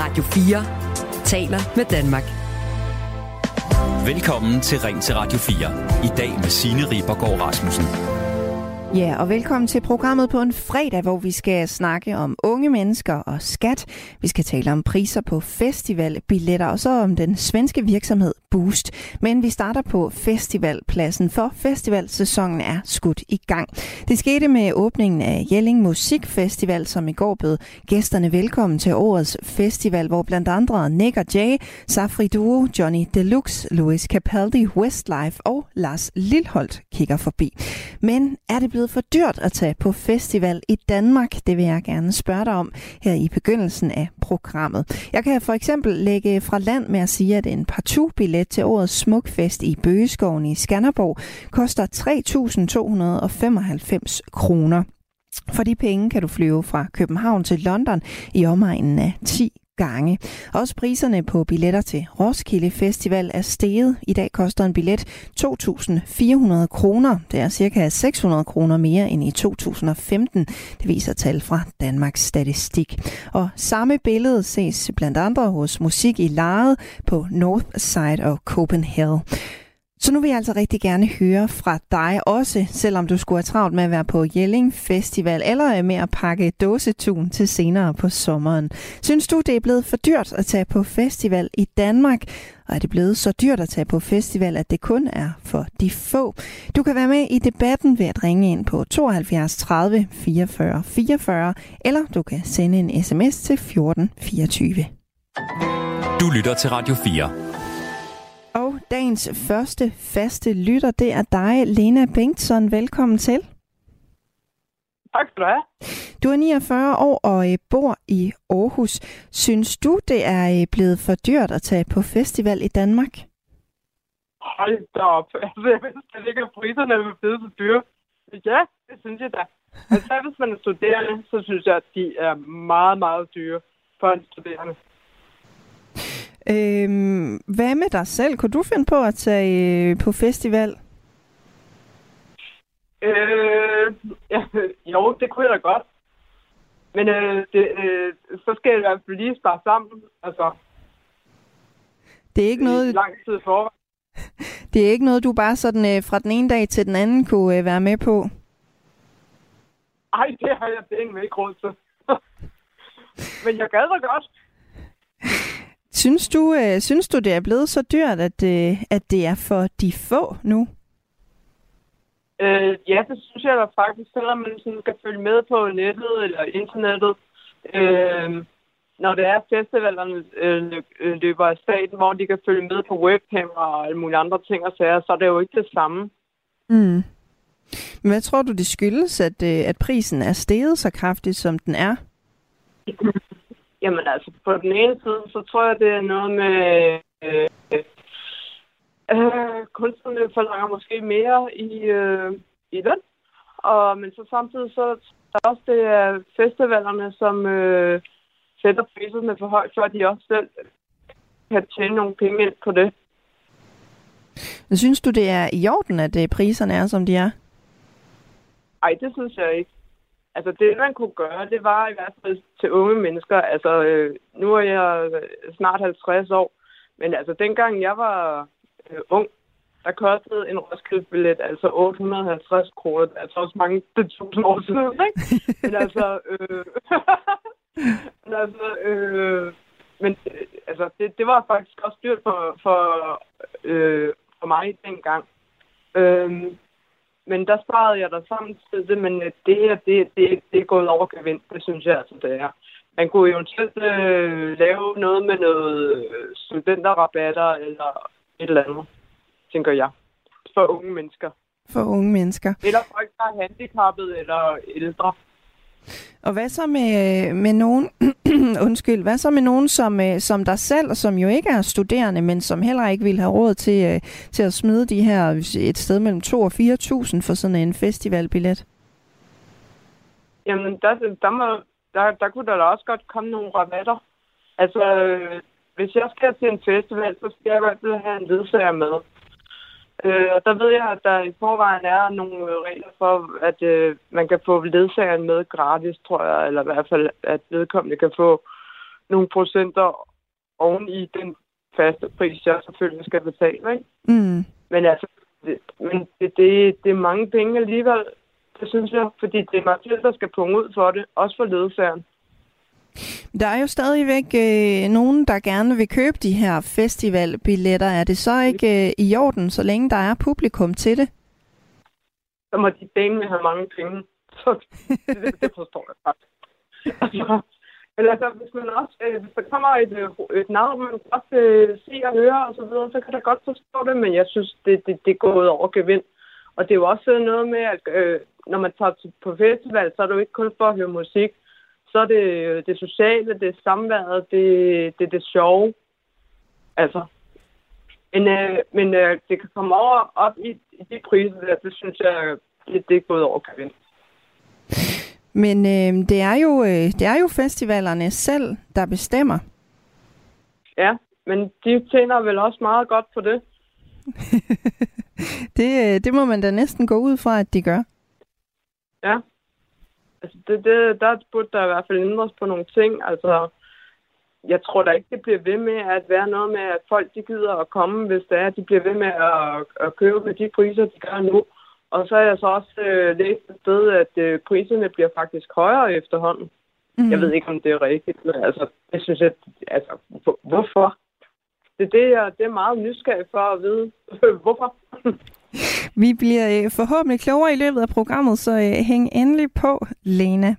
Radio 4 taler med Danmark. Velkommen til Ring til Radio 4. I dag med Signe Ribergaard Rasmussen. Ja, og velkommen til programmet på en fredag, hvor vi skal snakke om unge mennesker og skat. Vi skal tale om priser på festivalbilletter, og så om den svenske virksomhed Boost. Men vi starter på festivalpladsen, for festivalsæsonen er skudt i gang. Det skete med åbningen af Jelling Musikfestival, som i går bød gæsterne velkommen til årets festival, hvor blandt andre Nick og Jay, Safri Duo, Johnny Deluxe, Louis Capaldi, Westlife og Lars Lilholdt kigger forbi. Men er det blevet for dyrt at tage på festival i Danmark? Det vil jeg gerne spørge dig om her i begyndelsen af programmet. Jeg kan for eksempel lægge fra land med at sige, at en partout-billet til årets smukfest i Bøgeskoven i Skanderborg koster 3.295 kroner. For de penge kan du flyve fra København til London i omegnen af 10 gange. Også priserne på billetter til Roskilde Festival er steget. I dag koster en billet 2.400 kroner. Det er cirka 600 kroner mere end i 2015. Det viser tal fra Danmarks Statistik. Og samme billede ses blandt andre hos Musik i Laret på Northside og Copenhagen. Så nu vil jeg altså rigtig gerne høre fra dig også, selvom du skulle have travlt med at være på Jelling Festival, eller øh, med at pakke dåsetun til senere på sommeren. Synes du, det er blevet for dyrt at tage på festival i Danmark? Og er det blevet så dyrt at tage på festival, at det kun er for de få? Du kan være med i debatten ved at ringe ind på 72 30 44 44, eller du kan sende en sms til 14 24. Du lytter til Radio 4. Og dagens første faste lytter, det er dig, Lena Bengtsson. Velkommen til. Tak skal du have. Du er 49 år og øh, bor i Aarhus. Synes du, det er øh, blevet for dyrt at tage på festival i Danmark? Hold da op. Altså, jeg ved slet ikke, at priserne er blevet så dyre. Ja, det synes jeg da. Altså, hvis man er studerende, så synes jeg, at de er meget, meget dyre for en studerende. Øhm, hvad med dig selv? Kunne du finde på at tage øh, på festival? Øh, ja, jo, det kunne jeg da godt. Men øh, det, øh, så skal jeg i hvert fald lige spare sammen. Altså, det er ikke noget... Lang tid for. Det er ikke noget, du bare sådan øh, fra den ene dag til den anden kunne øh, være med på? Ej, det har jeg penge ikke råd til. Men jeg gad da godt. Synes du, øh, synes du, det er blevet så dyrt, at, øh, at det er for de få nu? Øh, ja, det synes jeg da faktisk, selvom man sådan skal følge med på nettet eller internettet. Øh, når det er festivalerne øh, løber af staten, hvor de kan følge med på webcam og alle mulige andre ting og sager, så er det jo ikke det samme. Mm. Men hvad tror du, det skyldes, at, øh, at prisen er steget så kraftigt, som den er? Jamen altså, på den ene side, så tror jeg, det er noget med... Øh, øh, kunstnerne forlanger måske mere i, øh, i løn. Og, men så samtidig så er også det er festivalerne, som øh, sætter priserne for højt, for at de også selv kan tjene nogle penge ind på det. Synes du, det er i orden, at øh, priserne er, som de er? Nej, det synes jeg ikke. Altså det, man kunne gøre, det var i hvert fald til unge mennesker. Altså øh, nu er jeg snart 50 år, men altså dengang jeg var øh, ung, der kostede en Roskilde-billet altså 850 kroner. Det er altså også mange tusind år siden, ikke? Men altså, øh, men altså, øh, men øh, altså det, det var faktisk også dyrt for, for, øh, for mig dengang. Øh, men der sparede jeg der samtidig, men øh, det her, det, det, det er gået over gevind, det synes jeg altså, det er. Man kunne jo selv øh, lave noget med noget øh, studenterrabatter eller et eller andet, tænker jeg, for unge mennesker. For unge mennesker. Eller folk, der er handicappet eller ældre. Og hvad så med, med nogen, undskyld, hvad så med nogen som, øh, som dig selv, som jo ikke er studerende, men som heller ikke vil have råd til, øh, til at smide de her et sted mellem 2 og 4.000 for sådan en festivalbillet? Jamen, der, der, må, der, der kunne der da også godt komme nogle rabatter. Altså, øh, hvis jeg skal til en festival, så skal jeg i hvert fald have en ledsager med. Øh, og der ved jeg, at der i forvejen er nogle regler for, at øh, man kan få ledsageren med gratis, tror jeg, eller i hvert fald, at vedkommende kan få nogle procenter oven i den faste pris, jeg selvfølgelig skal betale. Ikke? Mm. Men altså, det, men det, det, det er mange penge alligevel, det synes jeg, fordi det er mig selv, der skal punge ud for det, også for ledsagen. Der er jo stadigvæk øh, nogen, der gerne vil købe de her festivalbilletter. Er det så ikke øh, i orden, så længe der er publikum til det? Så må de med have mange penge. Så det, det, forstår jeg faktisk. Altså, eller altså, hvis, man også, øh, hvis der kommer et, øh, et navn, man godt øh, se og høre og så videre, så kan der godt forstå det, men jeg synes, det, det, det går gået over gevind. Og det er jo også noget med, at øh, når man tager på festival, så er det jo ikke kun for at høre musik. Så er det det sociale, det er samværet, det, det det sjove. Altså. Men, øh, men øh, det kan komme over op i, i de priser der, det synes jeg, det, det er gået over gevind. Men øh, det, er jo, øh, det er jo festivalerne selv, der bestemmer. Ja, men de tjener vel også meget godt på det. det, øh, det må man da næsten gå ud fra, at de gør. Ja. Altså, det, det, der burde der i hvert fald ændres på nogle ting. Altså, jeg tror da ikke, det bliver ved med at være noget med, at folk de gider at komme, hvis det er, at de bliver ved med at, at købe med de priser, de gør nu. Og så har jeg så også øh, læst et sted, at øh, priserne bliver faktisk højere efterhånden. Mm. Jeg ved ikke, om det er rigtigt, men altså, det synes jeg, altså, hvorfor? Det er det, jeg det er meget nysgerrig for at vide. hvorfor? Vi bliver øh, forhåbentlig klogere i løbet af programmet, så øh, hæng endelig på, Lena.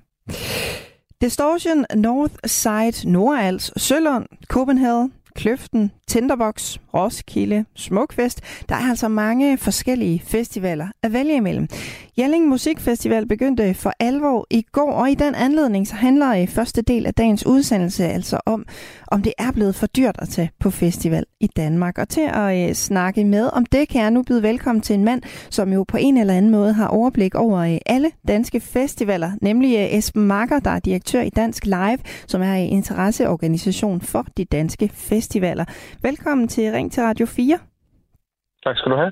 Distortion North Side Nordals, Sølund, Copenhagen, Kløften, Tinderbox, Roskilde, Smukfest. Der er altså mange forskellige festivaler at vælge imellem. Jelling Musikfestival begyndte for alvor i går, og i den anledning så handler i første del af dagens udsendelse altså om, om det er blevet for dyrt at tage på festival i Danmark. Og til at øh, snakke med om det, kan jeg nu byde velkommen til en mand, som jo på en eller anden måde har overblik over øh, alle danske festivaler, nemlig øh, Esben Marker, der er direktør i Dansk Live, som er en interesseorganisation for de danske festivaler. Velkommen til Ring til Radio 4. Tak skal du have.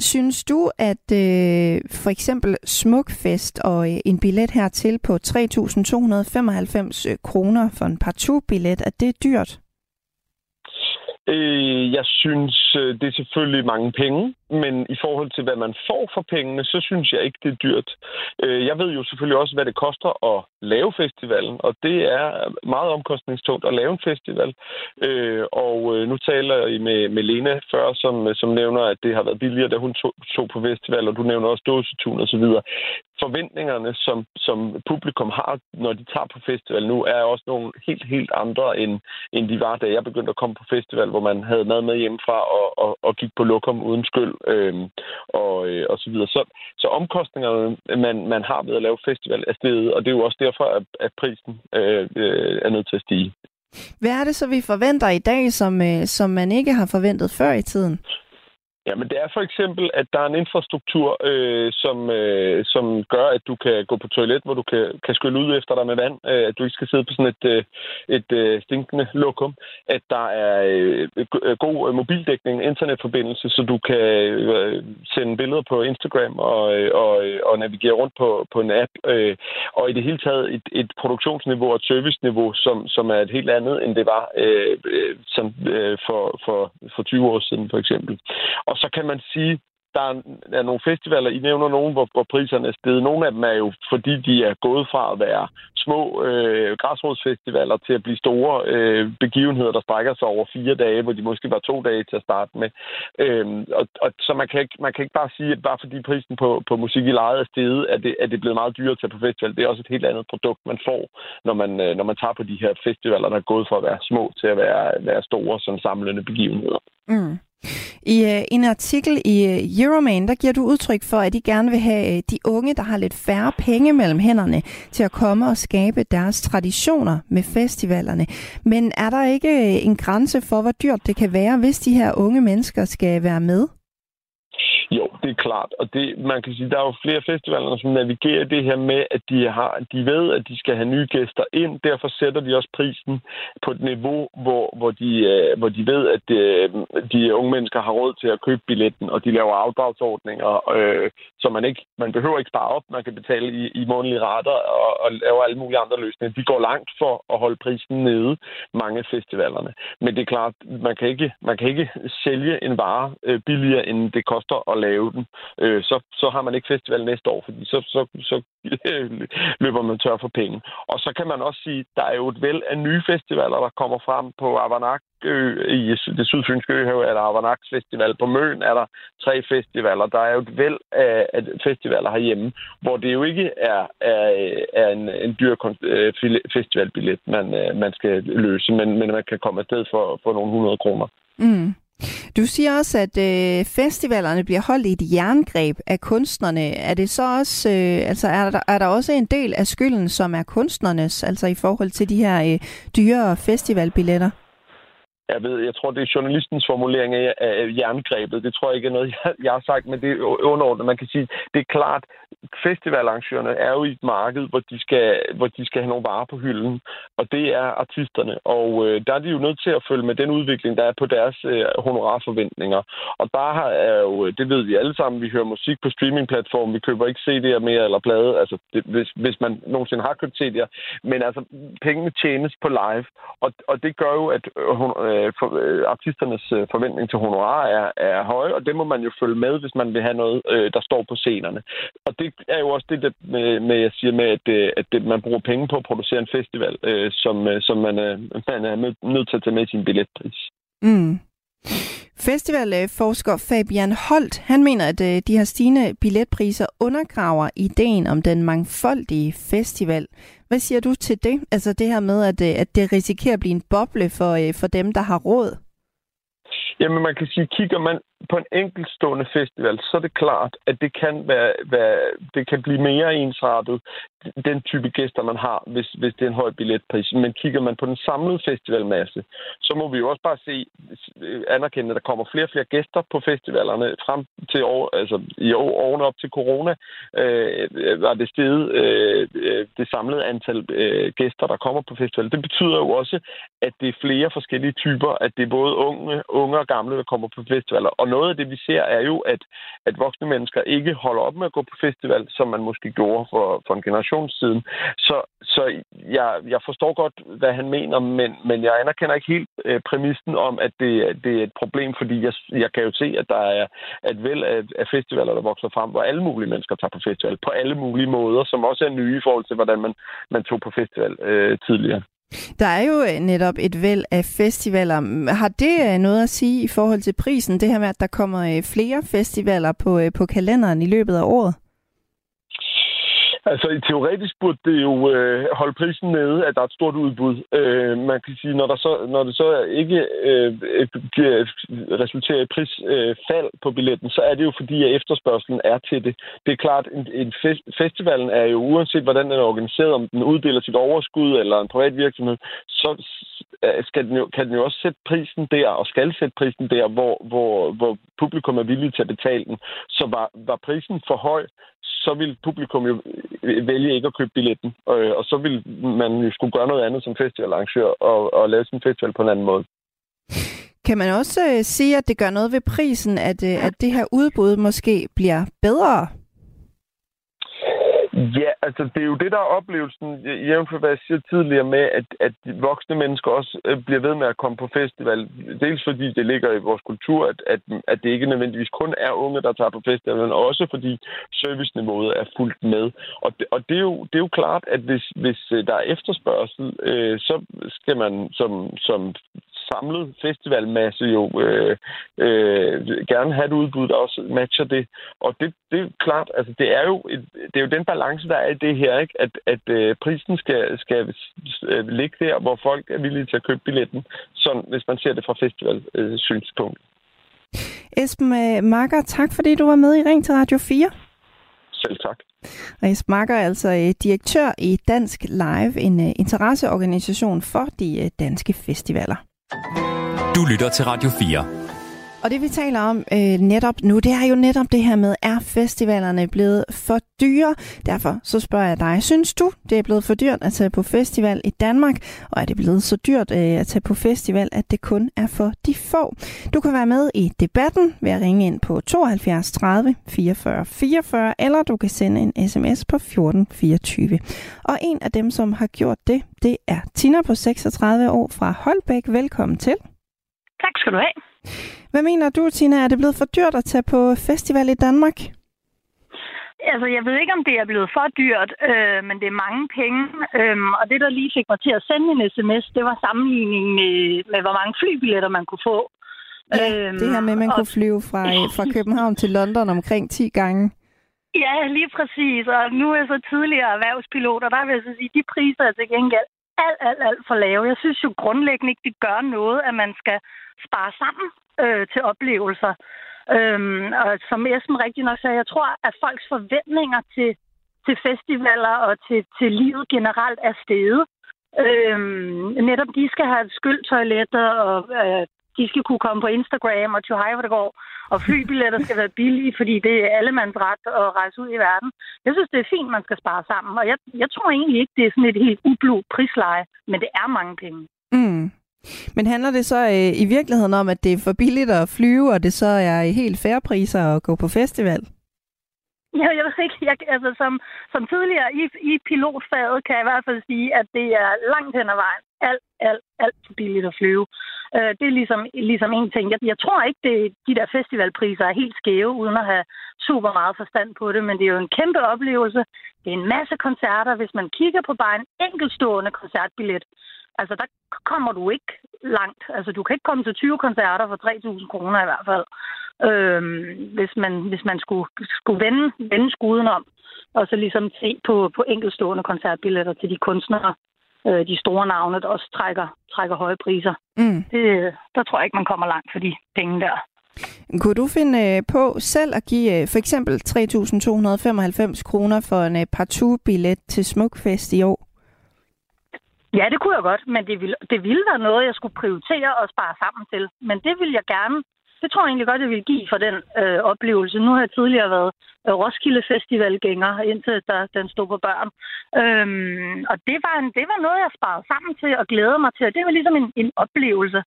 Synes du, at øh, for eksempel Smukfest og øh, en billet hertil på 3.295 øh, kroner for en partout-billet, at det er dyrt? Øh, jeg synes, øh, det er selvfølgelig mange penge, men i forhold til, hvad man får for pengene, så synes jeg ikke, det er dyrt. Øh, jeg ved jo selvfølgelig også, hvad det koster at lave festivalen, og det er meget omkostningstungt at lave en festival. Øh, og øh, nu taler I med, med Lena før, som, som nævner, at det har været billigere, da hun tog, tog på festival, og du nævner også dåsetun og så videre. Forventningerne, som, som publikum har, når de tager på festival nu, er også nogle helt, helt andre, end, end de var, da jeg begyndte at komme på festival, hvor man havde mad med hjemmefra og, og, og gik på lokum uden skyld øh, og, øh, og så videre. Så, så omkostningerne, man, man har ved at lave festival, er steget, og det er jo også derfor, at, at prisen øh, øh, er nødt til at stige. Hvad er det så, vi forventer i dag, som, øh, som man ikke har forventet før i tiden? Jamen, det er for eksempel, at der er en infrastruktur, øh, som, øh, som gør, at du kan gå på toilet, hvor du kan, kan skylle ud efter dig med vand, øh, at du ikke skal sidde på sådan et, øh, et øh, stinkende lokum, at der er øh, god mobildækning, internetforbindelse, så du kan øh, sende billeder på Instagram og, øh, og, øh, og navigere rundt på, på en app, øh, og i det hele taget et, et produktionsniveau og et serviceniveau, som, som er et helt andet, end det var øh, øh som, øh, for, for, for 20 år siden, for eksempel. Og og så kan man sige, der er, nogle festivaler, I nævner nogen, hvor, hvor priserne er steget. Nogle af dem er jo, fordi de er gået fra at være små øh, græsrodsfestivaler til at blive store øh, begivenheder, der strækker sig over fire dage, hvor de måske var to dage til at starte med. Øh, og, og, så man kan, ikke, man kan ikke bare sige, at bare fordi prisen på, på musik i lejet er steget, at det, at det blevet meget dyrere at tage på festival. Det er også et helt andet produkt, man får, når man, øh, når man tager på de her festivaler, der er gået fra at være små til at være, være store som samlende begivenheder. Mm. I øh, en artikel i øh, Euroman, der giver du udtryk for, at de gerne vil have øh, de unge, der har lidt færre penge mellem hænderne, til at komme og skabe deres traditioner med festivalerne. Men er der ikke øh, en grænse for, hvor dyrt det kan være, hvis de her unge mennesker skal være med? Jo, det er klart. Og det, man kan sige, der er jo flere festivaler, som navigerer det her med, at de, har, de ved, at de skal have nye gæster ind. Derfor sætter de også prisen på et niveau, hvor, hvor, de, øh, hvor de ved, at de, de unge mennesker har råd til at købe billetten, og de laver afdragsordninger, øh, så man ikke man behøver ikke spare op. Man kan betale i, i månedlige rater og, og lave alle mulige andre løsninger. De går langt for at holde prisen nede, mange af festivalerne. Men det er klart, man kan ikke, man kan ikke sælge en vare øh, billigere, end det koster at lave den. Øh, så, så har man ikke festival næste år, fordi så, så, så øh, løber man tør for penge. Og så kan man også sige, der er jo et væld af nye festivaler, der kommer frem på Avanak øh, i det sydfynske øhav er der Avanaks Festival. På Møn er der tre festivaler. Der er jo et væld af, af festivaler herhjemme, hvor det jo ikke er, er, er en, en dyr øh, festivalbillet, man, man skal løse, men, men man kan komme afsted for, for nogle hundrede kroner. Mm. Du siger også, at øh, festivalerne bliver holdt i et jerngreb af kunstnerne. Er det så også, øh, altså er der, er der også en del af skylden, som er kunstnernes, altså i forhold til de her øh, dyre festivalbilletter? Jeg ved, jeg tror, det er journalistens formulering af, af jerngrebet. Det tror jeg ikke er noget, jeg, jeg har sagt, men det er underordnet. Man kan sige, det er klart, festivalarrangørerne er jo i et marked, hvor de skal, hvor de skal have nogle varer på hylden, og det er artisterne. Og øh, der er de jo nødt til at følge med den udvikling, der er på deres øh, honorarforventninger. Og der har, er jo, det ved vi alle sammen, vi hører musik på streamingplatformen, vi køber ikke CD'er mere eller plade, altså det, hvis, hvis man nogensinde har købt CD'er. Men altså, pengene tjenes på live, og, og det gør jo, at øh, øh øh, for, øh, artisternes øh, forventning til honorar er, er høje, og det må man jo følge med, hvis man vil have noget, øh, der står på scenerne. Og det er jo også det, der med, med jeg siger med, at, øh, at det, man bruger penge på at producere en festival, øh, som, øh, som man, øh, man er nødt til at tage med i sin billetpris. Mm. Festivalforsker Fabian Holt, han mener, at øh, de her stigende billetpriser undergraver ideen om den mangfoldige festival. Hvad siger du til det? Altså det her med, at, øh, at det risikerer at blive en boble for, øh, for dem, der har råd? Jamen man kan sige, kigger man på en enkeltstående festival, så er det klart, at det kan, være, være, det kan blive mere ensrettet, den type gæster, man har, hvis, hvis det er en høj billetpris. Men kigger man på den samlede festivalmasse, så må vi jo også bare se, anerkende, at der kommer flere og flere gæster på festivalerne frem til år, altså i år, årene op til corona, øh, var det steget øh, øh det samlede antal øh, gæster, der kommer på festivalen. Det betyder jo også, at det er flere forskellige typer, at det er både unge, unge og gamle, der kommer på festivaler. Og noget af det, vi ser, er jo, at, at voksne mennesker ikke holder op med at gå på festival, som man måske gjorde for, for en generation siden. Så, så jeg, jeg forstår godt, hvad han mener, men, men jeg anerkender ikke helt øh, præmissen om, at det, det er et problem, fordi jeg, jeg kan jo se, at der er et vel af, af festivaler, der vokser frem, hvor alle mulige mennesker tager på festival, på alle mulige måder, som også er nye i forhold til, hvordan man, man tog på festival øh, tidligere. Der er jo øh, netop et væld af festivaler. Har det øh, noget at sige i forhold til prisen, det her med, at der kommer øh, flere festivaler på, på kalenderen i løbet af året? Altså, i teoretisk burde det jo øh, holde prisen nede, at der er et stort udbud. Øh, man kan sige, når, der så, når det så ikke øh, resulterer i prisfald øh, på billetten, så er det jo fordi, at efterspørgselen er til det. Det er klart, en, en fest, festivalen er jo uanset, hvordan den er organiseret, om den uddeler sit overskud eller en privat virksomhed, så øh, skal den jo, kan den jo også sætte prisen der, og skal sætte prisen der, hvor, hvor, hvor publikum er villige til at betale den. Så var, var prisen for høj, så vil publikum jo øh, øh, vælge ikke at købe billetten. Og, og så vil man jo skulle gøre noget andet som festivalarrangør og, og lave sin festival på en anden måde. Kan man også øh, sige, at det gør noget ved prisen, at, øh, at det her udbud måske bliver bedre? Ja, altså det er jo det, der er oplevelsen, jævnført hvad jeg siger tidligere med, at, at voksne mennesker også øh, bliver ved med at komme på festival. Dels fordi det ligger i vores kultur, at, at, at det ikke nødvendigvis kun er unge, der tager på festival, men også fordi serviceniveauet er fuldt med. Og det, og det, er, jo, det er jo klart, at hvis, hvis øh, der er efterspørgsel, øh, så skal man som, som samlet festivalmasse jo øh, øh, gerne have et udbud, der også matcher det. Og det, det er klart, altså det er jo, et, det er jo den balance, der er i det her, ikke? at, at øh, prisen skal, skal øh, ligge der, hvor folk er villige til at købe billetten, sådan, hvis man ser det fra festivalsynspunkt. Øh, Esben øh, Marker, tak fordi du var med i Ring til Radio 4. Selv tak. Og Esben Marker er altså øh, direktør i Dansk Live, en interesseorganisation for de danske festivaler. Du lytter til Radio 4. Og det vi taler om øh, netop nu, det er jo netop det her med, er festivalerne blevet for dyre? Derfor så spørger jeg dig, synes du, det er blevet for dyrt at tage på festival i Danmark? Og er det blevet så dyrt øh, at tage på festival, at det kun er for de få? Du kan være med i debatten ved at ringe ind på 72 30 44 44, eller du kan sende en sms på 14 24. Og en af dem, som har gjort det, det er Tina på 36 år fra Holbæk. Velkommen til. Tak skal du have. Hvad mener du, Tina? Er det blevet for dyrt at tage på festival i Danmark? Altså, jeg ved ikke, om det er blevet for dyrt, øh, men det er mange penge. Øh, og det, der lige fik mig til at sende en sms, det var sammenligningen med, med hvor mange flybilletter man kunne få. Ja, øhm, det her med, at man og... kunne flyve fra, fra København til London omkring 10 gange. Ja, lige præcis. Og nu er så tidligere erhvervspilot, og der vil jeg så sige, at de priser er til gengæld alt, alt, alt for lave. Jeg synes jo grundlæggende ikke, det gør noget, at man skal spare sammen øh, til oplevelser. Øhm, og som Esben rigtig nok sagde, jeg tror, at folks forventninger til, til festivaler og til, til livet generelt er steget. Øhm, netop de skal have skyldtoiletter, og øh, de skal kunne komme på Instagram og tjo hej, hvor det går. Og flybilletter skal være billige, fordi det er allemands ret at rejse ud i verden. Jeg synes, det er fint, man skal spare sammen. Og jeg, jeg tror egentlig ikke, det er sådan et helt ublu prisleje, men det er mange penge. Mm. Men handler det så øh, i virkeligheden om, at det er for billigt at flyve, og det så er helt færre priser at gå på festival? Ja, jeg ved ikke. Jeg, altså, som, som tidligere i, i pilotfaget kan jeg i hvert fald sige, at det er langt hen ad vejen alt, alt, alt for billigt at flyve. Øh, det er ligesom, ligesom en ting. Jeg, jeg tror ikke, det, de der festivalpriser er helt skæve, uden at have super meget forstand på det, men det er jo en kæmpe oplevelse. Det er en masse koncerter. Hvis man kigger på bare en enkeltstående koncertbillet, altså der kommer du ikke langt. Altså du kan ikke komme til 20 koncerter for 3.000 kroner i hvert fald. Øhm, hvis man, hvis man skulle, skulle vende, vende skuden om, og så ligesom se på, på enkeltstående koncertbilletter til de kunstnere, øh, de store navne, der også trækker, trækker høje priser. Mm. Det, der tror jeg ikke, man kommer langt for de penge der. Kunne du finde øh, på selv at give øh, for eksempel 3.295 kroner for en øh, partout-billet til Smukfest i år? Ja, det kunne jeg godt, men det ville, det ville være noget, jeg skulle prioritere og spare sammen til. Men det vil jeg gerne. Det tror jeg egentlig godt, det vil give for den øh, oplevelse. Nu har jeg tidligere været øh, Roskilde Festivalgænger, indtil der, den stod på børn. Øhm, og det var, en, det var noget, jeg sparede sammen til og glæder mig til. Og det var ligesom en, en oplevelse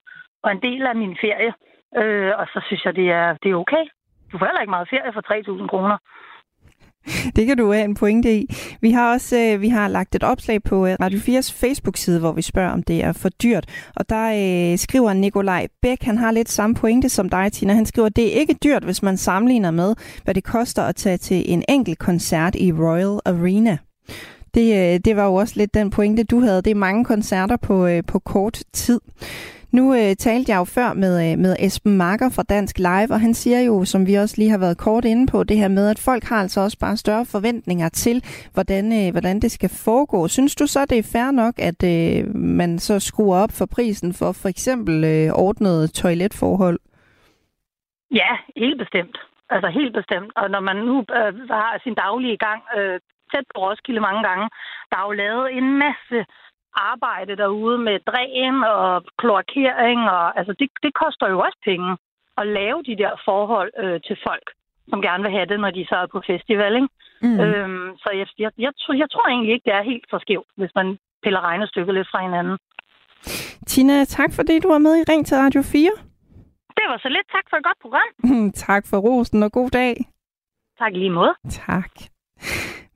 og en del af min ferie. Øh, og så synes jeg, det er, det er okay. Du får heller ikke meget ferie for 3.000 kroner. Det kan du have en pointe i. Vi har også øh, vi har lagt et opslag på øh, Radio 4's Facebook-side, hvor vi spørger, om det er for dyrt. Og der øh, skriver Nikolaj Bæk, han har lidt samme pointe som dig, Tina. Han skriver, det er ikke dyrt, hvis man sammenligner med, hvad det koster at tage til en enkelt koncert i Royal Arena. Det, øh, det var jo også lidt den pointe, du havde. Det er mange koncerter på, øh, på kort tid. Nu øh, talte jeg jo før med, øh, med Esben Marker fra Dansk Live, og han siger jo, som vi også lige har været kort inde på, det her med, at folk har altså også bare større forventninger til, hvordan, øh, hvordan det skal foregå. Synes du så, det er fair nok, at øh, man så skruer op for prisen for for eksempel øh, ordnede toiletforhold? Ja, helt bestemt. Altså helt bestemt. Og når man nu øh, har sin daglige gang øh, tæt på Roskilde mange gange, der er jo lavet en masse arbejde derude med dræn og kloakering. Og, altså det, det koster jo også penge at lave de der forhold øh, til folk, som gerne vil have det, når de så er på festival. Ikke? Mm. Øhm, så jeg, jeg, jeg, tror, jeg tror egentlig ikke, det er helt for skævt, hvis man piller regnestykket lidt fra hinanden. Tina, tak fordi du var med i Ring til Radio 4. Det var så lidt. Tak for et godt program. tak for rosen, og god dag. Tak lige måde. Tak.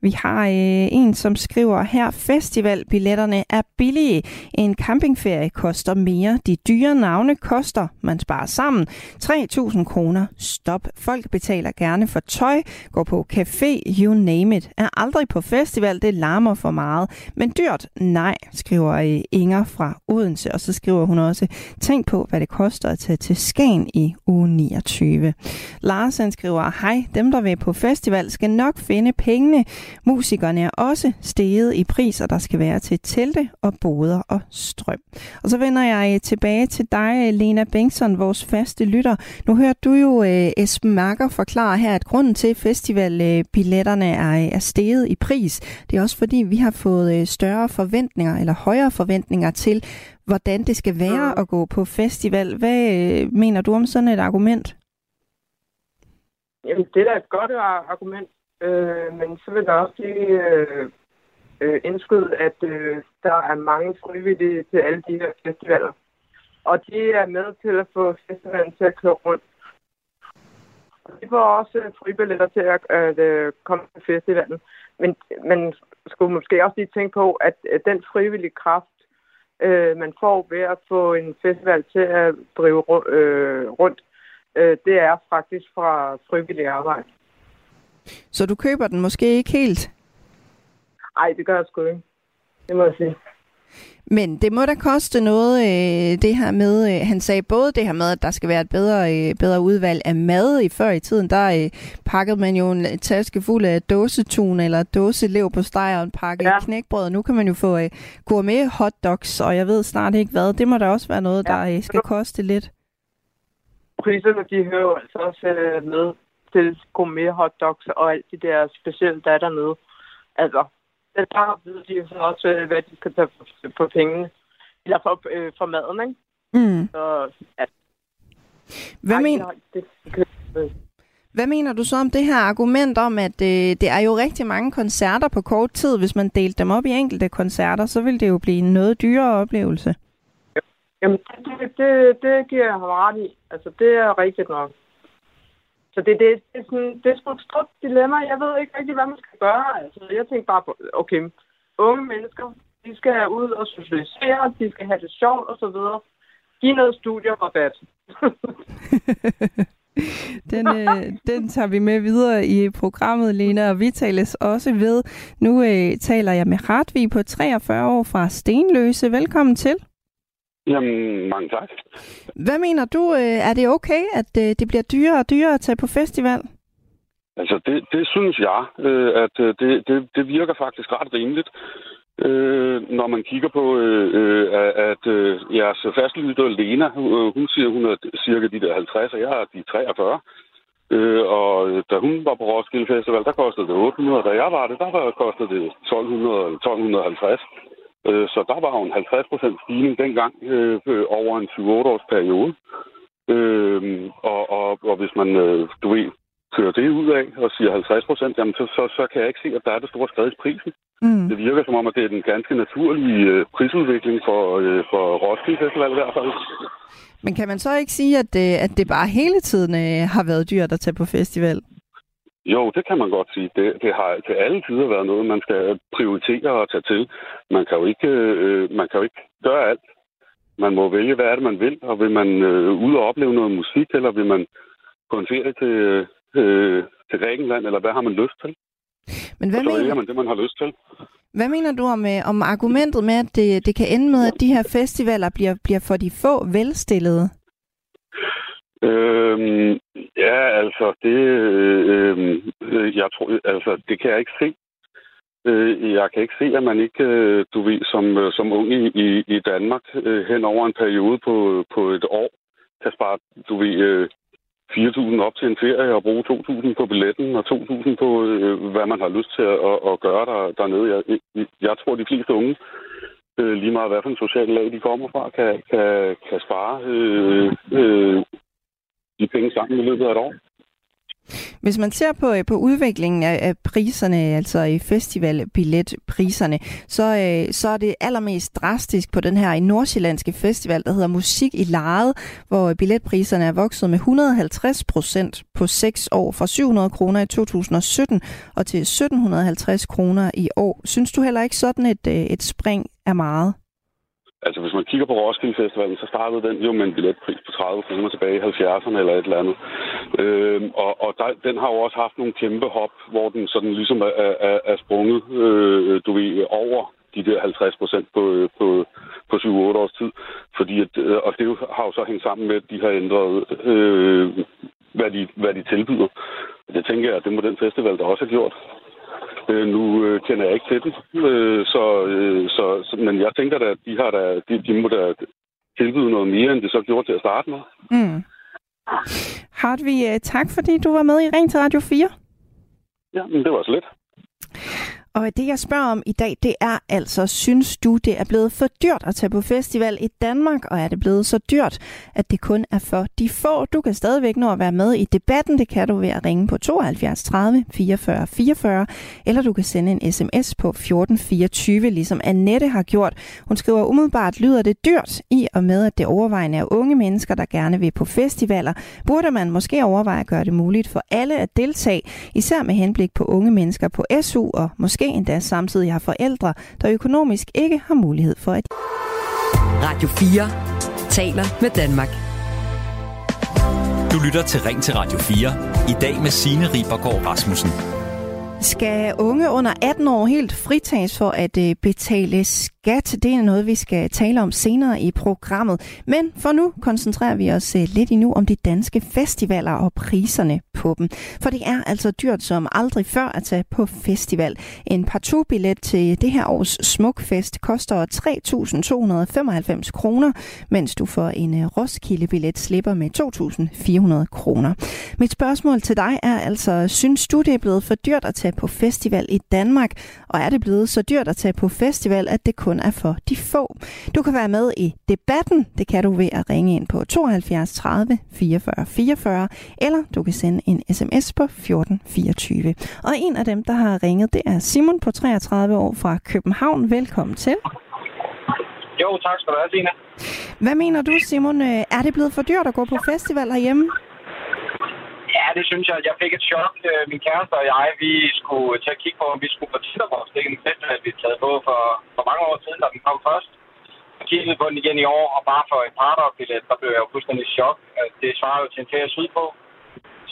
Vi har øh, en, som skriver her, festivalbilletterne er billige. En campingferie koster mere. De dyre navne koster, man sparer sammen, 3.000 kroner. Stop. Folk betaler gerne for tøj, går på café, you name it. Er aldrig på festival, det larmer for meget. Men dyrt? Nej, skriver øh, Inger fra Odense. Og så skriver hun også, tænk på, hvad det koster at tage til Skagen i uge 29. Larsen skriver, hej, dem der vil på festival skal nok finde pengene. Musikerne er også steget i priser, der skal være til telte og boder og strøm. Og så vender jeg tilbage til dig, Lena Bengtsson, vores faste lytter. Nu hørte du jo uh, Esben Marker forklare her, at grunden til, festivalbilletterne er, er steget i pris, det er også fordi, vi har fået uh, større forventninger, eller højere forventninger til, hvordan det skal være at gå på festival. Hvad uh, mener du om sådan et argument? Jamen, det er da et godt argument. Øh, men så vil der også lige øh, øh, indskyde, at øh, der er mange frivillige til alle de her festivaler. Og de er med til at få festivalen til at køre rundt. Og de får også øh, fribilletter til at, at, at komme til festivalen. Men man skulle måske også lige tænke på, at, at den frivillige kraft, øh, man får ved at få en festival til at drive øh, rundt, øh, det er faktisk fra frivillig arbejde. Så du køber den måske ikke helt? Nej, det gør jeg sgu ikke. Det må jeg sige. Men det må da koste noget, øh, det her med, øh, han sagde både det her med, at der skal være et bedre, øh, bedre udvalg af mad. I før i tiden, der pakkede man jo en taske fuld af dåsetun eller dåselev på steg og en pakke ja. knækbrød. Nu kan man jo få gourmet hotdogs, og jeg ved snart ikke hvad. Det må da også være noget, ja. der skal koste lidt. Priserne, de hører altså også med til gourmet hotdogs og alt det der specielle, der er dernede. Altså, der ved de så også, øh, hvad de skal tage på, på pengene. Eller for, øh, for maden, ikke? Mm. Så, ja. Hvad, men... det, Hvad mener du så om det her argument om, at øh, det er jo rigtig mange koncerter på kort tid. Hvis man delte dem op i enkelte koncerter, så vil det jo blive en noget dyrere oplevelse. Jamen, det, det, det giver jeg ham ret i. Altså, det er rigtigt nok. Så det, det, det, er sådan, det er sgu et stort dilemma. Jeg ved ikke rigtig, hvad man skal gøre. Altså, jeg tænkte bare på, okay, unge mennesker, de skal ud og socialisere, de skal have det sjovt og så videre. Giv noget studierrabat. den, øh, den tager vi med videre i programmet, Lena, og vi tales også ved. Nu øh, taler jeg med Hartvig på 43 år fra Stenløse. Velkommen til. Jamen, mange tak. Hvad mener du, øh, er det okay, at øh, det bliver dyrere og dyrere at tage på festival? Altså, det, det synes jeg, øh, at det, det, det virker faktisk ret rimeligt. når man kigger på, at jeres fastlytter Lena, hun siger, hun er cirka de der 50, og jeg er de 43. og da hun var på Roskilde Festival, der kostede det 800. Da jeg var det, der var, kostede det 1200 1250. Øh, så der var jo en 50 procent stigning dengang øh, over en 7-8 års periode. Øh, og, og, og hvis man, øh, du ved, kører det ud af og siger 50 procent, jamen så, så, så kan jeg ikke se, at der er det store skridt i prisen. Mm. Det virker som om, at det er den ganske naturlige øh, prisudvikling for, øh, for Roskilde Festival i hvert fald. Men kan man så ikke sige, at det, at det bare hele tiden øh, har været dyrt at tage på festival? Jo, det kan man godt sige. Det, det har til alle tider været noget, man skal prioritere og tage til. Man kan jo ikke, øh, man kan jo ikke gøre alt. Man må vælge, hvad er det, man vil, og vil man øh, ud og opleve noget musik, eller vil man på en ferie til, øh, til Grækenland, eller hvad har man lyst til? Men hvad og så mener... man det, man har lyst til. Hvad mener du om, øh, om argumentet med, at det, det kan ende med, at de her festivaler bliver, bliver for de få velstillede? Øhm, ja, altså, det, øh, øh, jeg tror, altså, det kan jeg ikke se. Øh, jeg kan ikke se, at man ikke, øh, du ved, som, øh, som ung i, i Danmark, øh, hen over en periode på, på et år, kan spare, du ved, øh, 4.000 op til en ferie og bruge 2.000 på billetten og 2.000 på, øh, hvad man har lyst til at, at gøre der, dernede. Jeg, jeg tror, de fleste unge, øh, lige meget hvad for en social lag de kommer fra, kan, kan, kan spare øh, øh, de penge sammen i løbet af et år. Hvis man ser på, øh, på udviklingen af, priserne, altså i festivalbilletpriserne, så, øh, så er det allermest drastisk på den her i nordsjællandske festival, der hedder Musik i Lejet, hvor billetpriserne er vokset med 150 procent på 6 år, fra 700 kroner i 2017 og til 1750 kroner i år. Synes du heller ikke sådan et, øh, et spring er meget? Altså, hvis man kigger på Roskilde Festivalen, så startede den jo med en billetpris på 30 kroner tilbage i 70'erne eller et eller andet. Øhm, og og der, den har jo også haft nogle kæmpe hop, hvor den sådan ligesom er, er, er sprunget, øh, du ved, over de der 50 procent på, øh, på, på 7-8 års tid. Fordi at, øh, og det har jo så hængt sammen med, at de har ændret, øh, hvad, de, hvad de tilbyder. Det tænker jeg, at det må den festival der også har gjort. Øh, nu øh, kender jeg ikke til den, øh, så, øh, så, men jeg tænker da, at de, har da, de, de må da tilbyde noget mere, end de så gjorde til at starte med. Mm. Hartvig, øh, tak fordi du var med i Ring til Radio 4. Ja, men det var så lidt. Og det, jeg spørger om i dag, det er altså, synes du, det er blevet for dyrt at tage på festival i Danmark? Og er det blevet så dyrt, at det kun er for de få? Du kan stadigvæk nå at være med i debatten. Det kan du ved at ringe på 72 30 44 44, eller du kan sende en sms på 1424, ligesom Annette har gjort. Hun skriver, umiddelbart lyder det dyrt i og med, at det overvejende er unge mennesker, der gerne vil på festivaler. Burde man måske overveje at gøre det muligt for alle at deltage, især med henblik på unge mennesker på SU og måske måske endda samtidig har forældre, der økonomisk ikke har mulighed for at... Radio 4 taler med Danmark. Du lytter til Ring til Radio 4. I dag med Signe Ribergaard Rasmussen. Skal unge under 18 år helt fritages for at øh, betale skat? Det er noget, vi skal tale om senere i programmet. Men for nu koncentrerer vi os øh, lidt endnu om de danske festivaler og priserne på dem. For det er altså dyrt som aldrig før at tage på festival. En partout-billet til det her års Smukfest koster 3.295 kroner, mens du for en øh, Roskilde-billet slipper med 2.400 kroner. Mit spørgsmål til dig er altså, synes du det er blevet for dyrt at tage på festival i Danmark? Og er det blevet så dyrt at tage på festival, at det kun er for de få? Du kan være med i debatten. Det kan du ved at ringe ind på 72 30 44 44, eller du kan sende en sms på 1424. Og en af dem, der har ringet, det er Simon på 33 år fra København. Velkommen til. Jo, tak skal du have, Tina. Hvad mener du, Simon? Er det blevet for dyrt at gå på festival herhjemme? Ja, det synes jeg. Jeg fik et chok. Øh, min kæreste og jeg, vi skulle til at kigge på, om vi skulle på Tinderbox. Det er en festival, vi taget på for, for mange år siden, da den kom først. Jeg kiggede på den igen i år, og bare for et par billet, der blev jeg jo fuldstændig chok. Øh, det svarer jo til en ferie sydpå.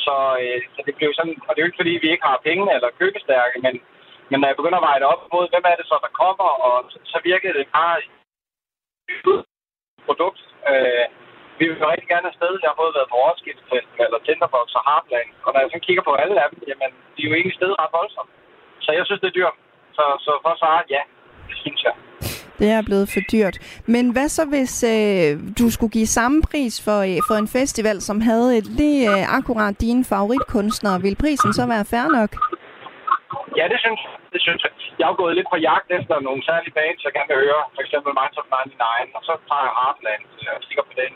Så, øh, så det blev sådan, og det er jo ikke fordi, vi ikke har penge eller købestærke, men, men når jeg begynder at veje det op mod, hvem er det så, der kommer, og så, så virkede det bare produkt. Øh, vi vil jo rigtig gerne afsted. Jeg har både været på Roskilde Festival og Tinderbox og Heartland. Og når jeg så kigger på alle af dem, jamen, de er jo egentlig sted ret voldsomt. Så jeg synes, det er dyrt. Så, så for at svare, ja, det synes jeg. Det er blevet for dyrt. Men hvad så, hvis øh, du skulle give samme pris for, øh, for en festival, som havde lige øh, akkurat dine favoritkunstnere? Vil prisen så være fair nok? Ja, det synes, det synes jeg. Jeg har gået lidt på jagt efter nogle særlige bands, jeg gerne vil høre. For eksempel Minds of 99, og så tager jeg Heartland og kigger på den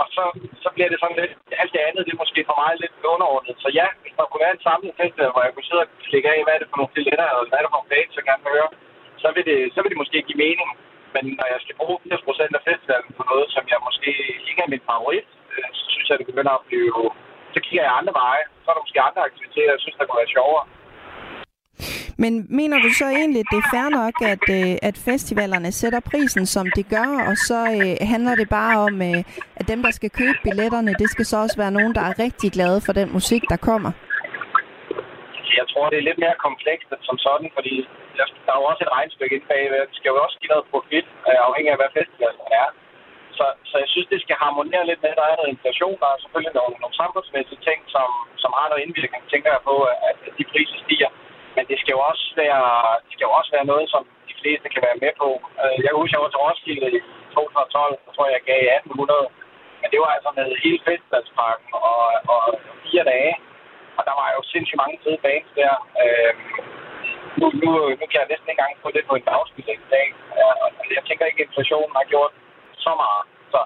og så, så bliver det sådan lidt, alt det andet, det er måske for mig lidt underordnet. Så ja, hvis der kunne være en samlet fest, hvor jeg kunne sidde og klikke af, hvad er det for nogle filetter, og hvad er det for nogle bands, jeg gerne vil høre, så vil det, så vil det måske give mening. Men når jeg skal bruge 80% af festivalen på noget, som jeg måske ikke er min favorit, øh, så synes jeg, det begynder at blive... Så kigger jeg andre veje. Så er der måske andre aktiviteter, jeg synes, der kunne være sjovere. Men mener du så egentlig, at det er fair nok, at, øh, at festivalerne sætter prisen, som de gør, og så øh, handler det bare om, øh, at dem, der skal købe billetterne, det skal så også være nogen, der er rigtig glade for den musik, der kommer? Jeg tror, det er lidt mere komplekst som sådan, fordi der er jo også et regnstykke inde bagved. Det skal jo også give noget profit, øh, afhængig af, hvad festivalen er. Så, så jeg synes, det skal harmonere lidt med, at der er noget inflation. Der er selvfølgelig nogle, nogle samfundsmæssige ting, som, som har noget indvirkning, tænker jeg på, at de priser stiger. Men det skal jo også være, det skal jo også være noget, som de fleste kan være med på. Øh, jeg husker, jeg var til Roskilde i 2012, så tror jeg, jeg gav 1800. Men det var altså med hele festivalsparken og, og fire dage. Og der var jo sindssygt mange fede bands der. Øh, nu, nu, nu kan jeg næsten ikke engang få det på en dagsbillet i dag. Og jeg tænker ikke, at inflationen har gjort så meget. Så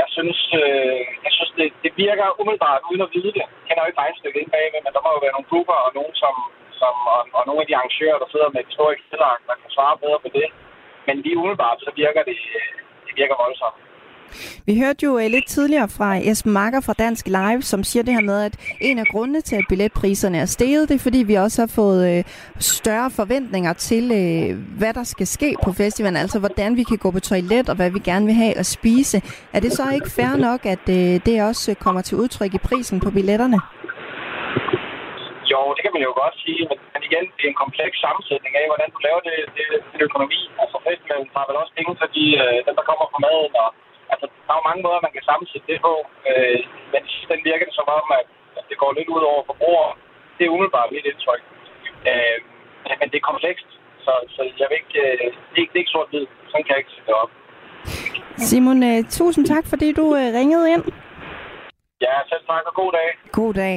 jeg synes, øh, jeg synes det, det virker umiddelbart uden at vide det. Jeg kender jo ikke regnstykket ind bagved, men der må jo være nogle grupper og nogen, som, som, og, og nogle af de arrangører, der sidder med et stort Excel-ark, der kan svare bedre på det. Men lige umiddelbart, så virker det, det virker voldsomt. Vi hørte jo øh, lidt tidligere fra Esben Marker fra Dansk Live, som siger det her med, at en af grundene til, at billetpriserne er steget, det er fordi, vi også har fået øh, større forventninger til, øh, hvad der skal ske på festivalen, altså hvordan vi kan gå på toilet, og hvad vi gerne vil have at spise. Er det så ikke fair nok, at det også kommer til udtryk i prisen på billetterne? Det kan man jo godt sige, men, men igen, det er en kompleks sammensætning af, hvordan du laver det, det, det økonomi. Altså festivalen tager vel også penge for de, øh, dem, der kommer fra maden, og altså, der er jo mange måder, man kan sammensætte det på, øh, men den virker det som om, at, at det går lidt ud over forbrugere. Det er umiddelbart mit indtryk. Øh, men det er komplekst, så, så jeg vil ikke, øh, det, er, det er ikke sort-hvid. Sådan kan jeg ikke sætte det op. Simon, øh, tusind tak, fordi du øh, ringede ind. Ja, selv tak og god dag. God dag.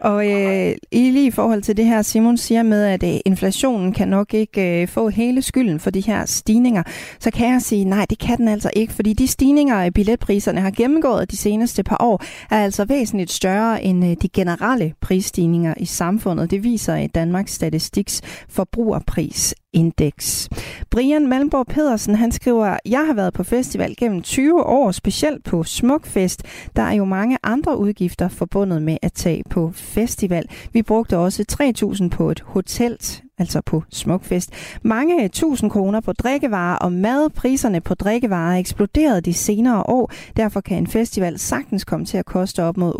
Og øh, lige i forhold til det her, Simon siger med, at øh, inflationen kan nok ikke øh, få hele skylden for de her stigninger, så kan jeg sige, nej, det kan den altså ikke, fordi de stigninger i billetpriserne har gennemgået de seneste par år, er altså væsentligt større end øh, de generelle prisstigninger i samfundet. Det viser i Danmarks Statistiks forbrugerpris Index. Brian Malmborg Pedersen, han skriver, jeg har været på festival gennem 20 år, specielt på Smukfest. Der er jo mange andre udgifter forbundet med at tage på festival. Vi brugte også 3.000 på et hotel altså på Smukfest. Mange tusind kroner på drikkevarer og mad. Priserne på drikkevarer er eksploderet de senere år. Derfor kan en festival sagtens komme til at koste op mod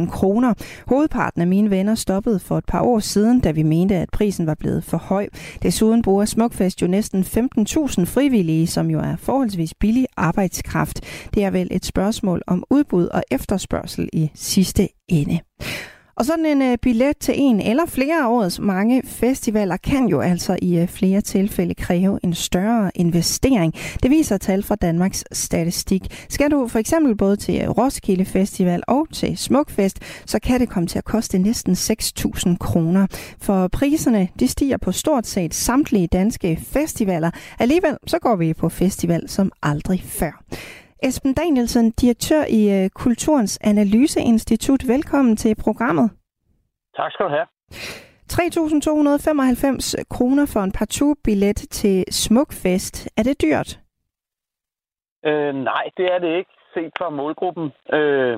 8-10.000 kroner. Hovedparten af mine venner stoppede for et par år siden, da vi mente, at prisen var blevet for høj. Desuden bruger Smukfest jo næsten 15.000 frivillige, som jo er forholdsvis billig arbejdskraft. Det er vel et spørgsmål om udbud og efterspørgsel i sidste ende. Og sådan en øh, billet til en eller flere af årets mange festivaler kan jo altså i øh, flere tilfælde kræve en større investering. Det viser tal fra Danmarks Statistik. Skal du for eksempel både til Roskilde Festival og til Smukfest, så kan det komme til at koste næsten 6.000 kroner. For priserne de stiger på stort set samtlige danske festivaler. Alligevel så går vi på festival som aldrig før. Esben Danielsen, direktør i øh, Kulturens Analyseinstitut. Velkommen til programmet. Tak skal du have. 3.295 kroner for en partout-billet til Smukfest. Er det dyrt? Øh, nej, det er det ikke, set fra målgruppen. Øh,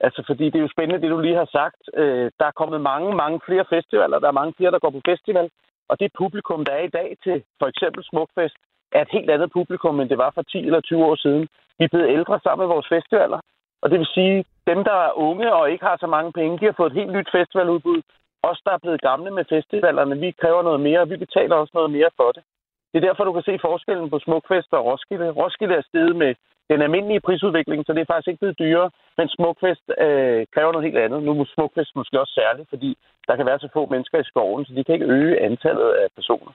altså, fordi det er jo spændende, det du lige har sagt. Øh, der er kommet mange, mange flere festivaler. Der er mange flere, der går på festival. Og det publikum, der er i dag til for eksempel Smukfest, er et helt andet publikum, end det var for 10 eller 20 år siden. Vi er blevet ældre sammen med vores festivaler. Og det vil sige, dem, der er unge og ikke har så mange penge, de har fået et helt nyt festivaludbud. Os, der er blevet gamle med festivalerne, vi kræver noget mere, og vi betaler også noget mere for det. Det er derfor, du kan se forskellen på Smukfest og Roskilde. Roskilde er steget med den almindelige prisudvikling, så det er faktisk ikke blevet dyrere. Men Smukfest øh, kræver noget helt andet. Nu er Smukfest måske også særligt, fordi der kan være så få mennesker i skoven, så de kan ikke øge antallet af personer.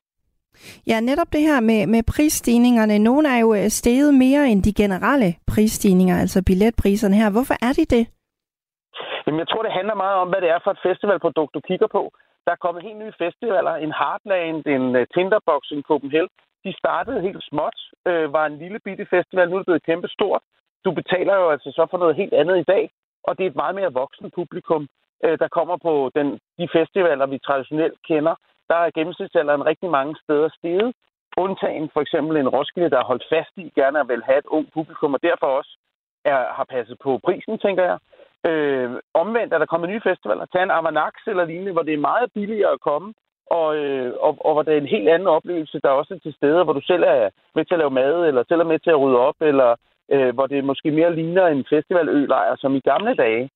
Ja, netop det her med, med prisstigningerne. Nogle er jo øh, steget mere end de generelle prisstigninger, altså billetpriserne her. Hvorfor er de det? Jamen, jeg tror, det handler meget om, hvad det er for et festivalprodukt, du kigger på. Der er kommet helt nye festivaler. En Heartland, en uh, Tinderbox, en Copenhagen. De startede helt småt, øh, var en lille bitte festival. Nu er det blevet kæmpe stort. Du betaler jo altså så for noget helt andet i dag. Og det er et meget mere voksen publikum, øh, der kommer på den, de festivaler, vi traditionelt kender der er gennemsnitsalderen rigtig mange steder steget. Undtagen for eksempel en Roskilde, der har holdt fast i gerne vil have et ung publikum, og derfor også er, har passet på prisen, tænker jeg. Øh, omvendt er der kommet nye festivaler. Tag en Avanax eller lignende, hvor det er meget billigere at komme, og, øh, og, og hvor det er en helt anden oplevelse, der også er til stede, hvor du selv er med til at lave mad, eller selv er med til at rydde op, eller øh, hvor det måske mere ligner en festivalølejr, som i gamle dage.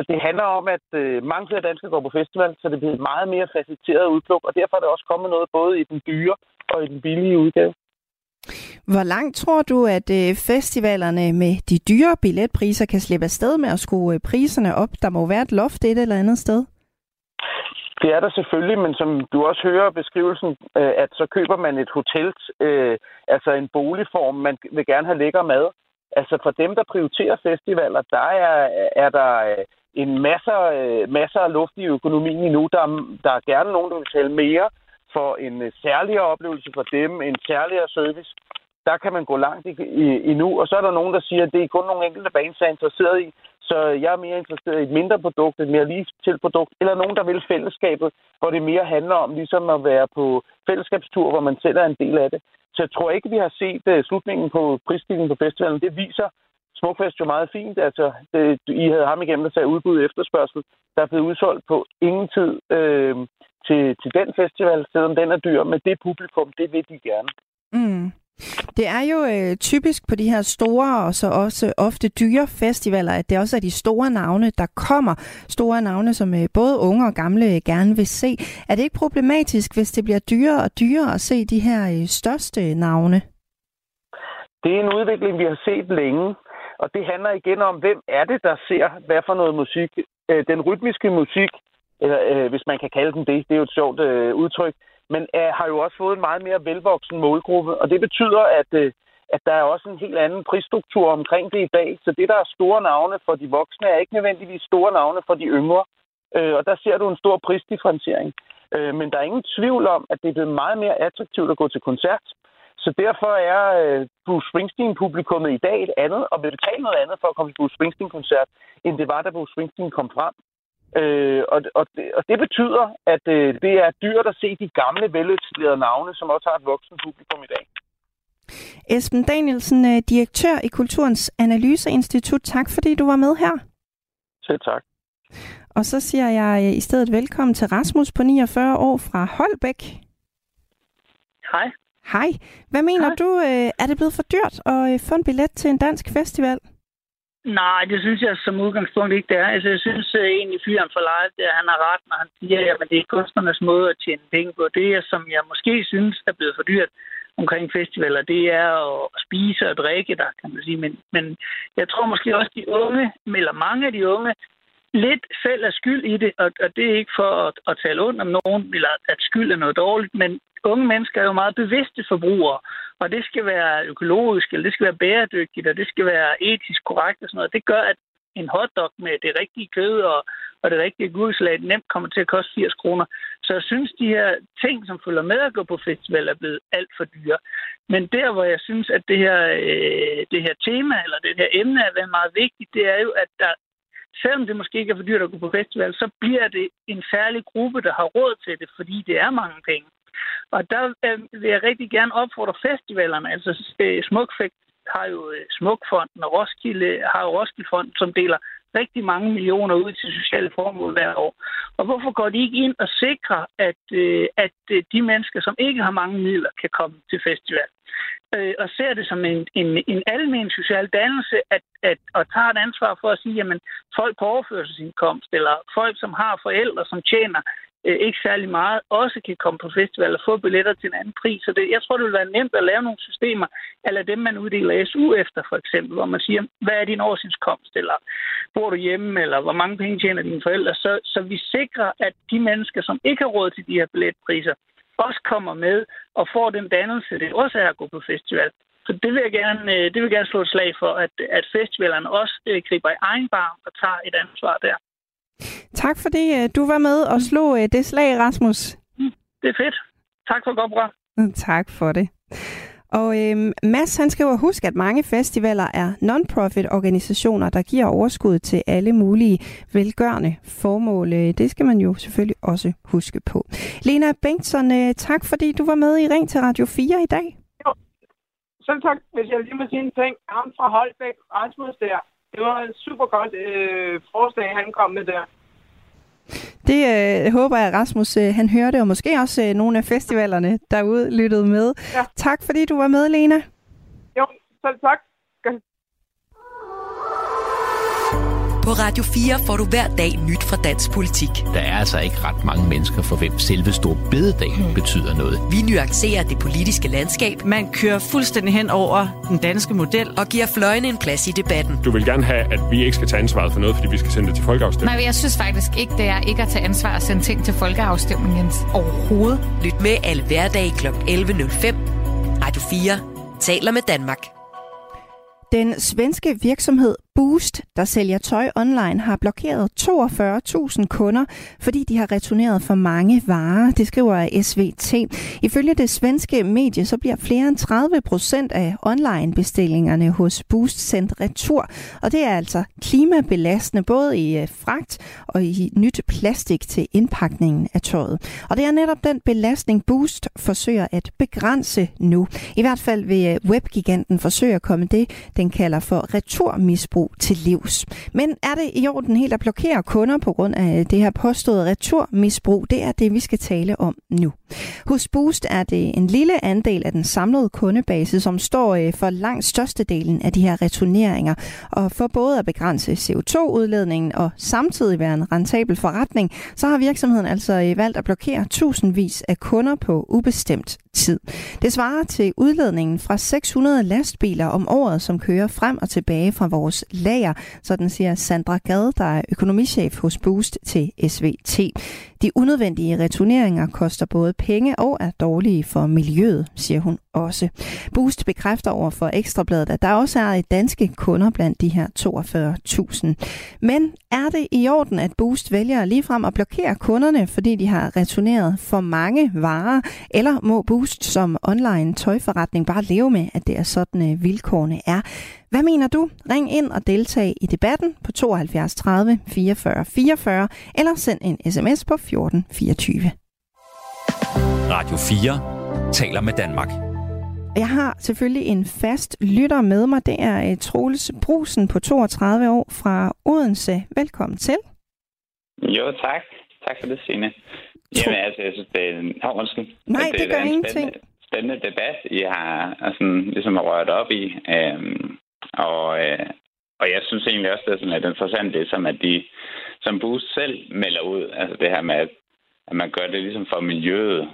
Så det handler om, at øh, mange flere danskere går på festival, så det bliver et meget mere faciliteret udpluk, og derfor er der også kommet noget både i den dyre og i den billige udgave. Hvor langt tror du, at øh, festivalerne med de dyre billetpriser kan slippe afsted med at skrue øh, priserne op? Der må være et loft et eller andet sted. Det er der selvfølgelig, men som du også hører beskrivelsen, øh, at så køber man et hotel, altså en boligform, man vil gerne have lækker mad. Altså for dem, der prioriterer festivaler, der er, er der en masse, øh, masser af luft i økonomien endnu. Der, der er gerne nogen, der vil tale mere for en øh, særligere oplevelse for dem, en særligere service. Der kan man gå langt i, i, endnu. Og så er der nogen, der siger, at det er kun nogle enkelte baner, der er interesseret i. Så jeg er mere interesseret i et mindre produkt, et mere lige til produkt, eller nogen, der vil fællesskabet, hvor det mere handler om ligesom at være på fællesskabstur, hvor man selv er en del af det. Så jeg tror ikke, vi har set uh, slutningen på prisstigningen på festivalen. Det viser Smukfest jo meget fint. Altså, det, I havde ham igennem, der sagde udbud efterspørgsel. Der er blevet udsolgt på ingen tid øh, til, til den festival, selvom den er dyr. Men det publikum, det vil de gerne. Mm. Det er jo øh, typisk på de her store og så også ofte dyre festivaler, at det også er de store navne, der kommer. Store navne, som øh, både unge og gamle gerne vil se. Er det ikke problematisk, hvis det bliver dyrere og dyrere at se de her øh, største navne? Det er en udvikling, vi har set længe. Og det handler igen om, hvem er det, der ser hvad for noget musik. Øh, den rytmiske musik, eller øh, hvis man kan kalde den det, det er jo et sjovt øh, udtryk, men øh, har jo også fået en meget mere velvoksen målgruppe. Og det betyder, at, øh, at der er også en helt anden prisstruktur omkring det i dag. Så det, der er store navne for de voksne, er ikke nødvendigvis store navne for de yngre. øh, og der ser du en stor prisdifferentiering. Øh, men der er ingen tvivl om, at det er blevet meget mere attraktivt at gå til koncert. Så derfor er øh, Bruce Springsteen-publikummet i dag et andet, og vil betale noget andet for at komme til Bruce Springsteen-koncert, end det var, da Bruce Springsteen kom frem. Øh, og, og, det, og det betyder, at øh, det er dyrt at se de gamle, veletablerede navne, som også har et voksen publikum i dag. Esben Danielsen, øh, direktør i Kulturens Analyseinstitut. Tak fordi du var med her. Selv tak. Og så siger jeg øh, i stedet velkommen til Rasmus på 49 år fra Holbæk. Hej. Hej. Hvad mener Hej. du, øh, er det blevet for dyrt at få en billet til en dansk festival? Nej, det synes jeg som udgangspunkt ikke, det er. Altså, jeg synes uh, egentlig, fyren for det er, han har ret, når han siger, at det er kunstnernes måde at tjene penge på. Det, som jeg måske synes er blevet for dyrt omkring festivaler, det er at spise og drikke der, kan man sige. Men, men jeg tror måske også, de unge, eller mange af de unge, lidt selv er skyld i det, og, og det er ikke for at, at tale ondt om nogen, eller at skyld er noget dårligt, men unge mennesker er jo meget bevidste forbrugere, og det skal være økologisk, eller det skal være bæredygtigt, og det skal være etisk korrekt og sådan noget. Det gør, at en hotdog med det rigtige kød og, og det rigtige gudslag nemt kommer til at koste 80 kroner. Så jeg synes, de her ting, som følger med at gå på festival, er blevet alt for dyre. Men der, hvor jeg synes, at det her, øh, det her tema eller det her emne er været meget vigtigt, det er jo, at der selvom det måske ikke er for dyrt at gå på festival, så bliver det en særlig gruppe, der har råd til det, fordi det er mange penge. Og der øh, vil jeg rigtig gerne opfordre festivalerne, altså øh, Smukfest har jo øh, Smukfonden, og Roskilde har jo Roskildefonden, som deler rigtig mange millioner ud til sociale formål hver år. Og hvorfor går de ikke ind og sikrer, at, øh, at øh, de mennesker, som ikke har mange midler, kan komme til festival? Øh, og ser det som en, en, en almen social dannelse, at, at, at tage et ansvar for at sige, at folk på overførselsindkomst, eller folk, som har forældre, som tjener øh, ikke særlig meget, også kan komme på festival og få billetter til en anden pris. Så det, jeg tror, det vil være nemt at lave nogle systemer, eller dem, man uddeler SU efter, for eksempel, hvor man siger, hvad er din årsindkomst, eller bor du hjemme, eller hvor mange penge tjener dine forældre, så, så vi sikrer, at de mennesker, som ikke har råd til de her billetpriser, også kommer med og får den dannelse, det også er at gå på festival. Så det vil jeg gerne, øh, det vil jeg gerne slå et slag for, at, at festivalerne også øh, griber i egen bar og tager et ansvar der. Tak fordi øh, du var med og slog øh, det slag, Rasmus. Mm, det er fedt. Tak for godt. Mm, tak for det. Og øhm, Mads han skriver, husk at mange festivaler er non-profit organisationer, der giver overskud til alle mulige velgørende formål. Øh, det skal man jo selvfølgelig også huske på. Lena Bengtsson, tak fordi du var med i Ring til Radio 4 i dag. Jo, selv tak. Hvis jeg lige må sige en ting. Ham fra Holbæk, Rasmus der, det var et super godt øh, forslag, han kom med der. Det øh, håber jeg, Rasmus øh, han hørte, og måske også øh, nogle af festivalerne derude lyttede med. Ja. Tak fordi du var med, Lena. Jo, selv tak. På Radio 4 får du hver dag nyt fra dansk politik. Der er altså ikke ret mange mennesker, for hvem selve stor bededag hmm. betyder noget. Vi nuancerer det politiske landskab. Man kører fuldstændig hen over den danske model. Og giver fløjene en plads i debatten. Du vil gerne have, at vi ikke skal tage ansvaret for noget, fordi vi skal sende det til folkeafstemning. Nej, jeg synes faktisk ikke, det er ikke at tage ansvar at sende ting til folkeafstemning, Jens. Overhovedet. Lyt med alle hverdage kl. 11.05. Radio 4 taler med Danmark. Den svenske virksomhed Boost, der sælger tøj online, har blokeret 42.000 kunder, fordi de har returneret for mange varer, det skriver SVT. Ifølge det svenske medie, så bliver flere end 30 procent af online-bestillingerne hos Boost sendt retur, og det er altså klimabelastende både i øh, fragt og i nyt plastik til indpakningen af tøjet. Og det er netop den belastning, Boost forsøger at begrænse nu. I hvert fald vil øh, webgiganten forsøge at komme det, den kalder for returmisbrug til livs. Men er det i orden helt at blokere kunder på grund af det her påståede returmisbrug? Det er det, vi skal tale om nu. Hos Boost er det en lille andel af den samlede kundebase, som står øh, for langt størstedelen af de her returneringer. Og for både at begrænse CO2-udledningen og samtidig være en rentabel forretning, så har virksomheden altså øh, valgt at blokere tusindvis af kunder på ubestemt tid. Det svarer til udledningen fra 600 lastbiler om året, som kører frem og tilbage fra vores lager, sådan siger Sandra Gade, der er økonomichef hos Boost til SVT. De unødvendige returneringer koster både penge og er dårlige for miljøet, siger hun også. Boost bekræfter over for Ekstrabladet, at der også er et danske kunder blandt de her 42.000. Men er det i orden, at Boost vælger ligefrem at blokere kunderne, fordi de har returneret for mange varer? Eller må Boost som online tøjforretning bare leve med, at det er sådan øh, vilkårene er? Hvad mener du? Ring ind og deltag i debatten på 72 30 44 44 eller send en sms på 14 24. Radio 4 taler med Danmark. Jeg har selvfølgelig en fast lytter med mig. Det er øh, Troels Brusen på 32 år fra Odense. Velkommen til. Jo, tak. Tak for det, Signe. Jamen, altså, jeg synes, det er en... Oh, undskyld. Nej, det, det gør ingenting. Spændende, spændende debat, I har sådan, ligesom har rørt op i. Øhm, og, øh, og jeg synes egentlig også, det er sådan lidt interessant, det som at de som Boost selv melder ud, altså det her med, at, at man gør det ligesom for miljøet.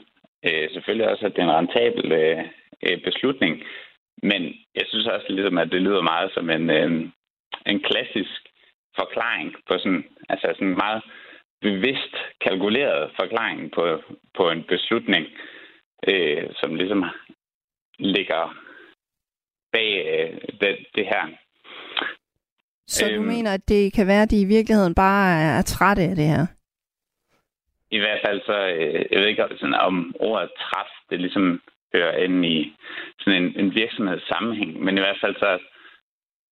Øh, selvfølgelig også, at det er en rentabel øh, øh, beslutning, men jeg synes også ligesom, at det lyder meget som en, øh, en klassisk forklaring på sådan, altså sådan en meget bevidst kalkuleret forklaring på, på en beslutning, øh, som ligesom ligger bag øh, det, det her. Så øhm, du mener, at det kan være, at de i virkeligheden bare er trætte af det her? I hvert fald så, øh, jeg ved ikke sådan, om ordet træt, det ligesom hører ind i sådan en, en virksomhedssammenhæng, men i hvert fald så,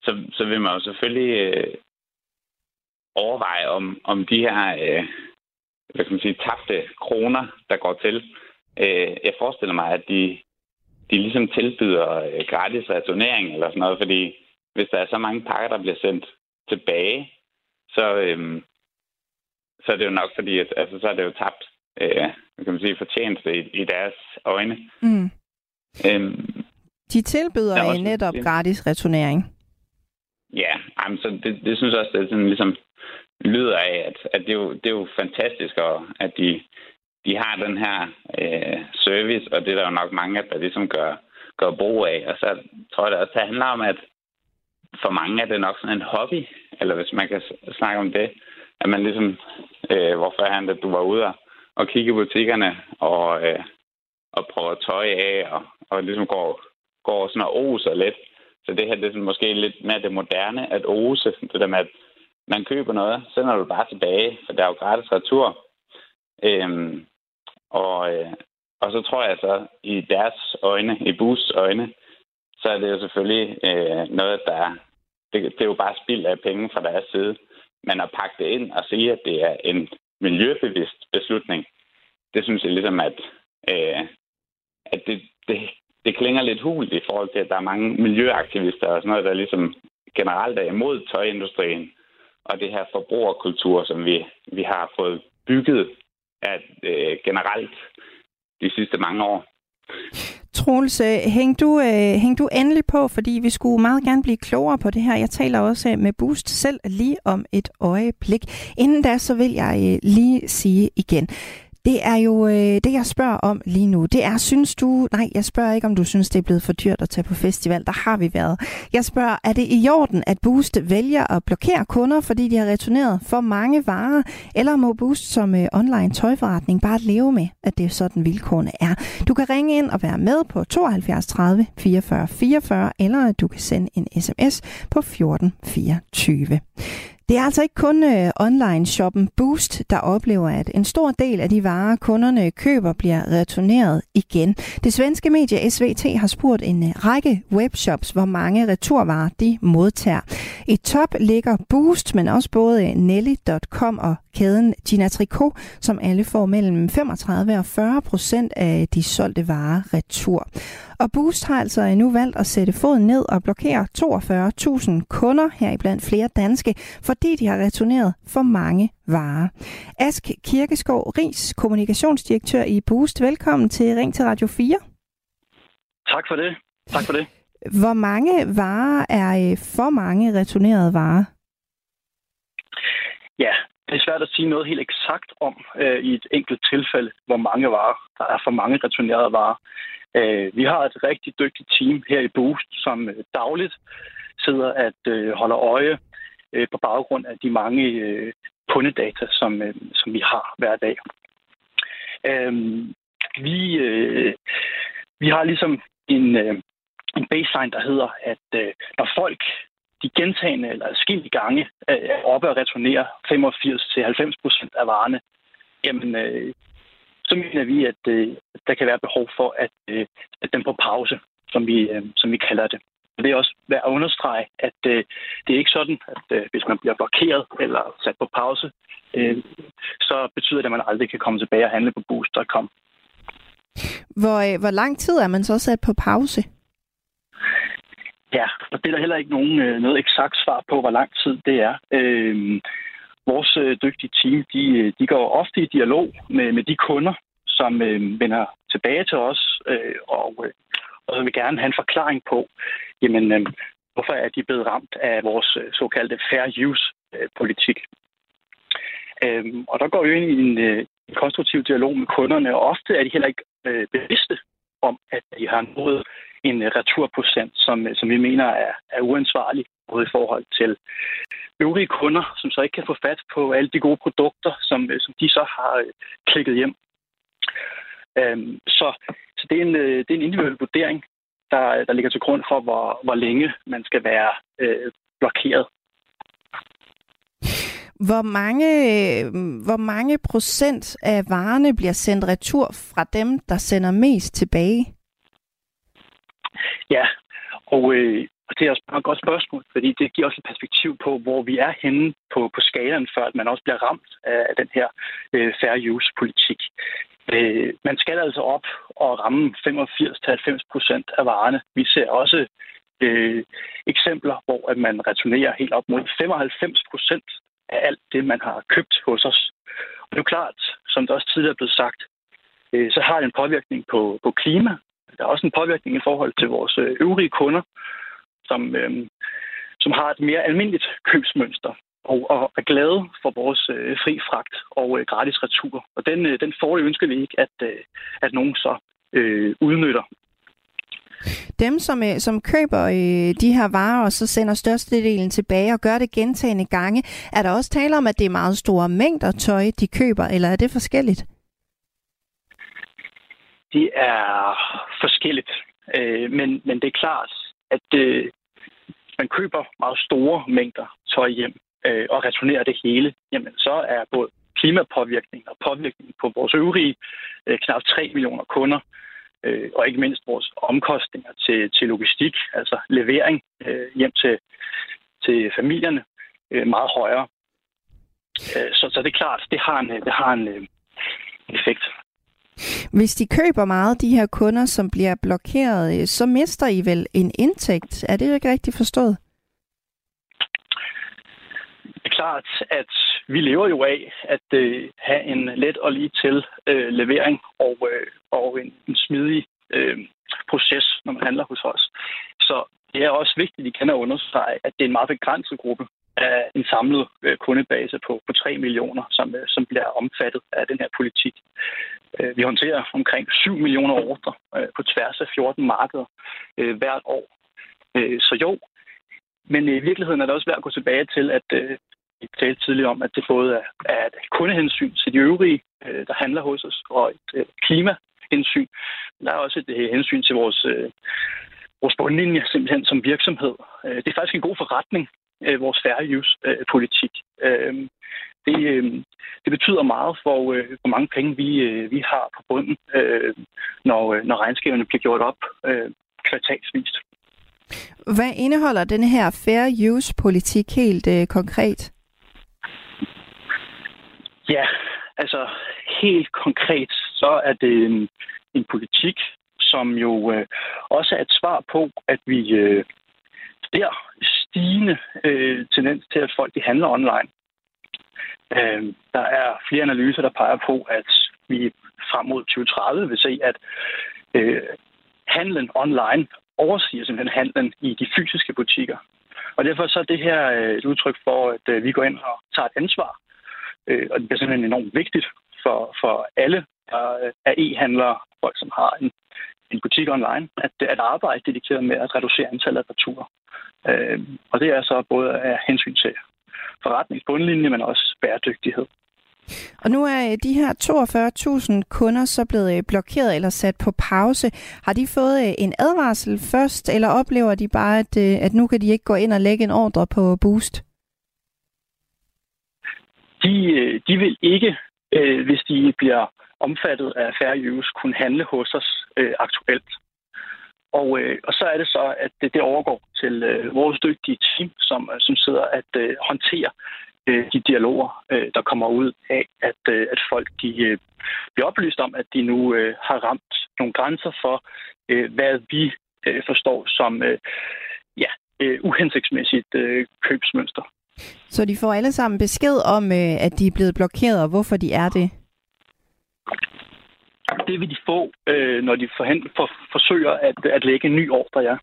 så, så vil man jo selvfølgelig øh, overveje, om, om de her øh, hvad kan man sige, tabte kroner, der går til. Øh, jeg forestiller mig, at de de ligesom tilbyder øh, gratis returnering eller sådan noget, fordi hvis der er så mange pakker, der bliver sendt tilbage, så, øh, så er det jo nok fordi, at altså, så er det jo tabt øh, kan man sige, fortjeneste i, i deres øjne. Mm. Øhm, de tilbyder en netop gratis returnering. Ja, jamen, så det, det synes jeg også, det sådan, ligesom lyder af, at, at det, er jo, det er jo fantastisk, og at de de har den her øh, service, og det er der jo nok mange, der ligesom gør, gør brug af. Og så tror jeg det også, det handler om, at for mange er det nok sådan en hobby, eller hvis man kan snakke om det, at man ligesom, øh, hvorfor er det, du var ude og, og kigge i butikkerne og, øh, og prøve tøj af, og, og ligesom går, går sådan og oser lidt. Så det her det er sådan måske lidt mere det moderne, at ose, det der med, at man køber noget, sender du bare tilbage, for der er jo gratis retur. Øhm, og, øh, og så tror jeg så, i deres øjne, i Bus øjne, så er det jo selvfølgelig øh, noget, der... Det, det er jo bare spild af penge fra deres side. Men at pakke det ind og sige, at det er en miljøbevidst beslutning, det synes jeg ligesom, at, øh, at det, det, det klinger lidt hult i forhold til, at der er mange miljøaktivister og sådan noget, der ligesom generelt er imod tøjindustrien og det her forbrugerkultur, som vi, vi har fået bygget at øh, generelt de sidste mange år. Troels, øh, hæng du, øh, hæng du endelig på, fordi vi skulle meget gerne blive klogere på det her. Jeg taler også øh, med Boost selv lige om et øjeblik. Inden da, så vil jeg øh, lige sige igen. Det er jo øh, det, jeg spørger om lige nu. Det er, synes du... Nej, jeg spørger ikke, om du synes, det er blevet for dyrt at tage på festival. Der har vi været. Jeg spørger, er det i orden, at Boost vælger at blokere kunder, fordi de har returneret for mange varer? Eller må Boost som øh, online tøjforretning bare leve med, at det er sådan vilkårene er? Du kan ringe ind og være med på 72 30 44 44, eller du kan sende en sms på 14 24. Det er altså ikke kun øh, online-shoppen Boost, der oplever, at en stor del af de varer, kunderne køber, bliver returneret igen. Det svenske medie SVT har spurgt en øh, række webshops, hvor mange returvarer de modtager. I top ligger Boost, men også både Nelly.com og kæden Gina Tricot, som alle får mellem 35 og 40 procent af de solgte varer retur. Og Boost har altså nu valgt at sætte foden ned og blokere 42.000 kunder, heriblandt flere danske, fordi de har returneret for mange varer. Ask Kirkeskov Ries, kommunikationsdirektør i Boost. Velkommen til Ring til Radio 4. Tak for det. Tak for det. Hvor mange varer er øh, for mange returnerede varer? Ja, det er svært at sige noget helt eksakt om øh, i et enkelt tilfælde, hvor mange varer. Der er for mange returnerede varer. Øh, vi har et rigtig dygtigt team her i Boost, som øh, dagligt sidder at øh, holder øje øh, på baggrund af de mange øh, kundedata, som, øh, som vi har hver dag. Øh, vi, øh, vi har ligesom en, øh, en baseline, der hedder, at øh, når folk de gentagende eller skilte gange øh, er oppe og returnerer 85-90 procent af varerne, jamen, øh, så mener vi, at øh, der kan være behov for at øh, at den på pause, som vi, øh, som vi kalder det. Det er også værd at understrege, at øh, det er ikke sådan, at øh, hvis man bliver blokeret eller sat på pause, øh, så betyder det, at man aldrig kan komme tilbage og handle på boost.com. Hvor, øh, hvor lang tid er man så sat på pause? Ja, og det er der heller ikke nogen, øh, noget eksakt svar på, hvor lang tid det er. Øh, vores øh, dygtige team, de, øh, de går ofte i dialog med, med de kunder, som øh, vender tilbage til os, øh, og, øh, og vil gerne have en forklaring på, jamen, øh, hvorfor er de blevet ramt af vores øh, såkaldte fair use-politik. Øh, og der går vi ind i en, øh, konstruktiv dialog med kunderne, og ofte er de heller ikke øh, bevidste om, at de har nået en øh, returprocent, som, øh, som vi mener er, er uansvarlig, både i forhold til øvrige kunder, som så ikke kan få fat på alle de gode produkter, som, øh, som de så har klikket hjem. Øhm, så, så det, er en, det er en individuel vurdering, der, der ligger til grund for, hvor, hvor længe man skal være øh, blokeret. Hvor mange, hvor mange procent af varerne bliver sendt retur fra dem, der sender mest tilbage? Ja, og, øh, og det er også et godt spørgsmål, fordi det giver også et perspektiv på, hvor vi er henne på, på skalaen, før at man også bliver ramt af den her øh, fair use-politik. Øh, man skal altså op og ramme 85-90 procent af varerne. Vi ser også øh, eksempler, hvor at man returnerer helt op mod 95 procent af alt det, man har købt hos os. Og det er jo klart, som der også tidligere er blevet sagt, øh, så har det en påvirkning på, på klima, der er også en påvirkning i forhold til vores øh, øvrige kunder, som, øh, som har et mere almindeligt købsmønster og, og er glade for vores øh, fri fragt og øh, gratis retur. Og den, øh, den fordel ønsker vi ikke, at, øh, at nogen så øh, udnytter. Dem, som, øh, som køber øh, de her varer og så sender størstedelen tilbage og gør det gentagende gange, er der også tale om, at det er meget store mængder tøj, de køber, eller er det forskelligt? Det er forskelligt. Øh, men, men det er klart, at øh, man køber meget store mængder tøj hjem øh, og returnerer det hele, jamen så er både klimapåvirkning og påvirkning på vores øvrige øh, knap 3 millioner kunder, øh, og ikke mindst vores omkostninger til, til logistik, altså levering øh, hjem til, til familierne, øh, meget højere. Øh, så, så det er klart, det har en, det har en øh, effekt. Hvis de køber meget, de her kunder, som bliver blokeret, øh, så mister I vel en indtægt. Er det ikke rigtigt forstået? Det er klart, at vi lever jo af at øh, have en let og lige til øh, levering og, øh, og en, en smidig øh, proces, når man handler hos os. Så det er også vigtigt, at I kan understrege, at det er en meget begrænset gruppe af en samlet øh, kundebase på, på 3 millioner, som, øh, som bliver omfattet af den her politik. Øh, vi håndterer omkring 7 millioner ordre på tværs af 14 markeder hvert år. Så jo, men i virkeligheden er det også værd at gå tilbage til, at vi talte tidligere om, at det både er et kundehensyn til de øvrige, der handler hos os, og et klimahensyn. Der er også et hensyn til vores, vores bundlinje simpelthen som virksomhed. Det er faktisk en god forretning øh, vores fair use-politik. Øh, det, øh, det betyder meget for, øh, hvor mange penge vi, øh, vi har på bunden, øh, når, øh, når regnskaberne bliver gjort op øh, kvartalsvist. Hvad indeholder den her fair use-politik helt øh, konkret? Ja, altså helt konkret, så er det en, en politik, som jo øh, også er et svar på, at vi øh, ser stigende øh, tendens til, at folk de handler online. Øh, der er flere analyser, der peger på, at vi frem mod 2030 vil se, at øh, handlen online oversiger simpelthen handlen i de fysiske butikker. Og derfor så er det her øh, et udtryk for, at øh, vi går ind og tager et ansvar. Øh, og det er simpelthen enormt vigtigt for, for alle, der er e-handlere, folk som har en, en butik online, at, at arbejde dedikeret med at reducere antallet af returer. Øh, og det er så både af hensyn til forretningsbundlinje, men også bæredygtighed. Og nu er de her 42.000 kunder så blevet blokeret eller sat på pause. Har de fået en advarsel først, eller oplever de bare, at, at nu kan de ikke gå ind og lægge en ordre på Boost? De, de vil ikke, hvis de bliver omfattet af fair use, kunne handle hos os Øh, aktuelt. Og, øh, og så er det så, at det, det overgår til øh, vores dygtige team, som, øh, som sidder at øh, håndtere øh, de dialoger, øh, der kommer ud af, at, øh, at folk de, øh, bliver oplyst om, at de nu øh, har ramt nogle grænser for, øh, hvad vi øh, forstår som øh, ja, øh, uhensigtsmæssigt øh, købsmønster. Så de får alle sammen besked om, øh, at de er blevet blokeret, og hvorfor de er det? Det vil de få, øh, når de forhen, for, forsøger at, at lægge en ny ordre, ja.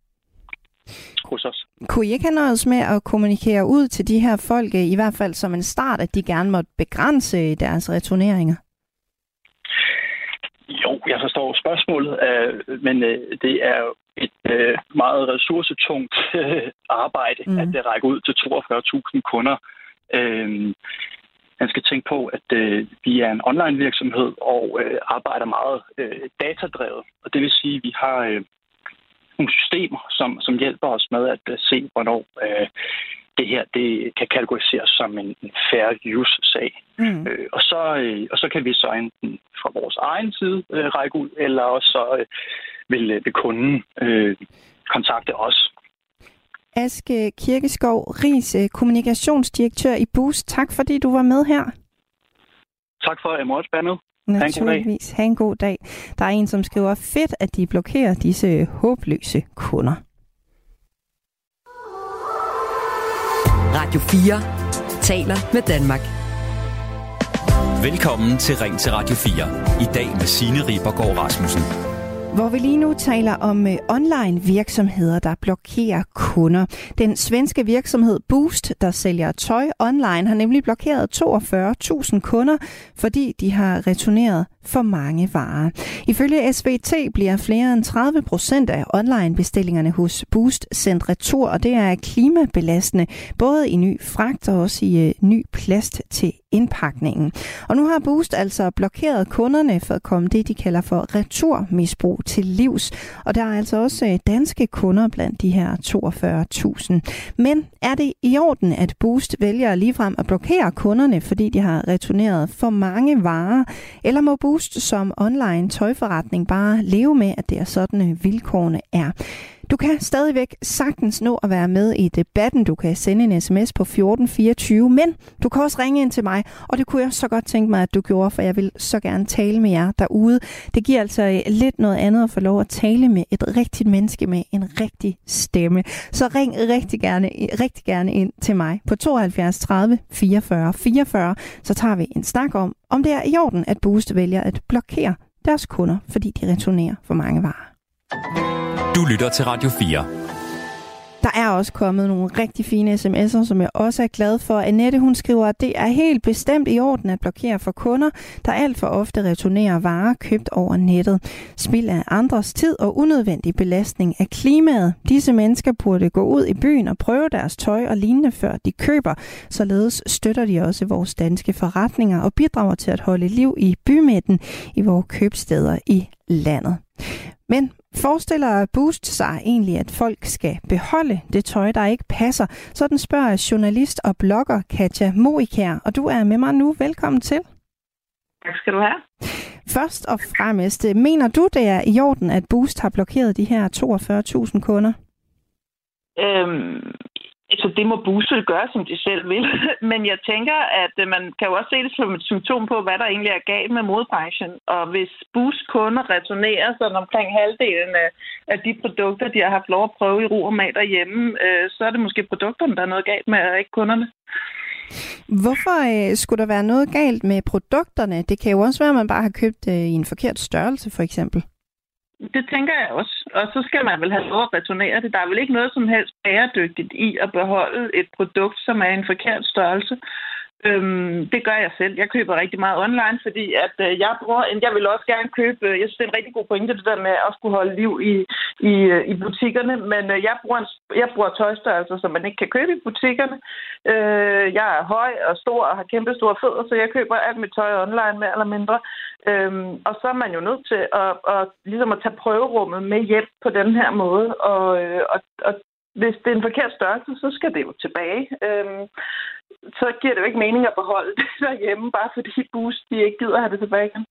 Hos os. Kunne I ikke have noget med at kommunikere ud til de her folk, i hvert fald som en start, at de gerne måtte begrænse deres returneringer? Jo, jeg forstår spørgsmålet, øh, men øh, det er et øh, meget ressourcetungt øh, arbejde, mm. at det rækker ud til 42.000 kunder. Øh, man skal tænke på, at øh, vi er en online virksomhed og øh, arbejder meget øh, datadrevet. Og det vil sige, at vi har øh, nogle systemer, som, som hjælper os med at øh, se, hvornår øh, det her det kan kategoriseres som en, en fair use-sag. Mm. Øh, og, så, øh, og så kan vi så enten fra vores egen side øh, række ud, eller også så øh, vil, øh, vil kunden øh, kontakte os Aske Kirkeskov Ries, øh, kommunikationsdirektør i Boost. Tak fordi du var med her. Tak for, at jeg måtte være med. Naturligvis. Ha' en god dag. Der er en, som skriver, fedt, at de blokerer disse håbløse kunder. Radio 4 taler med Danmark. Velkommen til Ring til Radio 4. I dag med Signe Ribergaard Rasmussen. Hvor vi lige nu taler om øh, online virksomheder, der blokerer kunder. Den svenske virksomhed Boost, der sælger tøj online, har nemlig blokeret 42.000 kunder, fordi de har returneret for mange varer. Ifølge SVT bliver flere end 30 procent af online-bestillingerne hos Boost sendt retur, og det er klimabelastende, både i ny fragt og også i øh, ny plast til indpakningen. Og nu har Boost altså blokeret kunderne for at komme det, de kalder for returmisbrug til livs. Og der er altså også øh, danske kunder blandt de her 42.000. Men er det i orden, at Boost vælger ligefrem at blokere kunderne, fordi de har returneret for mange varer? Eller må Boost som online tøjforretning bare leve med, at det er sådan øh, vilkårene er? Du kan stadigvæk sagtens nå at være med i debatten. Du kan sende en sms på 1424, men du kan også ringe ind til mig, og det kunne jeg så godt tænke mig, at du gjorde, for jeg vil så gerne tale med jer derude. Det giver altså øh, lidt noget andet at få lov at tale med et rigtigt menneske med en rigtig stemme. Så ring rigtig gerne, øh, rigtig gerne ind til mig på 72 30 44 44, så tager vi en snak om, om det er i orden, at Boost vælger at blokere deres kunder, fordi de returnerer for mange varer. Du lytter til Radio 4. Der er også kommet nogle rigtig fine sms'er, som jeg også er glad for. Annette, hun skriver, at det er helt bestemt i orden at blokere for kunder, der alt for ofte returnerer varer købt over nettet. Spil af andres tid og unødvendig belastning af klimaet. Disse mennesker burde gå ud i byen og prøve deres tøj og lignende, før de køber. Således støtter de også vores danske forretninger og bidrager til at holde liv i bymidten i vores købsteder i landet. Men forestiller Boost sig egentlig, at folk skal beholde det tøj, der ikke passer? Sådan spørger journalist og blogger Katja Moikær, og du er med mig nu. Velkommen til. Tak skal du have. Først og fremmest, mener du, det er i orden, at Boost har blokeret de her 42.000 kunder? Øhm, Altså, det må Boost gøre, som de selv vil. Men jeg tænker, at øh, man kan jo også se det som et symptom på, hvad der egentlig er galt med modbranchen. Og hvis Bus kunder returnerer sådan omkring halvdelen af, af de produkter, de har haft lov at prøve i ro og mag derhjemme, øh, så er det måske produkterne, der er noget galt med, og ikke kunderne. Hvorfor øh, skulle der være noget galt med produkterne? Det kan jo også være, at man bare har købt øh, i en forkert størrelse, for eksempel. Det tænker jeg også. Og så skal man vel have lov at returnere det. Der er vel ikke noget som helst bæredygtigt i at beholde et produkt, som er en forkert størrelse. Øhm, det gør jeg selv. Jeg køber rigtig meget online, fordi at øh, jeg bruger, jeg vil også gerne købe, øh, jeg synes, det er en rigtig god pointe, det der med at skulle holde liv i, i, øh, i butikkerne, men øh, jeg, bruger en, jeg bruger tøjstørrelser, som man ikke kan købe i butikkerne. Øh, jeg er høj og stor og har kæmpe store fødder, så jeg køber alt mit tøj online mere eller mindre. Øhm, og så er man jo nødt til at, at, ligesom at tage prøverummet med hjem på den her måde, og, øh, og, og hvis det er en forkert størrelse, så skal det jo tilbage. Øhm, så giver det jo ikke mening at beholde det derhjemme, bare fordi Boost de ikke gider have det tilbage igen.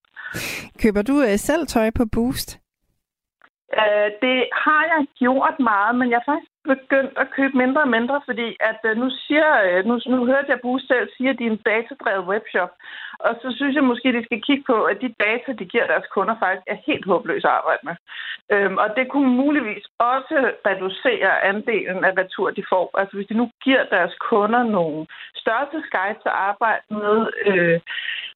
Køber du øh, selv tøj på Boost? Øh, det har jeg gjort meget, men jeg er faktisk begyndt at købe mindre og mindre, fordi at øh, nu siger, øh, nu, nu hørte jeg Boost selv sige, at de er en datadrevet webshop. Og så synes jeg måske, at de skal kigge på, at de data, de giver deres kunder, faktisk er helt håbløse at arbejde med. Øhm, og det kunne muligvis også reducere andelen af retur, de får. Altså hvis de nu giver deres kunder nogle størrelsesguides at arbejde med, øh,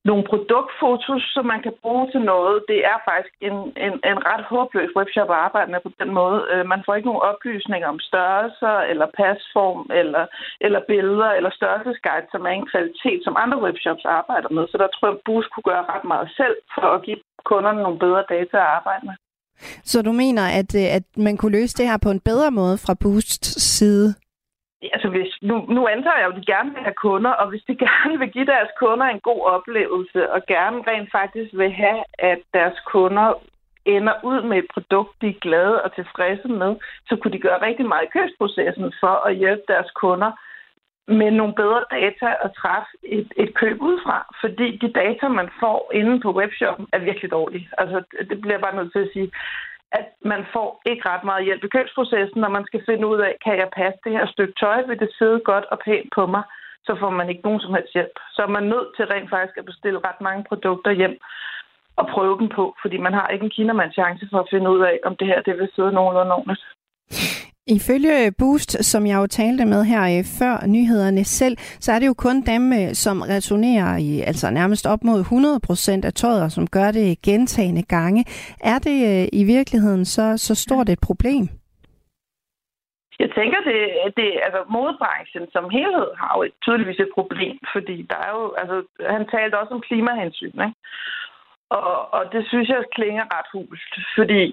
nogle produktfotos, som man kan bruge til noget, det er faktisk en, en, en ret håbløs webshop at arbejde med på den måde. Øh, man får ikke nogen oplysninger om størrelser, eller pasform, eller, eller billeder, eller størrelsesguide, som er en kvalitet, som andre webshops arbejder med. Så der tror jeg, at Boost kunne gøre ret meget selv for at give kunderne nogle bedre data at arbejde med. Så du mener, at, øh, at man kunne løse det her på en bedre måde fra Boosts side? Altså, hvis, nu, nu antager jeg jo, at de gerne vil have kunder, og hvis de gerne vil give deres kunder en god oplevelse, og gerne rent faktisk vil have, at deres kunder ender ud med et produkt, de er glade og tilfredse med, så kunne de gøre rigtig meget i købsprocessen for at hjælpe deres kunder med nogle bedre data at træffe et, et køb ud fra. Fordi de data, man får inde på webshoppen, er virkelig dårlige. Altså, det bliver bare nødt til at sige, at man får ikke ret meget hjælp i købsprocessen, når man skal finde ud af, kan jeg passe det her stykke tøj, vil det sidde godt og pænt på mig, så får man ikke nogen som helst hjælp. Så er man nødt til rent faktisk at bestille ret mange produkter hjem og prøve dem på, fordi man har ikke en kindermands chance for at finde ud af, om det her det vil sidde nogenlunde ordentligt. Ifølge Boost, som jeg jo talte med her øh, før nyhederne selv, så er det jo kun dem, øh, som returnerer i altså nærmest op mod 100% af tøjet, som gør det gentagende gange. Er det øh, i virkeligheden så, så stort et problem? Jeg tænker, det, det altså modebranchen som helhed har jo tydeligvis et problem, fordi der er jo, altså, han talte også om klimahensyn, ikke? Og, og det synes jeg klinger ret hulst, fordi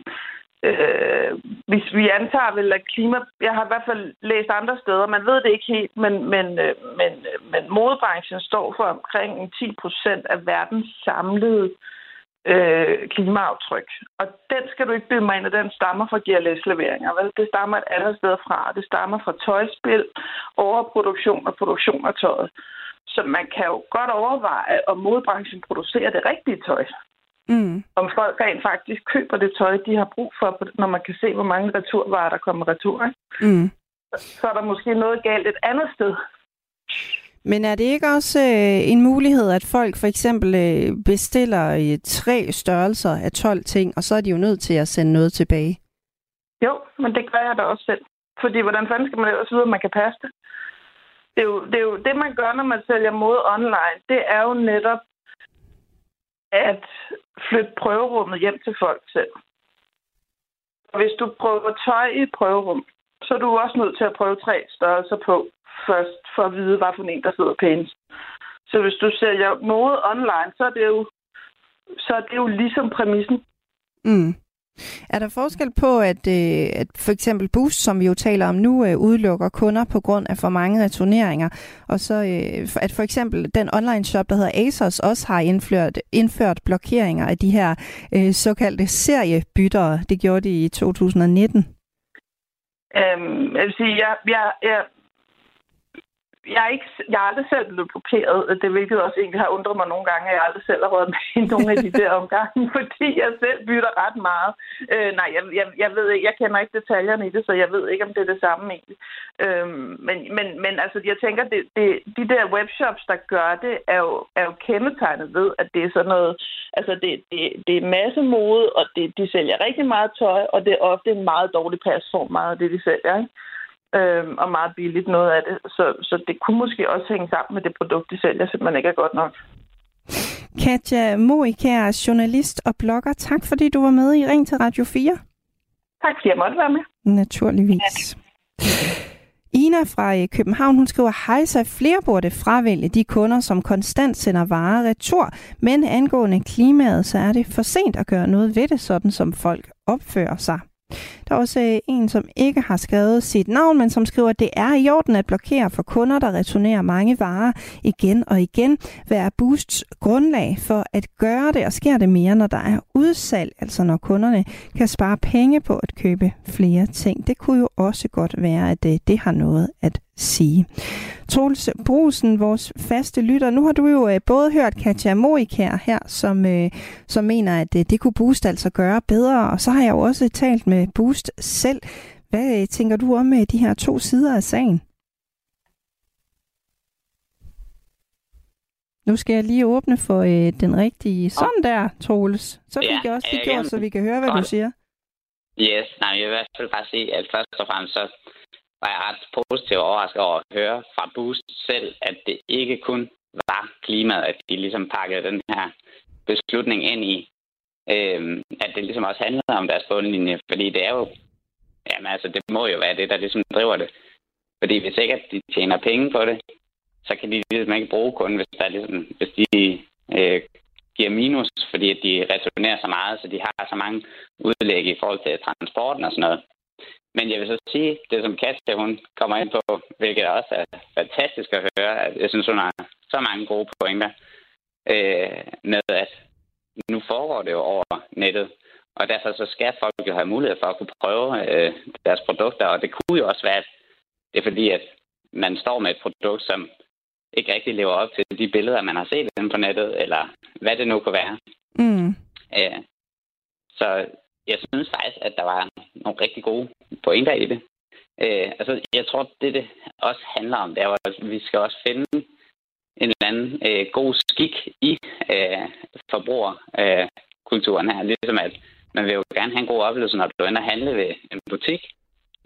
øh, hvis vi antager vel, at klima... Jeg har i hvert fald læst andre steder, man ved det ikke helt, men, men, øh, men, øh, men modebranchen står for omkring 10 procent af verdens samlede øh, klimaaftryk. Og den skal du ikke bilde mig ind, at den stammer fra GLS-leveringer. Vel? Det stammer et andet sted fra. Det stammer fra tøjspil, overproduktion og produktion af tøjet. Så man kan jo godt overveje, om modebranchen producerer det rigtige tøj. Mm. Om folk rent faktisk køber det tøj, de har brug for, når man kan se, hvor mange returvarer, der kommer retur. Ikke? Mm. Så er der måske noget galt et andet sted. Men er det ikke også øh, en mulighed, at folk for eksempel øh, bestiller øh, tre størrelser af 12 ting, og så er de jo nødt til at sende noget tilbage? Jo, men det gør jeg da også selv. Fordi hvordan fanden skal man ellers vide, at man kan passe det? Det er, jo, det er jo det, man gør, når man sælger mode online. Det er jo netop at flytte prøverummet hjem til folk selv. Og hvis du prøver tøj i et prøverum, så er du også nødt til at prøve tre størrelser på først, for at vide, hvad for en, der sidder pænt. Så hvis du sælger mode online, så er det jo, så er det jo ligesom præmissen. Mm. Er der forskel på, at, øh, at for eksempel Boost, som vi jo taler om nu, øh, udelukker kunder på grund af for mange returneringer, og så øh, at for eksempel den online shop, der hedder Asos, også har indført, indført blokeringer af de her øh, såkaldte seriebyttere. Det gjorde de i 2019. Øhm, jeg vil sige, jeg, jeg, jeg, jeg, er ikke, jeg er aldrig selv blevet blokeret, øh, det hvilket også egentlig har undret mig nogle gange, at jeg aldrig selv har været med i nogle af de der omgange, fordi jeg selv bytter ret meget. Øh, nej, jeg, jeg, jeg ved ikke, jeg kender ikke detaljerne i det, så jeg ved ikke, om det er det samme egentlig. Øh, men, men, men altså, jeg tænker, det, det, de der webshops, der gør det, er jo, er jo kendetegnet ved, at det er sådan noget, altså det, det, det er masse mode, og det, de sælger rigtig meget tøj, og det er ofte en meget dårlig pasform, meget af det, de sælger, ikke? Øh, og meget billigt noget af det. Så, så det kunne måske også hænge sammen med det produkt, de sælger, simpelthen ikke er godt nok. Katja Moikær, journalist og blogger. Tak fordi du var med i Ring til Radio 4. Tak fordi jeg måtte være med. Naturligvis. Ja. I Tina fra øh, København, hun skriver, hej så flere burde fravælge de kunder, som konstant sender varer retur. Men angående klimaet, så er det for sent at gøre noget ved det, sådan som folk opfører sig. Der er også øh, en, som ikke har skrevet sit navn, men som skriver, at det er i orden at blokere for kunder, der returnerer mange varer igen og igen. Hvad er Boosts grundlag for at gøre det, og sker det mere, når der er udsalg, altså når kunderne kan spare penge på at købe flere ting? Det kunne jo også godt være, at det, øh, det har noget at sige. Troels Brusen, vores faste lytter, nu har du jo øh, både hørt Katja Moikær her, som, øh, som mener, at øh, det kunne Boost altså gøre bedre, og så har jeg jo også talt med Boost selv. Hvad tænker du om de her to sider af sagen? Nu skal jeg lige åbne for øh, den rigtige. Sådan der, Troels. Så fik ja, jeg også lige gjort, så vi kan høre, hvad du siger. Yes, nej, jeg vil i hvert fald bare sige, at først og fremmest så var jeg ret positivt overrasket over at høre fra Boost selv, at det ikke kun var klimaet, at de ligesom pakkede den her beslutning ind i øh, at det ligesom også handler om deres bundlinje, fordi det er jo, jamen altså, det må jo være det, der ligesom driver det. Fordi hvis ikke at de tjener penge på det, så kan de ligesom ikke bruge kunden, hvis, der ligesom, hvis de øh, giver minus, fordi de returnerer så meget, så de har så mange udlæg i forhold til transporten og sådan noget. Men jeg vil så sige, det som Katja hun kommer ind på, hvilket også er fantastisk at høre, at jeg synes, hun har så mange gode pointer øh, med, at nu foregår det jo over nettet, og derfor så skal folk jo have mulighed for at kunne prøve øh, deres produkter, og det kunne jo også være, at det er fordi, at man står med et produkt, som ikke rigtig lever op til de billeder, man har set på nettet, eller hvad det nu kunne være. Mm. Øh, så jeg synes faktisk, at der var nogle rigtig gode pointer i det. Øh, altså, jeg tror, det det også handler om, det er at vi skal også finde en eller anden øh, god skik i øh, forbrugerkulturen øh, her. Ligesom at man vil jo gerne have en god oplevelse, når du ender og handle ved en butik.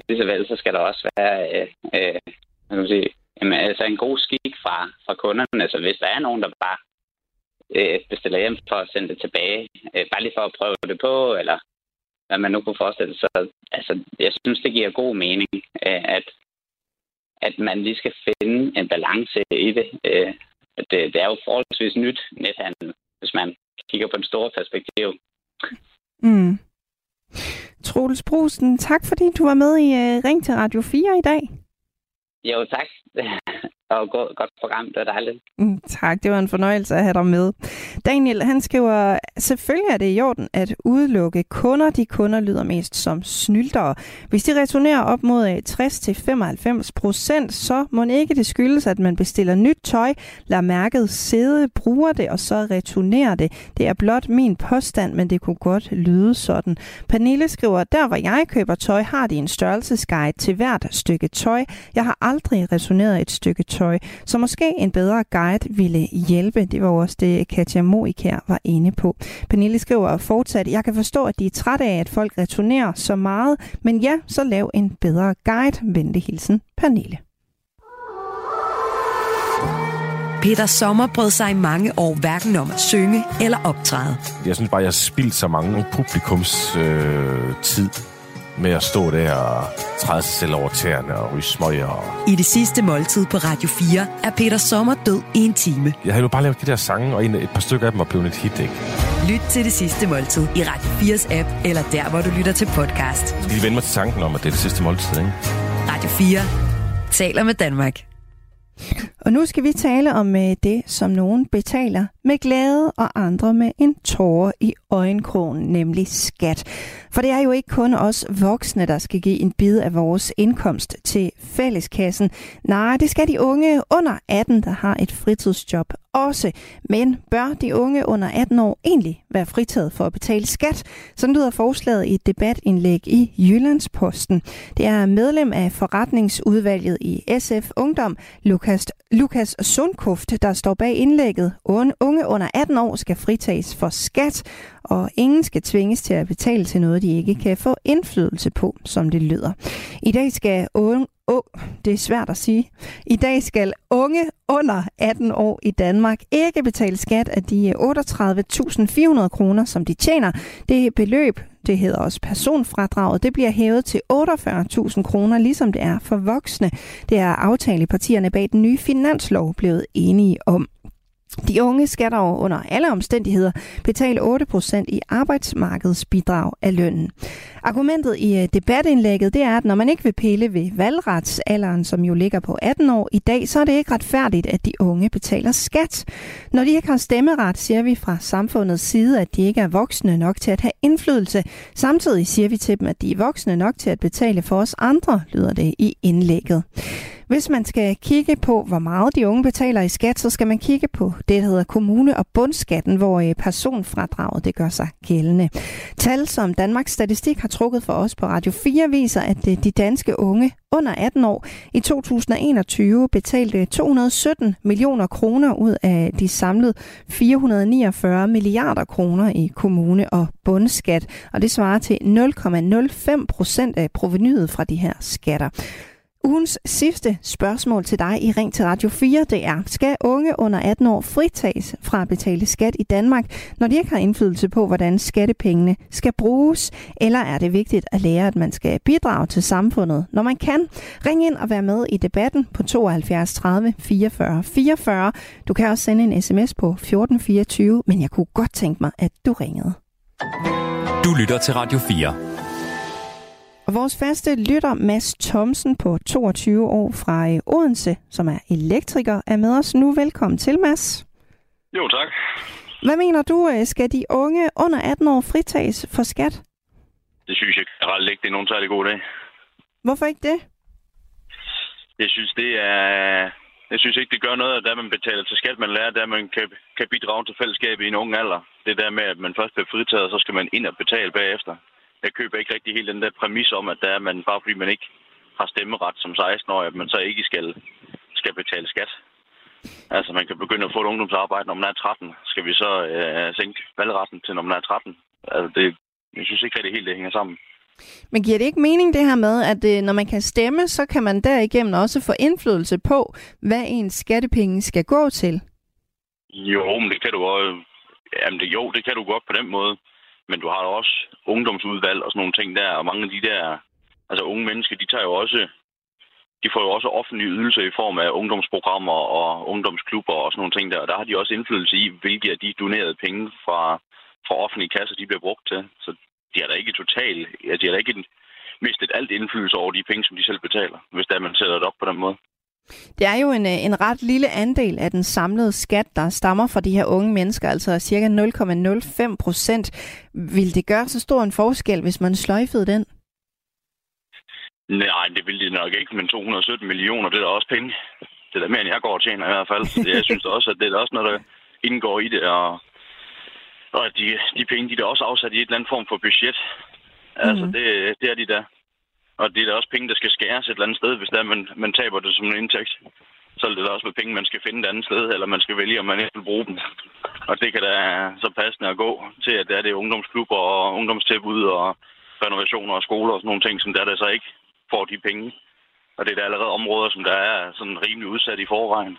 Ligeså vel, så skal der også være øh, øh, man kan sige, jamen, altså en god skik fra, fra kunderne. Altså, hvis der er nogen, der bare øh, bestiller hjem for at sende det tilbage, øh, bare lige for at prøve det på, eller hvad man nu kunne forestille sig. Altså, jeg synes, det giver god mening, øh, at, at man lige skal finde en balance i det. Øh, det, det er jo forholdsvis nyt nethandel, hvis man kigger på den store perspektiv. Mm. Troels Brusen, tak fordi du var med i uh, Ring til Radio 4 i dag. Jo, tak og godt, godt program. Det var dejligt. Mm, tak, det var en fornøjelse at have dig med. Daniel, han skriver, selvfølgelig er det i orden at udelukke kunder. De kunder lyder mest som snyldere. Hvis de returnerer op mod øh, 60-95 procent, så må ikke det skyldes, at man bestiller nyt tøj, lader mærket sidde, bruger det og så returnerer det. Det er blot min påstand, men det kunne godt lyde sådan. Pernille skriver, der hvor jeg køber tøj, har de en størrelsesguide til hvert stykke tøj. Jeg har aldrig returneret et stykke tøj tøj. Så måske en bedre guide ville hjælpe. Det var også det, Katja Moikær var inde på. Pernille skriver fortsat, jeg kan forstå, at de er trætte af, at folk returnerer så meget, men ja, så lav en bedre guide. Venlig hilsen, Pernille. Peter Sommer brød sig i mange år hverken om at synge eller optræde. Jeg synes bare, jeg har spildt så mange publikums øh, tid med at stå der og træde sig selv over tæerne og ryge smøger. Og... I det sidste måltid på Radio 4 er Peter Sommer død i en time. Jeg har jo bare lavet de der sange, og et par stykker af dem er blevet et hit, ikke? Lyt til det sidste måltid i Radio 4's app, eller der, hvor du lytter til podcast. Skal lige vende mig til tanken om, at det er det sidste måltid, ikke? Radio 4 taler med Danmark. Og nu skal vi tale om øh, det, som nogen betaler med glæde og andre med en tårer i øjenkrogen, nemlig skat. For det er jo ikke kun os voksne, der skal give en bid af vores indkomst til fælleskassen. Nej, det skal de unge under 18, der har et fritidsjob også. Men bør de unge under 18 år egentlig være fritaget for at betale skat? Sådan lyder forslaget i et debatindlæg i Jyllandsposten. Det er medlem af forretningsudvalget i SF Ungdom, Lukas, Lukas Sundkuft, der står bag indlægget. Unge under 18 år skal fritages for skat, og ingen skal tvinges til at betale til noget, de ikke kan få indflydelse på, som det lyder. I dag skal unge, oh, det er svært at sige. I dag skal unge under 18 år i Danmark ikke betale skat af de 38.400 kroner, som de tjener. Det beløb, det hedder også personfradraget, det bliver hævet til 48.000 kroner, ligesom det er for voksne. Det er aftalepartierne bag den nye finanslov blevet enige om. De unge skal dog under alle omstændigheder betale 8% i arbejdsmarkedsbidrag af lønnen. Argumentet i øh, debatindlægget det er, at når man ikke vil pille ved valgretsalderen, som jo ligger på 18 år i dag, så er det ikke retfærdigt, at de unge betaler skat. Når de ikke har stemmeret, siger vi fra samfundets side, at de ikke er voksne nok til at have indflydelse. Samtidig siger vi til dem, at de er voksne nok til at betale for os andre, lyder det i indlægget. Hvis man skal kigge på, hvor meget de unge betaler i skat, så skal man kigge på det, der hedder kommune- og bundskatten, hvor øh, personfradraget det gør sig gældende. Tal, som Danmarks Statistik har trukket for os på Radio 4, viser, at øh, de danske unge under 18 år i 2021 betalte 217 millioner kroner ud af de samlede 449 milliarder kroner i kommune- og bundskat, og det svarer til 0,05 procent af provenyet fra de her skatter. Ugens sidste spørgsmål til dig i Ring til Radio 4, det er, skal unge under 18 år fritages fra at betale skat i Danmark, når de ikke har indflydelse på, hvordan skattepengene skal bruges? Eller er det vigtigt at lære, at man skal bidrage til samfundet, når man kan? Ring ind og vær med i debatten på 72 30 44 44. Du kan også sende en sms på 1424, men jeg kunne godt tænke mig, at du ringede. Du lytter til Radio 4. Og vores faste lytter, Mads Thomsen på 22 år fra øh, Odense, som er elektriker, er med os nu. Velkommen til, Mads. Jo, tak. Hvad mener du, øh, skal de unge under 18 år fritages for skat? Det synes jeg generelt ikke, det er nogen særlig god dag. Hvorfor ikke det? Jeg synes, det er... Jeg synes ikke, det gør noget, at man betaler til skat, man lærer, at man kan, kan bidrage til fællesskabet i en ung alder. Det der med, at man først bliver fritaget, så skal man ind og betale bagefter jeg køber ikke rigtig helt den der præmis om, at der er man, bare fordi man ikke har stemmeret som 16-årig, at man så ikke skal, skal betale skat. Altså, man kan begynde at få et ungdomsarbejde, når man er 13. Skal vi så øh, sænke valgretten til, når man er 13? Altså, det, jeg synes ikke rigtig helt, det hænger sammen. Men giver det ikke mening det her med, at øh, når man kan stemme, så kan man derigennem også få indflydelse på, hvad ens skattepenge skal gå til? Jo, men det kan du også. Jamen det, jo, det kan du godt på den måde. Men du har også ungdomsudvalg og sådan nogle ting der, og mange af de der altså unge mennesker, de tager jo også de får jo også offentlige ydelser i form af ungdomsprogrammer og ungdomsklubber og sådan nogle ting der. Og der har de også indflydelse i, hvilke af de donerede penge fra, fra offentlige kasser, de bliver brugt til. Så de har da ikke totalt, ja, de har da ikke mistet alt indflydelse over de penge, som de selv betaler, hvis der man sætter det op på den måde. Det er jo en, øh, en ret lille andel af den samlede skat, der stammer fra de her unge mennesker, altså cirka 0,05 procent. Vil det gøre så stor en forskel, hvis man sløjfede den? Nej, det vil det nok ikke, men 217 millioner, det er da også penge. Det er da mere, end jeg går og tjener i hvert fald. Så jeg synes også, at det er også noget, der indgår i det, og, og de, de penge, de er da også afsat i et eller andet form for budget. Altså, mm. det, det er de der. Og det er da også penge, der skal skæres et eller andet sted, hvis der man, man taber det som en indtægt. Så er det da også med penge, man skal finde et andet sted, eller man skal vælge, om man ikke vil bruge dem. Og det kan da så passende at gå til, at det er det ungdomsklubber og ungdomstilbud og renovationer og skoler og sådan nogle ting, som der, der så ikke får de penge. Og det er der allerede områder, som der er sådan rimelig udsat i forvejen.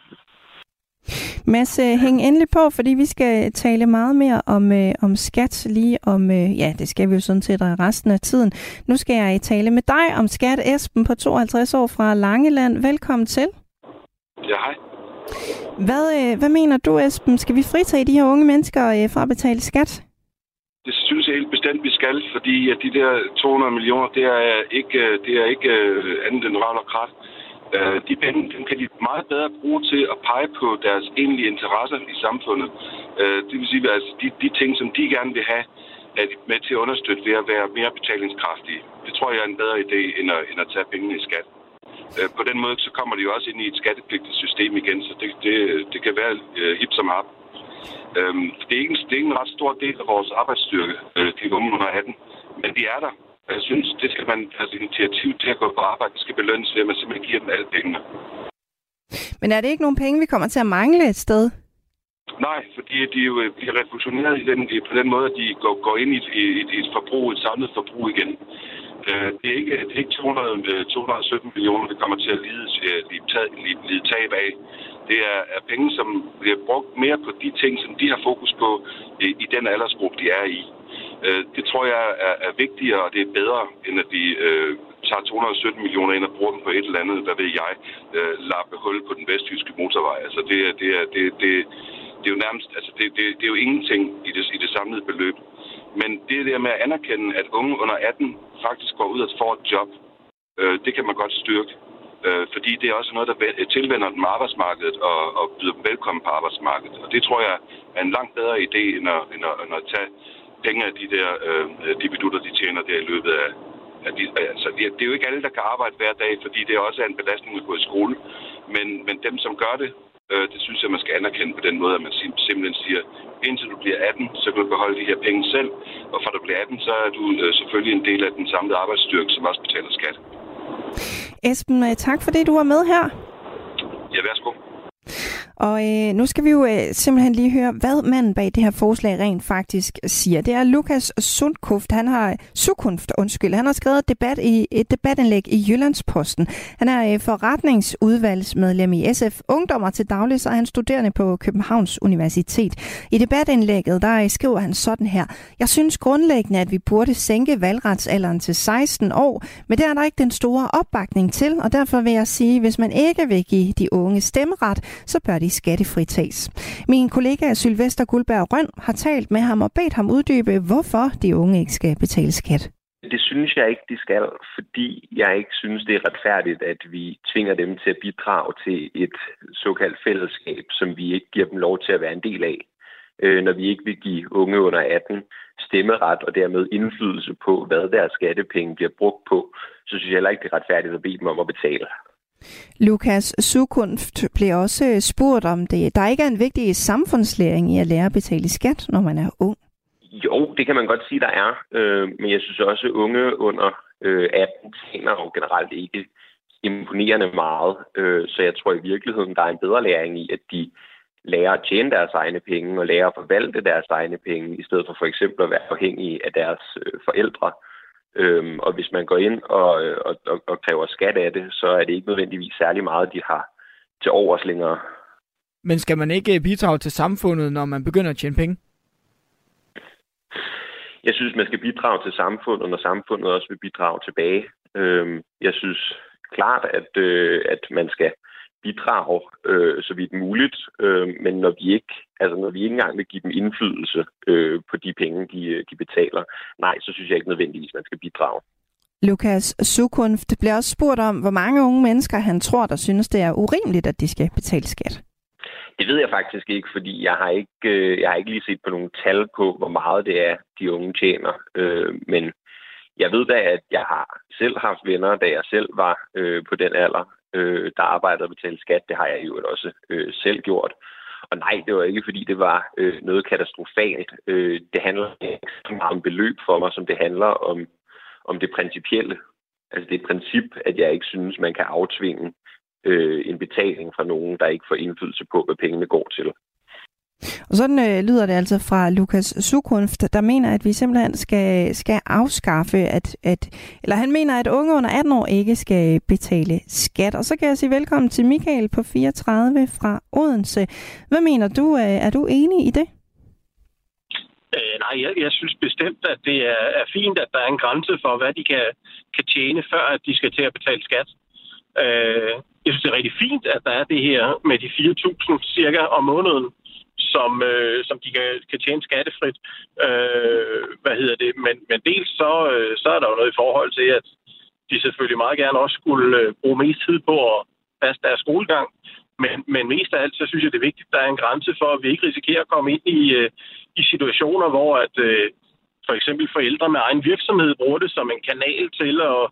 Mads, øh, hæng endelig på, fordi vi skal tale meget mere om, øh, om skat lige om, øh, ja, det skal vi jo sådan set resten af tiden. Nu skal jeg tale med dig om skat, Esben på 52 år fra Langeland. Velkommen til. Ja, hej. Hvad, øh, hvad mener du, Esben? Skal vi fritage de her unge mennesker øh, fra at betale skat? Det synes jeg helt bestemt, vi skal, fordi at de der 200 millioner, det er ikke, det er ikke øh, andet end røv og kraft. Øh, de penge dem kan de meget bedre bruge til at pege på deres egentlige interesser i samfundet. Øh, det vil sige, at altså, de, de ting, som de gerne vil have, er de med til at understøtte ved at være mere betalingskraftige. Det tror jeg er en bedre idé, end at, end at tage pengene i skat. Øh, på den måde, så kommer de jo også ind i et skattepligtigt system igen, så det, det, det kan være øh, hip som hap. Øh, det, er ikke det er ikke en ret stor del af vores arbejdsstyrke, øh, de unge under 18, men de er der. Jeg synes, det skal man have initiativ til at gå på arbejde. Det skal belønnes ved, at man simpelthen giver dem alle pengene. Men er det ikke nogen penge, vi kommer til at mangle et sted? Nej, fordi de jo øh, bliver refusioneret i den, på den måde, at de går, går ind i et, i et forbrug, et samlet forbrug igen. Øh, det er ikke, det er ikke 200, 217 øh, millioner, der kommer til at lide, lide, lide tab af. Det er, er penge, som bliver brugt mere på de ting, som de har fokus på i, i den aldersgruppe, de er i. Øh, det tror jeg er, er vigtigere, og det er bedre, end at vi øh, tager 217 millioner ind og bruger dem på et eller andet, hvad ved jeg, øh, lappe hul på den vestjyske motorvej. Altså det, er, det, er, det, det, det er jo nærmest, altså det, det, det er jo ingenting i det, i det samlede beløb. Men det der med at anerkende, at unge under 18 faktisk går ud og får et job, øh, det kan man godt styrke. Øh, fordi det er også noget, der tilvender dem arbejdsmarkedet og, og byder dem velkommen på arbejdsmarkedet. Og det tror jeg er en langt bedre idé, end at, end at, end at tage penge af de der øh, de bedutter, de tjener der i løbet af, af de, altså, det, det er jo ikke alle, der kan arbejde hver dag, fordi det også er en belastning at gå i skole. Men, men dem, som gør det, øh, det synes jeg, man skal anerkende på den måde, at man simpelthen siger, indtil du bliver 18, så kan du beholde de her penge selv, og fra du bliver 18, så er du øh, selvfølgelig en del af den samlede arbejdsstyrke, som også betaler skat. Esben, øh, tak for det, du var med her. Ja, værsgo. Og øh, nu skal vi jo øh, simpelthen lige høre, hvad manden bag det her forslag rent faktisk siger. Det er Lukas Sundkuft. Han har Sukunft, undskyld. Han har skrevet debat i, et debatindlæg i Jyllandsposten. Han er øh, forretningsudvalgsmedlem i SF Ungdommer til daglig, så er han studerende på Københavns Universitet. I debatindlægget, der øh, skriver han sådan her. Jeg synes grundlæggende, at vi burde sænke valgretsalderen til 16 år, men det er der ikke den store opbakning til, og derfor vil jeg sige, hvis man ikke vil give de unge stemmeret, så bør de skattefritages. Min kollega Sylvester Guldberg Røn har talt med ham og bedt ham uddybe, hvorfor de unge ikke skal betale skat. Det synes jeg ikke, de skal, fordi jeg ikke synes, det er retfærdigt, at vi tvinger dem til at bidrage til et såkaldt fællesskab, som vi ikke giver dem lov til at være en del af. Øh, når vi ikke vil give unge under 18 stemmeret og dermed indflydelse på, hvad deres skattepenge bliver brugt på, så synes jeg heller ikke, det er retfærdigt at bede dem om at betale. Lukas Sukunft blev også spurgt om det. Der ikke er en vigtig samfundslæring i at lære at betale skat, når man er ung. Jo, det kan man godt sige, der er. Øh, men jeg synes også, at unge under øh, 18 tjener jo generelt ikke imponerende meget. Øh, så jeg tror i virkeligheden, der er en bedre læring i, at de lærer at tjene deres egne penge og lærer at forvalte deres egne penge, i stedet for for eksempel at være afhængige af deres øh, forældre. Øhm, og hvis man går ind og, og, og, og kræver skat af det, så er det ikke nødvendigvis særlig meget, de har til overs længere. Men skal man ikke bidrage til samfundet, når man begynder at tjene penge? Jeg synes, man skal bidrage til samfundet, når samfundet også vil bidrage tilbage. Øhm, jeg synes klart, at, øh, at man skal bidrage øh, så vidt muligt, øh, men når vi ikke, altså når vi ikke engang vil give dem indflydelse øh, på de penge, de, de betaler, nej, så synes jeg ikke nødvendigvis, man skal bidrage. Lukas Sukunft blev også spurgt om, hvor mange unge mennesker han tror, der synes, det er urimeligt, at de skal betale skat. Det ved jeg faktisk ikke, fordi jeg har ikke, øh, jeg har ikke lige set på nogle tal på, hvor meget det er, de unge tjener. Øh, men jeg ved da, at jeg har selv haft venner, da jeg selv var øh, på den alder, øh, der arbejder og betaler skat. Det har jeg jo også øh, selv gjort. Og nej, det var ikke, fordi det var øh, noget katastrofalt. Øh, det handler ikke så meget om beløb for mig, som det handler om, om det principielle. Altså det er et princip, at jeg ikke synes, man kan aftvinge øh, en betaling fra nogen, der ikke får indflydelse på, hvad pengene går til. Og sådan øh, lyder det altså fra Lukas Sukunft, der mener, at vi simpelthen skal, skal afskaffe, at, at, eller han mener, at unge under 18 år ikke skal betale skat. Og så kan jeg sige velkommen til Michael på 34 fra Odense. Hvad mener du? Øh, er du enig i det? Øh, nej, jeg, jeg synes bestemt, at det er, er fint, at der er en grænse for, hvad de kan, kan tjene, før at de skal til at betale skat. Øh, jeg synes, det er rigtig fint, at der er det her med de 4.000 cirka om måneden, som, øh, som de kan, kan tjene skattefrit. Øh, hvad hedder det? Men, men dels så, øh, så er der jo noget i forhold til, at de selvfølgelig meget gerne også skulle øh, bruge mest tid på at passe deres skolegang. Men, men mest af alt, så synes jeg, det er vigtigt, at der er en grænse for, at vi ikke risikerer at komme ind i, øh, i situationer, hvor at, øh, for eksempel forældre med egen virksomhed bruger det som en kanal til at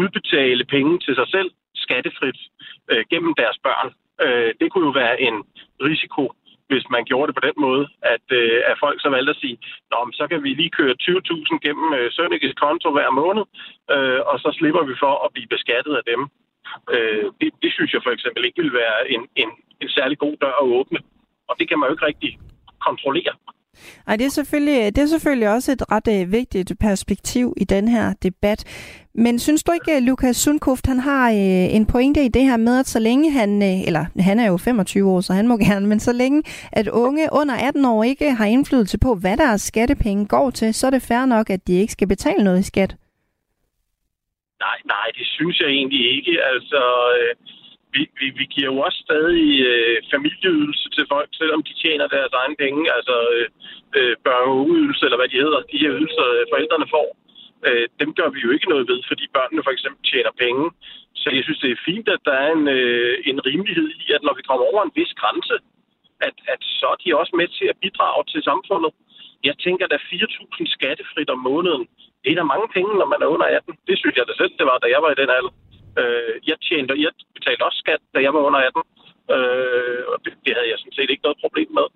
udbetale penge til sig selv skattefrit øh, gennem deres børn. Øh, det kunne jo være en risiko, hvis man gjorde det på den måde, at, øh, at folk så valgte at sige, Nå, så kan vi lige køre 20.000 gennem øh, Sønnekes konto hver måned, øh, og så slipper vi for at blive beskattet af dem. Øh, det, det synes jeg for eksempel ikke vil være en, en, en særlig god dør at åbne, og det kan man jo ikke rigtig kontrollere. Ej, det er, selvfølgelig, det er selvfølgelig også et ret øh, vigtigt perspektiv i den her debat. Men synes du ikke, Lukas Sundkoft, han har øh, en pointe i det her med, at så længe han, øh, eller han er jo 25 år, så han må gerne, men så længe at unge under 18 år ikke har indflydelse på, hvad deres skattepenge går til, så er det fair nok, at de ikke skal betale noget i skat? Nej, nej, det synes jeg egentlig ikke. Altså, øh, vi, vi, vi giver jo også stadig øh, familieydelse til folk, selvom de tjener deres egne penge, altså øh, øh ungeydelse, eller hvad de hedder, de her ydelser, øh, forældrene får. Øh, dem gør vi jo ikke noget ved, fordi børnene for eksempel tjener penge. Så jeg synes, det er fint, at der er en, øh, en rimelighed i, at når vi kommer over en vis grænse, at, at så er de også med til at bidrage til samfundet. Jeg tænker, at der 4.000 skattefrit om måneden. Det er da mange penge, når man er under 18. Det synes jeg da selv, det var, da jeg var i den alder. Øh, jeg, tjente, jeg betalte også skat, da jeg var under 18. Øh, og det, det havde jeg sådan set ikke noget problem med.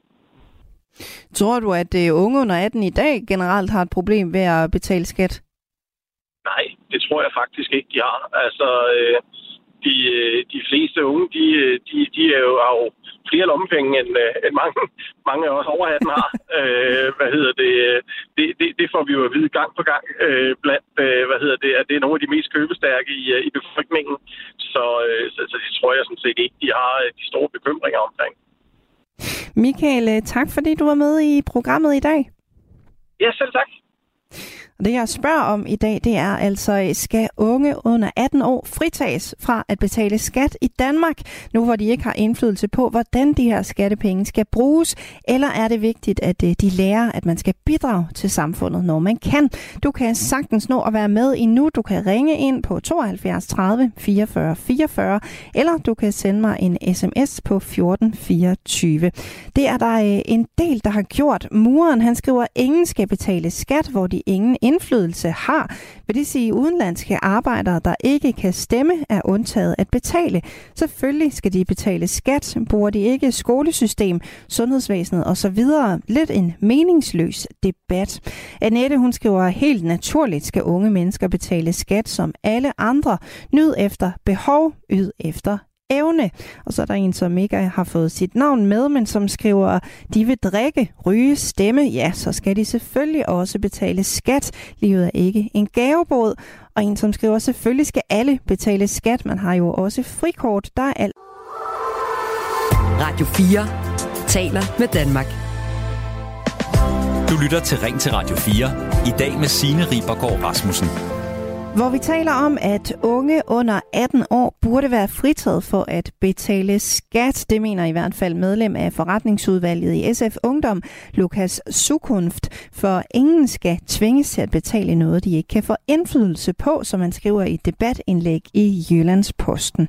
Tror du, at øh, unge under 18 i dag generelt har et problem ved at betale skat? Nej, det tror jeg faktisk ikke, de har. Altså, øh, de, øh, de fleste unge, de, øh, de, de er jo, har jo flere lommepenge, end, øh, end mange, mange af os over 18 har. øh, hvad hedder det? Det, det? det får vi jo at vide gang på gang øh, blandt, øh, hvad hedder det, at det er nogle af de mest købestærke i, i befolkningen. Så, øh, så, så det tror jeg sådan set ikke, de har de store bekymringer omkring. Michael, tak fordi du var med i programmet i dag. Ja, selv tak. Og det jeg spørger om i dag, det er altså, skal unge under 18 år fritages fra at betale skat i Danmark, nu hvor de ikke har indflydelse på, hvordan de her skattepenge skal bruges, eller er det vigtigt, at øh, de lærer, at man skal bidrage til samfundet, når man kan? Du kan sagtens nå at være med endnu. Du kan ringe ind på 72 30 44 44, eller du kan sende mig en sms på 1424. Det er der øh, en del, der har gjort. Muren, han skriver, ingen skal betale skat, hvor de ingen indflydelse har, vil det sige udenlandske arbejdere, der ikke kan stemme, er undtaget at betale. Selvfølgelig skal de betale skat, bruger de ikke skolesystem, sundhedsvæsenet osv. Lidt en meningsløs debat. Annette, hun skriver, helt naturligt skal unge mennesker betale skat som alle andre. Nyd efter behov, yd efter evne. Og så er der en, som ikke har fået sit navn med, men som skriver, de vil drikke, ryge, stemme. Ja, så skal de selvfølgelig også betale skat. Livet er ikke en gavebåd. Og en, som skriver, selvfølgelig skal alle betale skat. Man har jo også frikort. Der er alt. Radio 4 taler med Danmark. Du lytter til Ring til Radio 4. I dag med Signe Ribergaard Rasmussen. Hvor vi taler om, at unge under 18 år burde være fritaget for at betale skat. Det mener i hvert fald medlem af forretningsudvalget i SF Ungdom, Lukas Sukunft. For ingen skal tvinges til at betale noget, de ikke kan få indflydelse på, som man skriver i et debatindlæg i Jyllands Posten.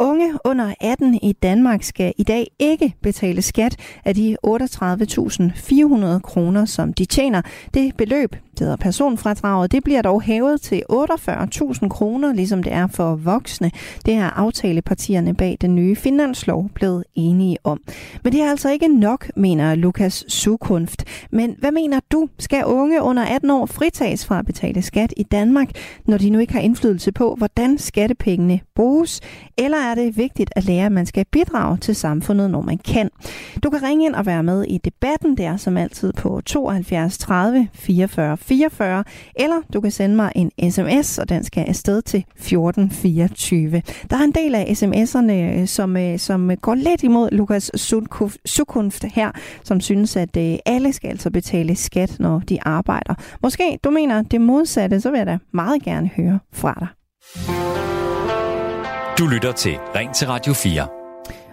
Unge under 18 i Danmark skal i dag ikke betale skat af de 38.400 kroner, som de tjener. Det beløb, hedder personfradraget, det bliver dog hævet til 48.000 kroner, ligesom det er for voksne. Det er aftalepartierne bag den nye finanslov blevet enige om. Men det er altså ikke nok, mener Lukas Sukunft. Men hvad mener du? Skal unge under 18 år fritages fra at betale skat i Danmark, når de nu ikke har indflydelse på, hvordan skattepengene bruges? Eller er det vigtigt at lære, at man skal bidrage til samfundet, når man kan? Du kan ringe ind og være med i debatten. der, som altid på 72 30 44 44, eller du kan sende mig en sms, og den skal afsted til 1424. Der er en del af sms'erne, øh, som, øh, som går lidt imod Lukas Sukunft her, som synes, at øh, alle skal altså betale skat, når de arbejder. Måske du mener det modsatte, så vil jeg da meget gerne høre fra dig. Du lytter til Ring til Radio 4.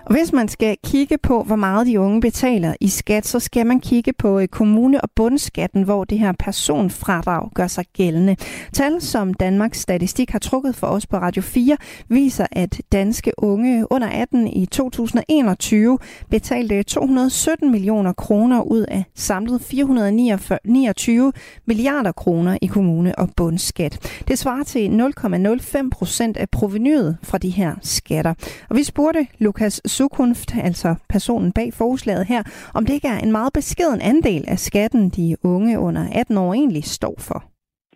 Og hvis man skal kigge på, hvor meget de unge betaler i skat, så skal man kigge på øh, kommune- og bundskatten, hvor det her personfradrag gør sig gældende. Tal, som Danmarks Statistik har trukket for os på Radio 4, viser, at danske unge under 18 i 2021 betalte 217 millioner kroner ud af samlet 429 milliarder kroner i kommune- og bundskat. Det svarer til 0,05 procent af provenyet fra de her skatter. Og vi spurgte Lukas Sukunft, altså personen bag forslaget her, om det ikke er en meget beskeden andel af skatten, de unge under 18 år egentlig står for.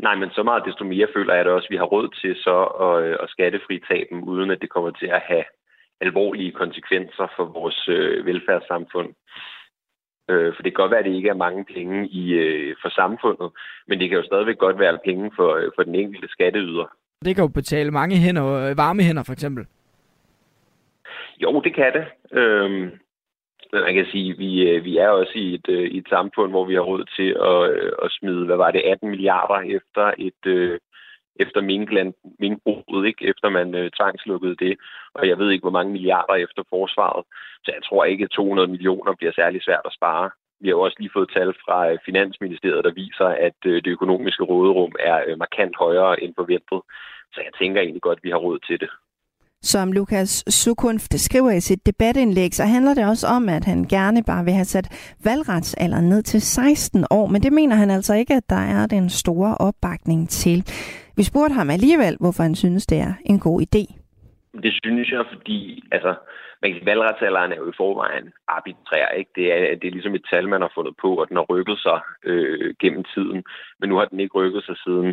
Nej, men så meget desto mere føler jeg det også, at vi har råd til så at, øh, at skattefritage dem, uden at det kommer til at have alvorlige konsekvenser for vores øh, velfærdssamfund. Øh, for det kan godt være, at det ikke er mange penge i, øh, for samfundet, men det kan jo stadigvæk godt være penge for, øh, for den enkelte skatteyder. Det kan jo betale mange hænder, øh, varme hænder for eksempel. Jo, det kan det. Øhm, man kan sige, vi, øh, vi er også i et, øh, i et samfund, hvor vi har råd til at, øh, at smide, hvad var det, 18 milliarder efter et, øh, efter minkland, minkbruget, ikke? efter man øh, tvangslukkede det. Og jeg ved ikke, hvor mange milliarder efter forsvaret. Så jeg tror ikke, at 200 millioner bliver særlig svært at spare. Vi har jo også lige fået tal fra Finansministeriet, der viser, at øh, det økonomiske råderum er øh, markant højere end forventet. Så jeg tænker egentlig godt, at vi har råd til det. Som Lukas Sukunft skriver i sit debatindlæg, så handler det også om, at han gerne bare vil have sat valgretsalderen ned til 16 år, men det mener han altså ikke, at der er den store opbakning til. Vi spurgte ham alligevel, hvorfor han synes, det er en god idé. Det synes jeg, fordi altså, man kan valgretsalderen er jo i forvejen arbitrær. Ikke? Det, er, det er ligesom et tal, man har fundet på, og den har rykket sig øh, gennem tiden. Men nu har den ikke rykket sig siden,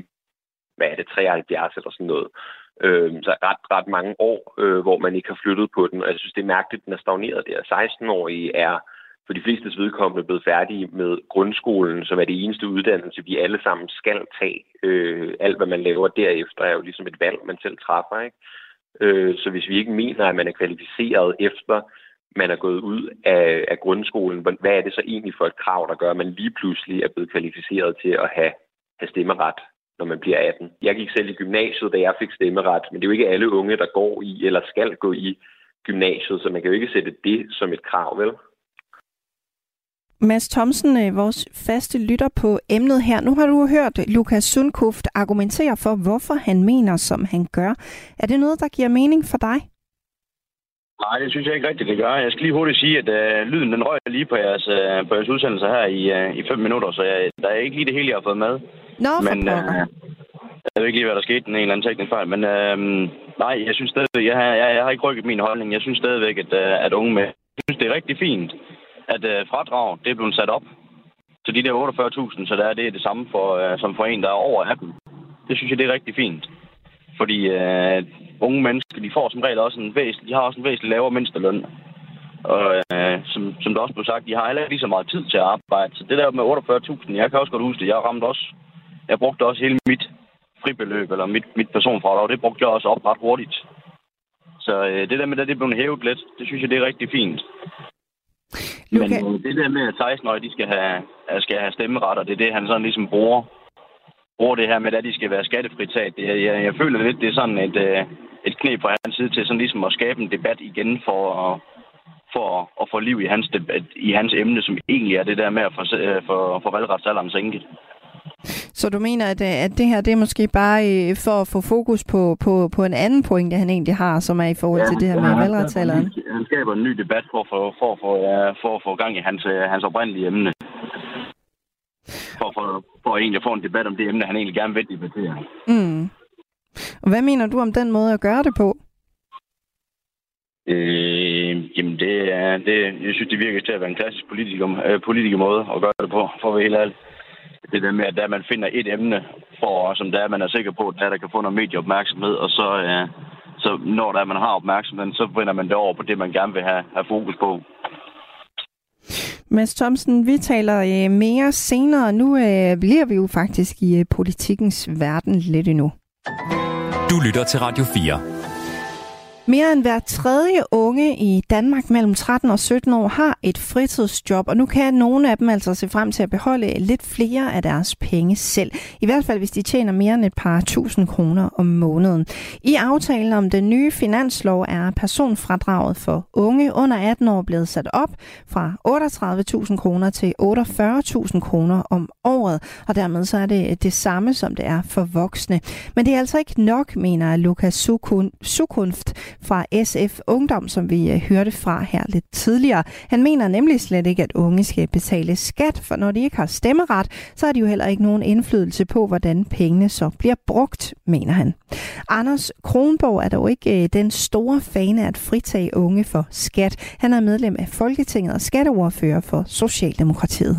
hvad er det, 73 eller sådan noget. Øh, så ret, ret mange år, øh, hvor man ikke har flyttet på den. Og jeg synes, det er mærkeligt, at den er stagneret der. 16-årige er for de flestes vedkommende blevet færdige med grundskolen, som er det eneste uddannelse, vi alle sammen skal tage. Øh, alt, hvad man laver derefter, er jo ligesom et valg, man selv træffer. Ikke? Øh, så hvis vi ikke mener, at man er kvalificeret efter, man er gået ud af, af grundskolen, hvad er det så egentlig for et krav, der gør, at man lige pludselig er blevet kvalificeret til at have, have stemmeret, når man bliver 18? Jeg gik selv i gymnasiet, da jeg fik stemmeret, men det er jo ikke alle unge, der går i eller skal gå i gymnasiet, så man kan jo ikke sætte det som et krav, vel? Mads Thomsen, øh, vores faste lytter på emnet her. Nu har du hørt Lukas Sundkoft argumentere for, hvorfor han mener, som han gør. Er det noget, der giver mening for dig? Nej, det synes jeg ikke rigtigt, det gør. Jeg skal lige hurtigt sige, at uh, lyden den røg lige på jeres, uh, på jeres udsendelse her i, uh, i fem minutter, så jeg, der er ikke lige det hele, jeg har fået med. Nå, Men uh, jeg ved ikke lige, hvad der skete, en eller anden teknisk fejl. Men uh, nej, jeg synes stadigvæk, jeg, jeg, jeg har ikke rykket min holdning. Jeg synes stadigvæk, at, uh, at unge med, jeg synes, det er rigtig fint, at øh, fradrag det er blevet sat op til de der 48.000, så der er det det samme for, øh, som for en, der er over 18. Det synes jeg, det er rigtig fint. Fordi øh, unge mennesker, de får som regel også en væsentlig, de har også en væsentlig lavere mindsteløn. Og øh, som, som der også blev sagt, de har heller ikke lige så meget tid til at arbejde. Så det der med 48.000, jeg kan også godt huske det. Jeg ramte også, jeg brugte også hele mit fribeløb, eller mit, mit personfradrag, det brugte jeg også op ret hurtigt. Så øh, det der med, at det blevet hævet lidt, det synes jeg, det er rigtig fint. Luka... Men øh, det der med, at 16-årige de skal have, skal have stemmeret, og det er det, han sådan ligesom bruger, bruger det her med, at de skal være skattefritaget. Det, jeg, jeg føler lidt, det er sådan et, øh, et knæ fra hans side til sådan ligesom at skabe en debat igen for at, for at få liv i hans, debat, i hans emne, som egentlig er det der med at få, øh, for, for valgretsalderen sænket. Så du mener, at, at det her det er måske bare øh, for at få fokus på, på, på en anden pointe, han egentlig har, som er i forhold ja, til det her med valgretsalderen? Han skaber en ny debat for, for, for, for, ja, for at få gang i hans, øh, hans oprindelige emne. For, for, for egentlig at få en debat om det emne, han egentlig gerne vil debattere. Mm. Og hvad mener du om den måde at gøre det på? Øh, jamen, det er, det, jeg synes, det virker til at være en klassisk politiker, øh, politiker måde at gøre det på, for at være helt ærlig det der med, at der man finder et emne, for, som der er, man er sikker på, at der, der kan få noget medieopmærksomhed, og så, ja, så når der man har opmærksomhed, så vender man det over på det, man gerne vil have, have fokus på. Mads Thomsen, vi taler øh, mere senere. Nu øh, bliver vi jo faktisk i øh, politikens verden lidt endnu. Du lytter til Radio 4. Mere end hver tredje unge i Danmark mellem 13 og 17 år har et fritidsjob, og nu kan nogle af dem altså se frem til at beholde lidt flere af deres penge selv. I hvert fald, hvis de tjener mere end et par tusind kroner om måneden. I aftalen om den nye finanslov er personfradraget for unge under 18 år blevet sat op fra 38.000 kroner til 48.000 kroner om året, og dermed så er det det samme, som det er for voksne. Men det er altså ikke nok, mener Lukas Sukunft fra SF Ungdom, som vi øh, hørte fra her lidt tidligere. Han mener nemlig slet ikke, at unge skal betale skat, for når de ikke har stemmeret, så har de jo heller ikke nogen indflydelse på, hvordan pengene så bliver brugt, mener han. Anders Kronborg er dog ikke øh, den store fan af at fritage unge for skat. Han er medlem af Folketinget og skatteordfører for Socialdemokratiet.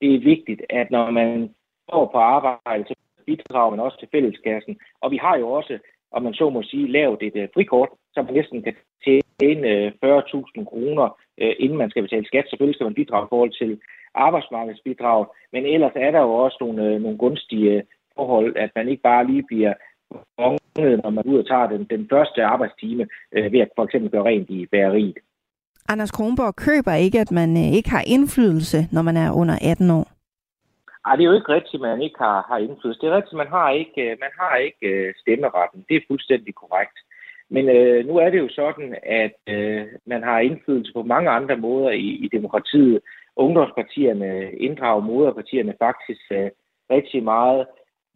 Det er vigtigt, at når man står på arbejde, så bidrager man også til fælleskassen. Og vi har jo også om man så må sige, lavet et øh, frikort, så man næsten kan tjene øh, tjene 40.000 kroner, øh, inden man skal betale skat. Selvfølgelig skal man bidrage i forhold til arbejdsmarkedsbidrag, men ellers er der jo også nogle, nogle gunstige forhold, at man ikke bare lige bliver fanget, når man ud og tager den, den første arbejdstime ved at for eksempel gøre rent i bageriet. Anders Kronborg køber ikke, at man ikke har indflydelse, når man er under 18 år. Ej, det er jo ikke rigtigt, at man ikke har, har indflydelse. Det er rigtigt, at man har ikke, øh, man har ikke øh, stemmeretten. Det er fuldstændig korrekt. Men øh, nu er det jo sådan, at øh, man har indflydelse på mange andre måder i, i demokratiet. Ungdomspartierne inddrager moderpartierne faktisk øh, rigtig meget.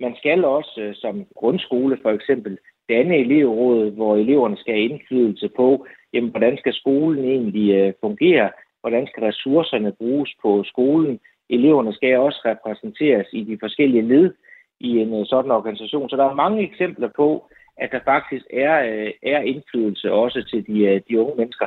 Man skal også øh, som grundskole for eksempel danne elevråd, hvor eleverne skal have indflydelse på, jamen, hvordan skal skolen egentlig øh, fungere, hvordan skal ressourcerne bruges på skolen, eleverne skal også repræsenteres i de forskellige led i en øh, sådan organisation. Så der er mange eksempler på, at der faktisk er, øh, er indflydelse også til de, øh, de unge mennesker.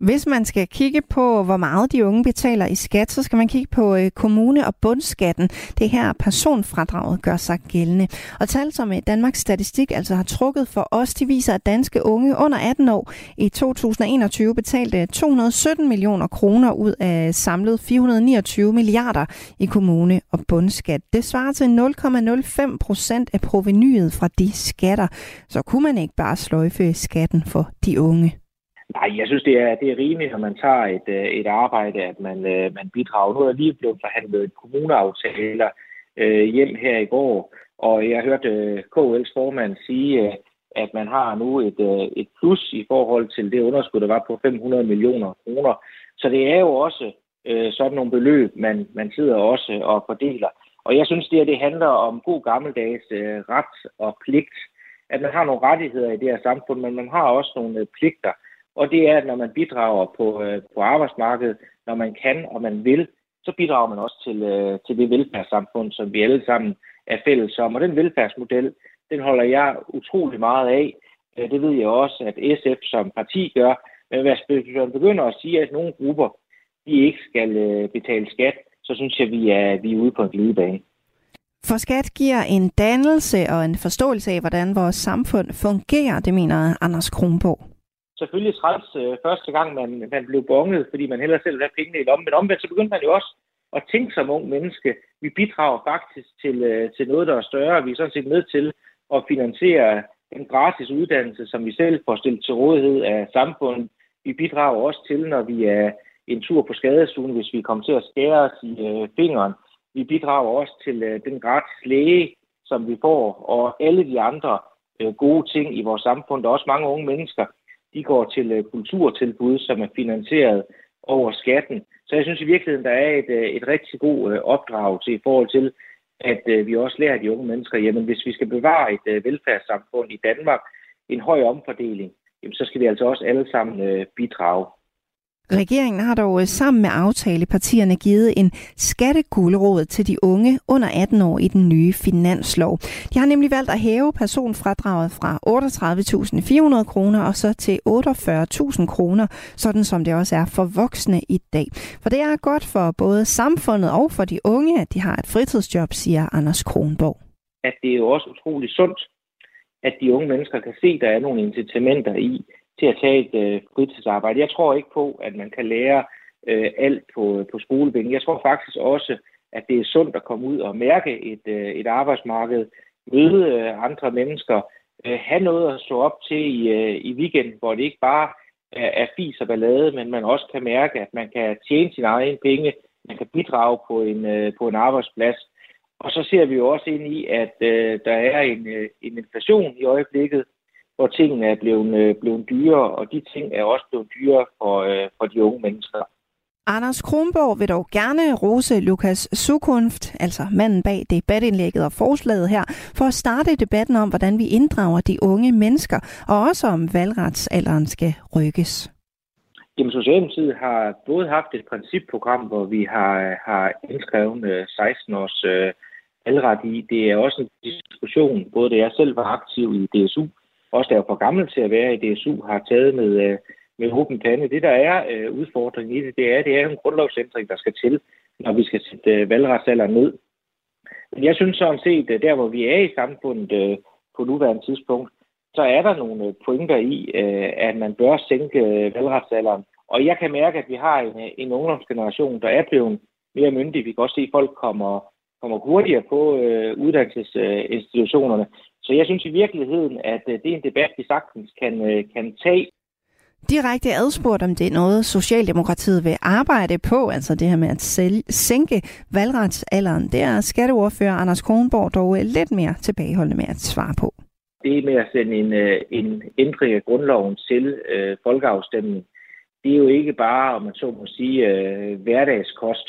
Hvis man skal kigge på, hvor meget de unge betaler i skat, så skal man kigge på øh, kommune- og bundskatten. Det her personfradraget gør sig gældende. Og tal, som øh, Danmarks Statistik altså har trukket for os, de viser, at danske unge under 18 år i 2021 betalte 217 millioner kroner ud af samlet 429 milliarder i kommune- og bundskat. Det svarer til 0,05 procent af provenyet fra de skatter. Så kunne man ikke bare sløjfe skatten for de unge. Nej, jeg synes, det er, det er rimeligt, når man tager et, øh, et arbejde, at man, øh, man bidrager. Nu er der lige blevet forhandlet kommuneaftaler øh, hjem her i går, og jeg hørte øh, KL's formand sige, at man har nu et, et plus i forhold til det underskud, der var på 500 millioner kroner. Så det er jo også øh, sådan nogle beløb, man, man sidder også og fordeler. Og jeg synes, det, at det handler om god gammeldags øh, ret og pligt. At man har nogle rettigheder i det her samfund, men man har også nogle øh, pligter. Og det er, at når man bidrager på, øh, på arbejdsmarkedet, når man kan og man vil, så bidrager man også til, øh, til det velfærdssamfund, som vi alle sammen er fælles om. Og den velfærdsmodel, den holder jeg utrolig meget af. Det ved jeg også, at SF som parti gør. Men hvis man begynder at sige, at nogle grupper de ikke skal øh, betale skat, så synes jeg, at vi er, vi er ude på en glidebane. For skat giver en dannelse og en forståelse af, hvordan vores samfund fungerer, det mener Anders Kronborg selvfølgelig træls øh, første gang, man, man blev bonget, fordi man hellere selv ville have pengene i lommen. Men omvendt, så begyndte man jo også at tænke som ung menneske. Vi bidrager faktisk til, øh, til noget, der er større. Vi er sådan set med til at finansiere en gratis uddannelse, som vi selv får stillet til rådighed af samfundet. Vi bidrager også til, når vi er en tur på skadestuen, hvis vi kommer til at skære os i øh, fingeren. Vi bidrager også til øh, den gratis læge, som vi får, og alle de andre øh, gode ting i vores samfund. Der er også mange unge mennesker, de går til øh, kulturtilbud, som er finansieret over skatten. Så jeg synes i virkeligheden, der er et, øh, et rigtig god øh, opdrag til i forhold til, at øh, vi også lærer de unge mennesker, jamen hvis vi skal bevare et øh, velfærdssamfund i Danmark, en høj omfordeling, jamen, så skal vi altså også alle sammen bidrage. Regeringen har dog øh, sammen med aftalepartierne givet en skattegulderåd til de unge under 18 år i den nye finanslov. De har nemlig valgt at hæve personfradraget fra 38.400 kroner og så til 48.000 kroner, sådan som det også er for voksne i dag. For det er godt for både samfundet og for de unge, at de har et fritidsjob, siger Anders Kronborg. At det er jo også utroligt sundt, at de unge mennesker kan se, at der er nogle incitamenter i, til at tage et øh, fritidsarbejde. Jeg tror ikke på, at man kan lære øh, alt på, på skolebænken. Jeg tror faktisk også, at det er sundt at komme ud og mærke et, øh, et arbejdsmarked, møde øh, andre mennesker, øh, have noget at stå op til i, øh, i weekenden, hvor det ikke bare er, er fis og ballade, men man også kan mærke, at man kan tjene sine egne penge, man kan bidrage på en, øh, på en arbejdsplads. Og så ser vi jo også ind i, at øh, der er en, øh, en inflation i øjeblikket, hvor tingene er blevet, øh, blevet dyre, og de ting er også blevet dyre for, øh, for de unge mennesker. Anders Kronborg vil dog gerne rose Lukas Sukunft, altså manden bag debatindlægget og forslaget her, for at starte debatten om, hvordan vi inddrager de unge mennesker, og også om valgretsalderen skal rykkes. Jamen, Socialdemokratiet har både haft et principprogram, hvor vi har, har indskrevet 16 øh, års øh, valgret i. Det er også en diskussion, både da jeg selv var aktiv i DSU, også der er for gammel til at være i DSU, har taget med, øh, med åben pande. Det, der er øh, udfordringen i det, det er, det er en grundlovsændring, der skal til, når vi skal sætte øh, valgretsalderen ned. Men jeg synes sådan set, øh, der hvor vi er i samfundet øh, på nuværende tidspunkt, så er der nogle pointer i, øh, at man bør sænke øh, valgretsalderen. Og jeg kan mærke, at vi har en, en ungdomsgeneration, der er blevet mere myndig. Vi kan også se, at folk kommer, kommer hurtigere på øh, uddannelsesinstitutionerne. Så jeg synes i virkeligheden, at øh, det er en debat, vi sagtens kan, øh, kan tage. Direkte adspurgt, om det er noget, Socialdemokratiet vil arbejde på, altså det her med at sænke valgretsalderen. Det er skatteordfører Anders Kronborg dog lidt mere tilbageholdende med at svare på. Det med at sende en, øh, en ændring af grundloven til øh, folkeafstemning, det er jo ikke bare, om man så må sige, øh, hverdagskost.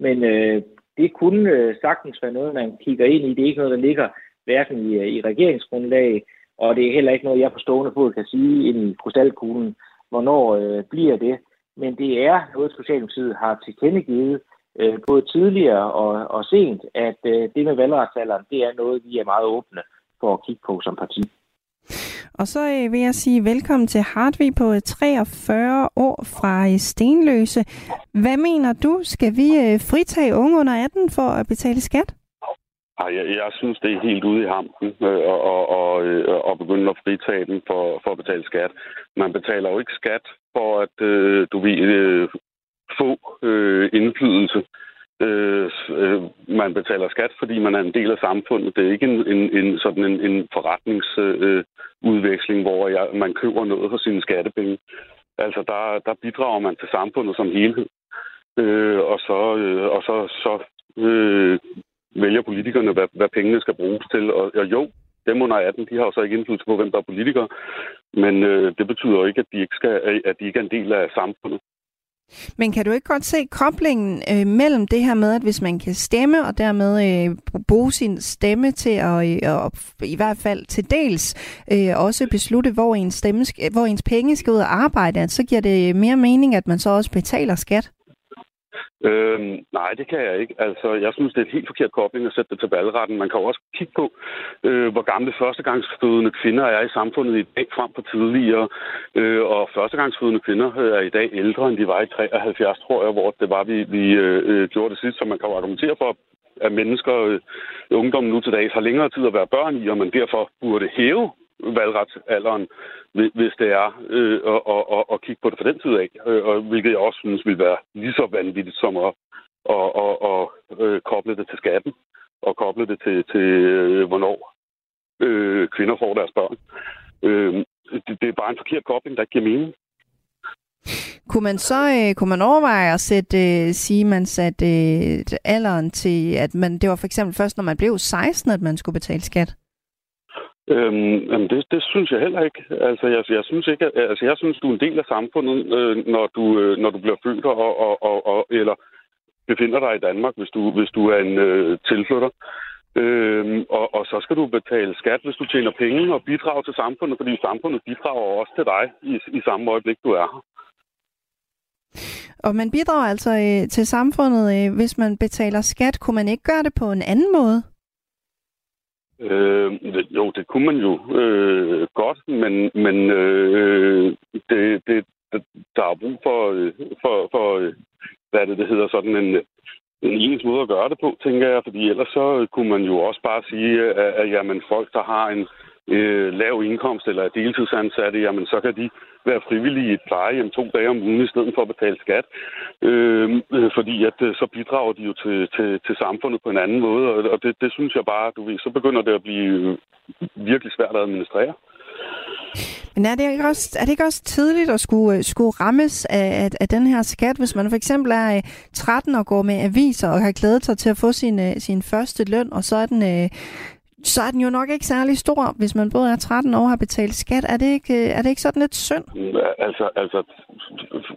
Men øh, det kunne øh, sagtens være noget, man kigger ind i. Det er ikke noget, der ligger hverken i, øh, i regeringsgrundlag, og det er heller ikke noget, jeg på stående fod kan sige ind i krystalkuglen, hvornår øh, bliver det. Men det er noget, Socialdemokratiet har tilkendegivet, øh, både tidligere og, og sent, at øh, det med valgretsalderen, det er noget, vi er meget åbne for at kigge på som parti. Og så øh, vil jeg sige velkommen til Hartvig på øh, 43 år fra øh, Stenløse. Hvad mener du? Skal vi øh, fritage unge under 18 for at betale skat? Ej, jeg, jeg synes, det er helt ude i hampen øh, og, og, og, øh, og begynde at fritage dem for, for at betale skat. Man betaler jo ikke skat for at øh, du vil øh, få øh, indflydelse. Øh, øh, man betaler skat, fordi man er en del af samfundet. Det er ikke en, en, en sådan en, en forretningsudveksling, øh, hvor jeg, man køber noget for sine skattepenge. Altså, der, der bidrager man til samfundet som helhed. Øh, og så, øh, og så, så øh, vælger politikerne, hvad, hvad pengene skal bruges til. Og, og jo, dem under 18, de har jo så ikke indflydelse på, hvem der er politikere. Men øh, det betyder jo ikke, at de ikke, skal, at de ikke er en del af samfundet. Men kan du ikke godt se koblingen øh, mellem det her med, at hvis man kan stemme, og dermed øh, bruge sin stemme til at, øh, i hvert fald til dels øh, også beslutte, hvor ens, stemme, hvor ens penge skal ud og arbejde, så giver det mere mening, at man så også betaler skat? Øhm, nej, det kan jeg ikke. Altså, jeg synes, det er et helt forkert kobling at sætte det til valgretten. Man kan jo også kigge på, øh, hvor gamle førstegangsfødende kvinder er i samfundet i dag frem på tidligere. Øh, og førstegangsfødende kvinder øh, er i dag ældre, end de var i 73, tror jeg, hvor det var, vi, vi øh, øh, gjorde det sidst. Så man kan jo argumentere for, at mennesker, øh, ungdommen nu til dags, har længere tid at være børn i, og man derfor burde hæve valgretsalderen, hvis det er øh, at, og, og kigge på det fra den side af, øh, og hvilket jeg også synes vil være lige så vanvittigt som at, at, at, at, øh, koble det til skatten, og koble det til, til øh, hvornår øh, kvinder får deres børn. Øh, det, det er bare en forkert kobling, der ikke giver mening. Kunne man så øh, kunne man overveje at sætte, øh, sige, man satte øh, alderen til, at man, det var for eksempel først, når man blev 16, at man skulle betale skat? Øhm, jamen det, det synes jeg heller ikke. Altså, jeg, jeg synes ikke, at, altså, jeg synes, du er en del af samfundet, øh, når, du, øh, når du bliver født og, og, og, og, eller befinder dig i Danmark, hvis du, hvis du er en øh, tilflytter. Øhm, og, og så skal du betale skat, hvis du tjener penge og bidrage til samfundet, fordi samfundet bidrager også til dig i, i samme øjeblik, du er her. Og man bidrager altså øh, til samfundet, øh, hvis man betaler skat. Kunne man ikke gøre det på en anden måde? Øh, jo, det kunne man jo øh, godt, men, men øh, det, det, der er brug for, øh, for, for øh, hvad det, det hedder, sådan en, en ens måde at gøre det på, tænker jeg, fordi ellers så kunne man jo også bare sige, at, at jamen, folk, der har en øh, lav indkomst eller er deltidsansatte, jamen så kan de være frivillige i et plejehjem to dage om ugen i stedet for at betale skat. Øh, fordi at øh, så bidrager de jo til, til, til samfundet på en anden måde, og, og det, det synes jeg bare, du ved, så begynder det at blive øh, virkelig svært at administrere. Men er det ikke også, er det ikke også tidligt at skulle, øh, skulle rammes af, af, af den her skat, hvis man for eksempel er 13 og går med aviser og har glædet sig til at få sin, sin første løn, og så er den så er den jo nok ikke særlig stor, hvis man både er 13 år og har betalt skat. Er det ikke, øh, er det ikke sådan lidt synd? Altså, altså,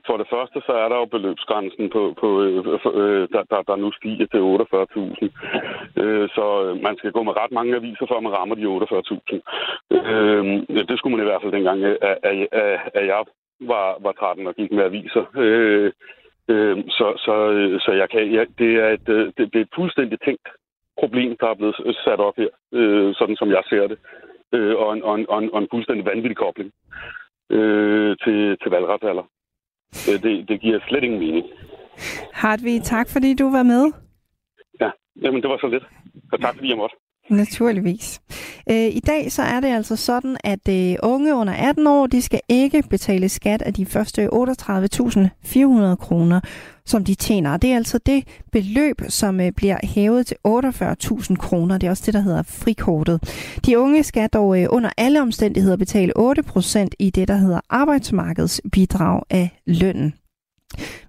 for det første, så er der jo beløbsgrænsen, på, på, øh, øh der, der, der nu stiger til 48.000. Øh, så øh, man skal gå med ret mange aviser, før man rammer de 48.000. Øh, det skulle man i hvert fald dengang, at, at, at, at jeg var, var 13 og gik med aviser. Øh, øh, så, så, så jeg kan, jeg, det, er et, det, det er et fuldstændig tænkt problem, der er blevet sat op her, øh, sådan som jeg ser det, øh, og, en, og, en, og, en, og en fuldstændig vanvittig kobling øh, til, til valgretsalder. Øh, det, det giver slet ingen mening. Hartvig, tak fordi du var med. Ja, jamen det var så lidt. Og tak fordi jeg måtte. Naturligvis. Øh, I dag så er det altså sådan, at øh, unge under 18 år, de skal ikke betale skat af de første 38.400 kroner, som de tjener. Det er altså det beløb, som øh, bliver hævet til 48.000 kroner. Det er også det, der hedder frikortet. De unge skal dog øh, under alle omstændigheder betale 8% i det, der hedder arbejdsmarkedsbidrag af lønnen.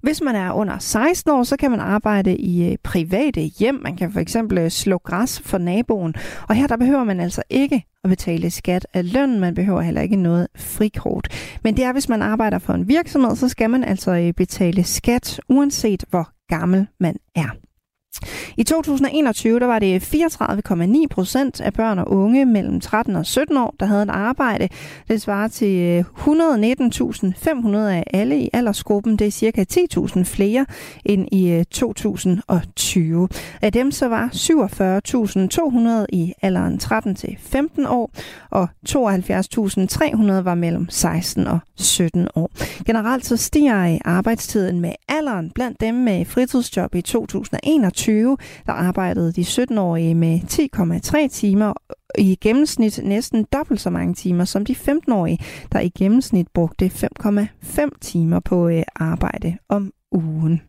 Hvis man er under 16 år, så kan man arbejde i øh, private hjem. Man kan for eksempel øh, slå græs for naboen. Og her der behøver man altså ikke at betale skat af løn. Man behøver heller ikke noget frikort. Men det er, hvis man arbejder for en virksomhed, så skal man altså øh, betale skat, uanset hvor gammel man er. I 2021 der var det 34,9 procent af børn og unge mellem 13 og 17 år, der havde et arbejde. Det svarer til øh, 119.500 af alle i aldersgruppen. Det er cirka 10.000 flere end i øh, 2020. Af dem så var 47.200 i alderen 13 til 15 år, og 72.300 var mellem 16 og 17 år. Generelt så stiger arbejdstiden med alderen blandt dem med fritidsjob i 2021 2020, der arbejdede de 17-årige med 10,3 timer i gennemsnit næsten dobbelt så mange timer som de 15-årige, der i gennemsnit brugte 5,5 timer på øh, arbejde om ugen.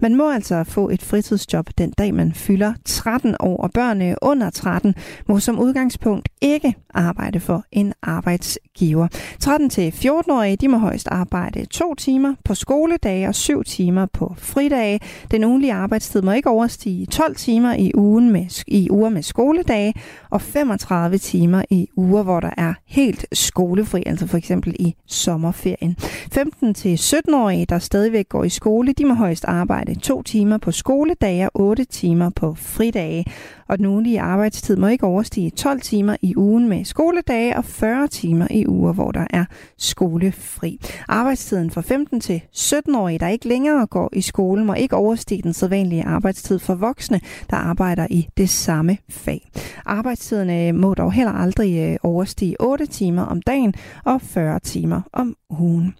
Man må altså få et fritidsjob den dag, man fylder 13 år, og børn under 13 må som udgangspunkt ikke arbejde for en arbejds giver. 13-14-årige de må højst arbejde to timer på skoledage og syv timer på fridage. Den ugenlige arbejdstid må ikke overstige 12 timer i ugen med, i uger med skoledage og 35 timer i uger, hvor der er helt skolefri, altså for eksempel i sommerferien. 15-17-årige, der stadigvæk går i skole, de må højst arbejde to timer på skoledage og 8 timer på fridage. Og den ugenlige arbejdstid må ikke overstige 12 timer i ugen med skoledage og 40 timer i uger, hvor der er skolefri. Arbejdstiden for 15 til 17-årige, der ikke længere går i skole, må ikke overstige den sædvanlige arbejdstid for voksne, der arbejder i det samme fag. Arbejdstiden øh, må dog heller aldrig øh, overstige 8 timer om dagen og 40 timer om ugen.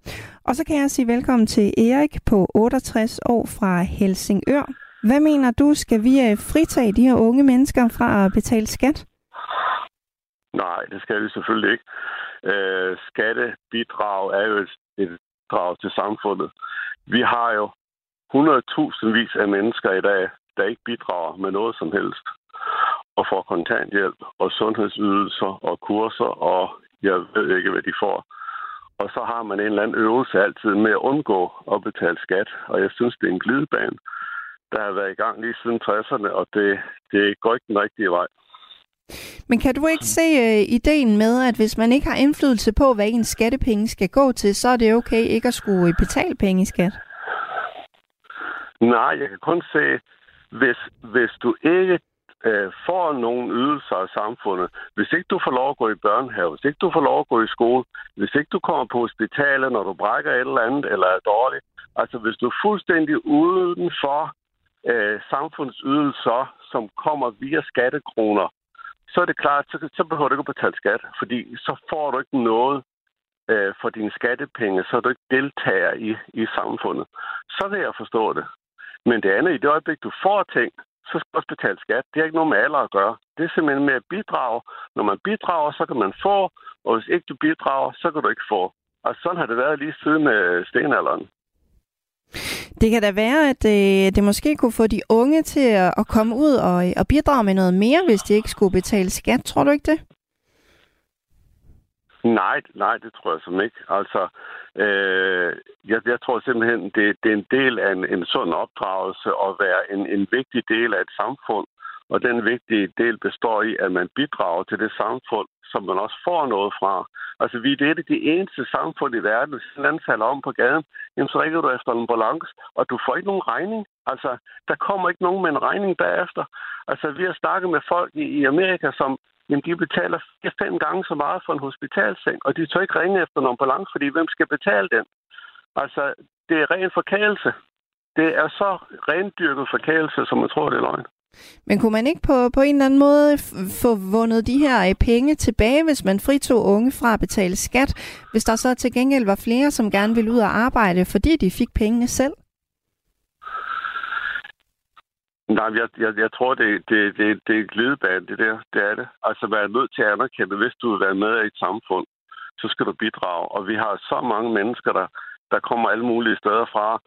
Og så kan jeg sige velkommen til Erik på 68 år fra Helsingør. Hvad mener du, skal vi øh, fritage de her unge mennesker fra at betale skat? Nej, det skal vi selvfølgelig ikke. Øh, skattebidrag er jo et, et bidrag til samfundet. Vi har jo 100.000 vis af mennesker i dag, der ikke bidrager med noget som helst. Og får kontanthjælp og sundhedsydelser og kurser, og jeg ved ikke, hvad de får. Og så har man en eller anden øvelse altid med at undgå at betale skat. Og jeg synes, det er en glidebane, der har været i gang lige siden 60'erne, og det, det går ikke den rigtige vej. Men kan du ikke se uh, ideen med, at hvis man ikke har indflydelse på, hvad ens skattepenge skal gå til, så er det okay ikke at skulle betale penge i skat? Nej, jeg kan kun se, hvis, hvis du ikke øh, får nogle ydelser af samfundet. Hvis ikke du får lov at gå i børnehave, hvis ikke du får lov at gå i skole, hvis ikke du kommer på hospitalet, når du brækker et eller andet, eller er dårlig, altså hvis du er fuldstændig uden for øh, samfundsydelser, som kommer via skattekroner, så er det klart, så, så behøver du ikke at betale skat, fordi så får du ikke noget øh, for dine skattepenge, så er du ikke deltager i, i samfundet. Så vil jeg forstå det. Men det andet, i det øjeblik, du får ting, så skal du også betale skat. Det har ikke noget med alder at gøre. Det er simpelthen med at bidrage. Når man bidrager, så kan man få, og hvis ikke du bidrager, så kan du ikke få. Og sådan har det været lige siden øh, stenalderen. Det kan da være, at øh, det måske kunne få de unge til at, at komme ud og, øh, og bidrage med noget mere, hvis de ikke skulle betale skat. Tror du ikke det? Nej, nej, det tror jeg som ikke. Altså, øh, jeg, jeg tror simpelthen, det, det er en del af en, en sund opdragelse at være en, en vigtig del af et samfund. Og den vigtige del består i, at man bidrager til det samfund, som man også får noget fra. Altså, vi er det de eneste samfund i verden, hvis en anden falder om på gaden, jamen, så ringer du efter en balance, og du får ikke nogen regning. Altså, der kommer ikke nogen med en regning bagefter. Altså, vi har snakket med folk i, i Amerika, som jamen, de betaler fem gange så meget for en hospitalseng, og de tør ikke ringe efter en ambulance, fordi hvem skal betale den? Altså, det er ren forkælelse. Det er så rendyrket forkælelse, som man tror, det er løgn. Men kunne man ikke på, på en eller anden måde få vundet de her øh, penge tilbage, hvis man fritog unge fra at betale skat, hvis der så til gengæld var flere, som gerne ville ud og arbejde, fordi de fik pengene selv? Nej, jeg, jeg, jeg tror, det, det, det, det er en glidebane, det der. Det er det. Altså, være nødt til at anerkende, hvis du vil være med i et samfund, så skal du bidrage. Og vi har så mange mennesker, der, der kommer alle mulige steder fra,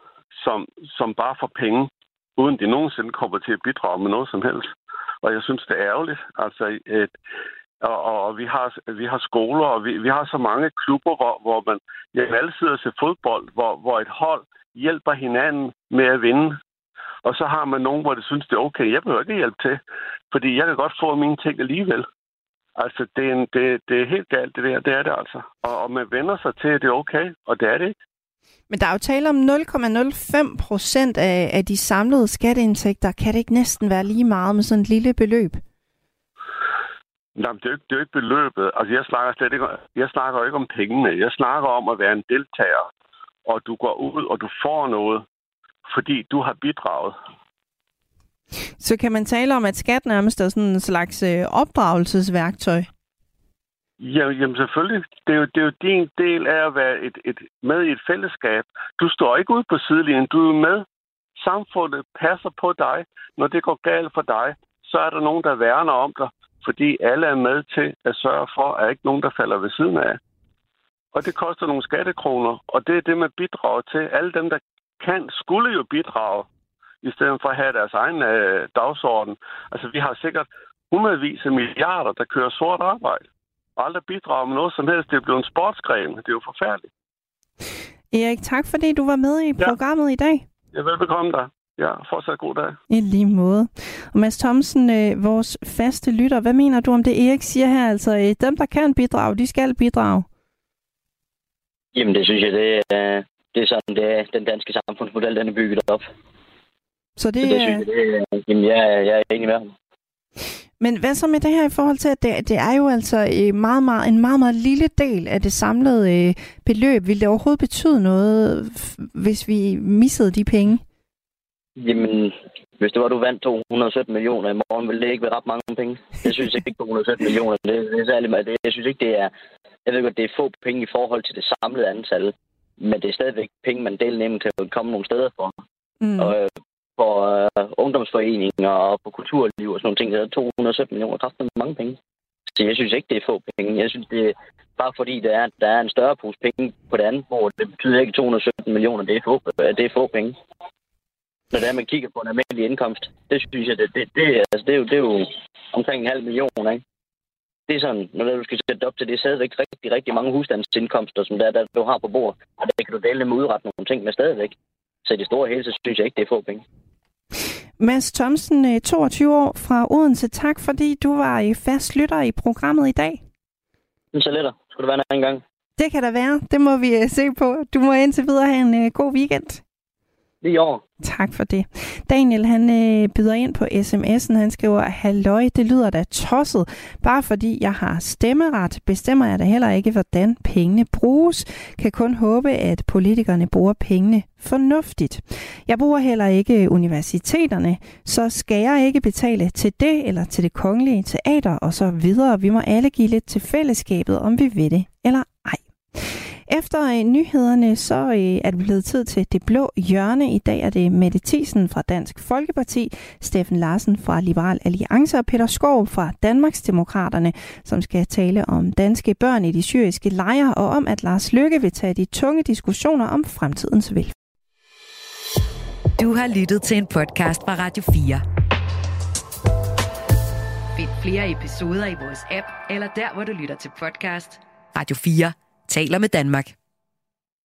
som, som bare får penge, uden de nogensinde kommer til at bidrage med noget som helst. Og jeg synes, det er ærgerligt. Altså, et, og, og, og vi, har, vi har skoler, og vi, vi har så mange klubber, hvor, hvor man jamen, alle sidder til fodbold, hvor, hvor et hold hjælper hinanden med at vinde. Og så har man nogen, hvor det synes, det er okay. Jeg behøver ikke hjælpe til, fordi jeg kan godt få mine ting alligevel. Altså, det er, en, det, det er helt galt, det der. Det er det altså. Og, og man vender sig til, at det er okay, og det er det ikke. Men der er jo tale om 0,05 procent af, af de samlede skatteindtægter. Kan det ikke næsten være lige meget med sådan et lille beløb? Nej, det er, jo ikke, det er jo ikke beløbet. Altså, jeg snakker, slet ikke, jeg snakker jo ikke om pengene. Jeg snakker om at være en deltager, og du går ud, og du får noget, fordi du har bidraget. Så kan man tale om, at skat nærmest er sådan en slags øh, opdragelsesværktøj? Ja, jamen selvfølgelig. Det er, jo, det er jo din del af at være et, et, med i et fællesskab. Du står ikke ude på sidelinjen. Du er med. Samfundet passer på dig. Når det går galt for dig, så er der nogen, der værner om dig, fordi alle er med til at sørge for, at ikke nogen, der falder ved siden af. Og det koster nogle skattekroner, og det er det, man bidrager til. Alle dem, der kan, skulle jo bidrage, i stedet for at have deres egen øh, dagsorden. Altså, vi har sikkert hundredvis af milliarder, der kører sort arbejde, og aldrig bidrager med noget som helst. Det er blevet en sportsgren. Det er jo forfærdeligt. Erik, tak fordi du var med i programmet ja. i dag. Ja, velbekomme dig. Ja, fortsat god dag. I lige måde. Og Mads Thomsen, øh, vores faste lytter, hvad mener du om det, Erik siger her? Altså, øh, dem, der kan bidrage, de skal bidrage. Jamen, det synes jeg, det er, det er sådan, det er, den danske samfundsmodel, den er bygget op. Så det, Så det synes jeg, det er, jamen, jeg, jeg er enig med ham. Men hvad så med det her i forhold til, at det, det er jo altså øh, meget, meget, en meget, meget lille del af det samlede øh, beløb. Vil det overhovedet betyde noget, hvis vi missede de penge? Jamen, hvis det var, du vandt 217 millioner i morgen, ville det ikke være ret mange penge. Jeg synes ikke, 217 millioner, det, det er særlig meget. Jeg synes ikke, det er... Jeg ved godt, det er få penge i forhold til det samlede antal, men det er stadigvæk penge, man deler nemt at komme nogle steder for. Mm. Og øh, for øh, ungdomsforeninger og på kulturliv og sådan nogle ting, der er 217 millioner kræfter med mange penge. Så jeg synes ikke, det er få penge. Jeg synes, det er bare fordi, der er, der er en større pose penge på det andet hvor Det betyder ikke 217 millioner, det er få, øh, det er få penge når det er, man kigger på en almindelig indkomst. Det synes jeg, det, det, det, altså, det, er, jo, det er jo omkring en halv million, ikke? Det er sådan, når du skal sætte op til det, er stadigvæk rigtig, rigtig mange husstandsindkomster, som der, der du har på bord. Og det kan du dele med udrette nogle ting med stadigvæk. Så i det store hele, så synes jeg ikke, det er få penge. Mads Thomsen, 22 øh, år fra Odense. Tak, fordi du var i fast lytter i programmet i dag. Så lidt. Skulle det være en anden gang? Det kan der være. Det må vi øh, se på. Du må indtil videre have en god weekend. Lige år. Tak for det. Daniel, han øh, byder ind på sms'en. Han skriver, halløj, det lyder da tosset. Bare fordi jeg har stemmeret, bestemmer jeg da heller ikke, hvordan pengene bruges. Kan kun håbe, at politikerne bruger pengene fornuftigt. Jeg bruger heller ikke universiteterne, så skal jeg ikke betale til det eller til det kongelige teater og så videre. Vi må alle give lidt til fællesskabet, om vi ved det eller ej. Efter øh, nyhederne, så øh, er det blevet tid til det blå hjørne. I dag er det Mette Thiesen fra Dansk Folkeparti, Steffen Larsen fra Liberal Alliance og Peter Skov fra Danmarksdemokraterne, som skal tale om danske børn i de syriske lejre og om, at Lars Løkke vil tage de tunge diskussioner om fremtidens velfærd. Du har lyttet til en podcast fra Radio 4. Find flere episoder i vores app, eller der, hvor du lytter til podcast. Radio 4 taler med Danmark.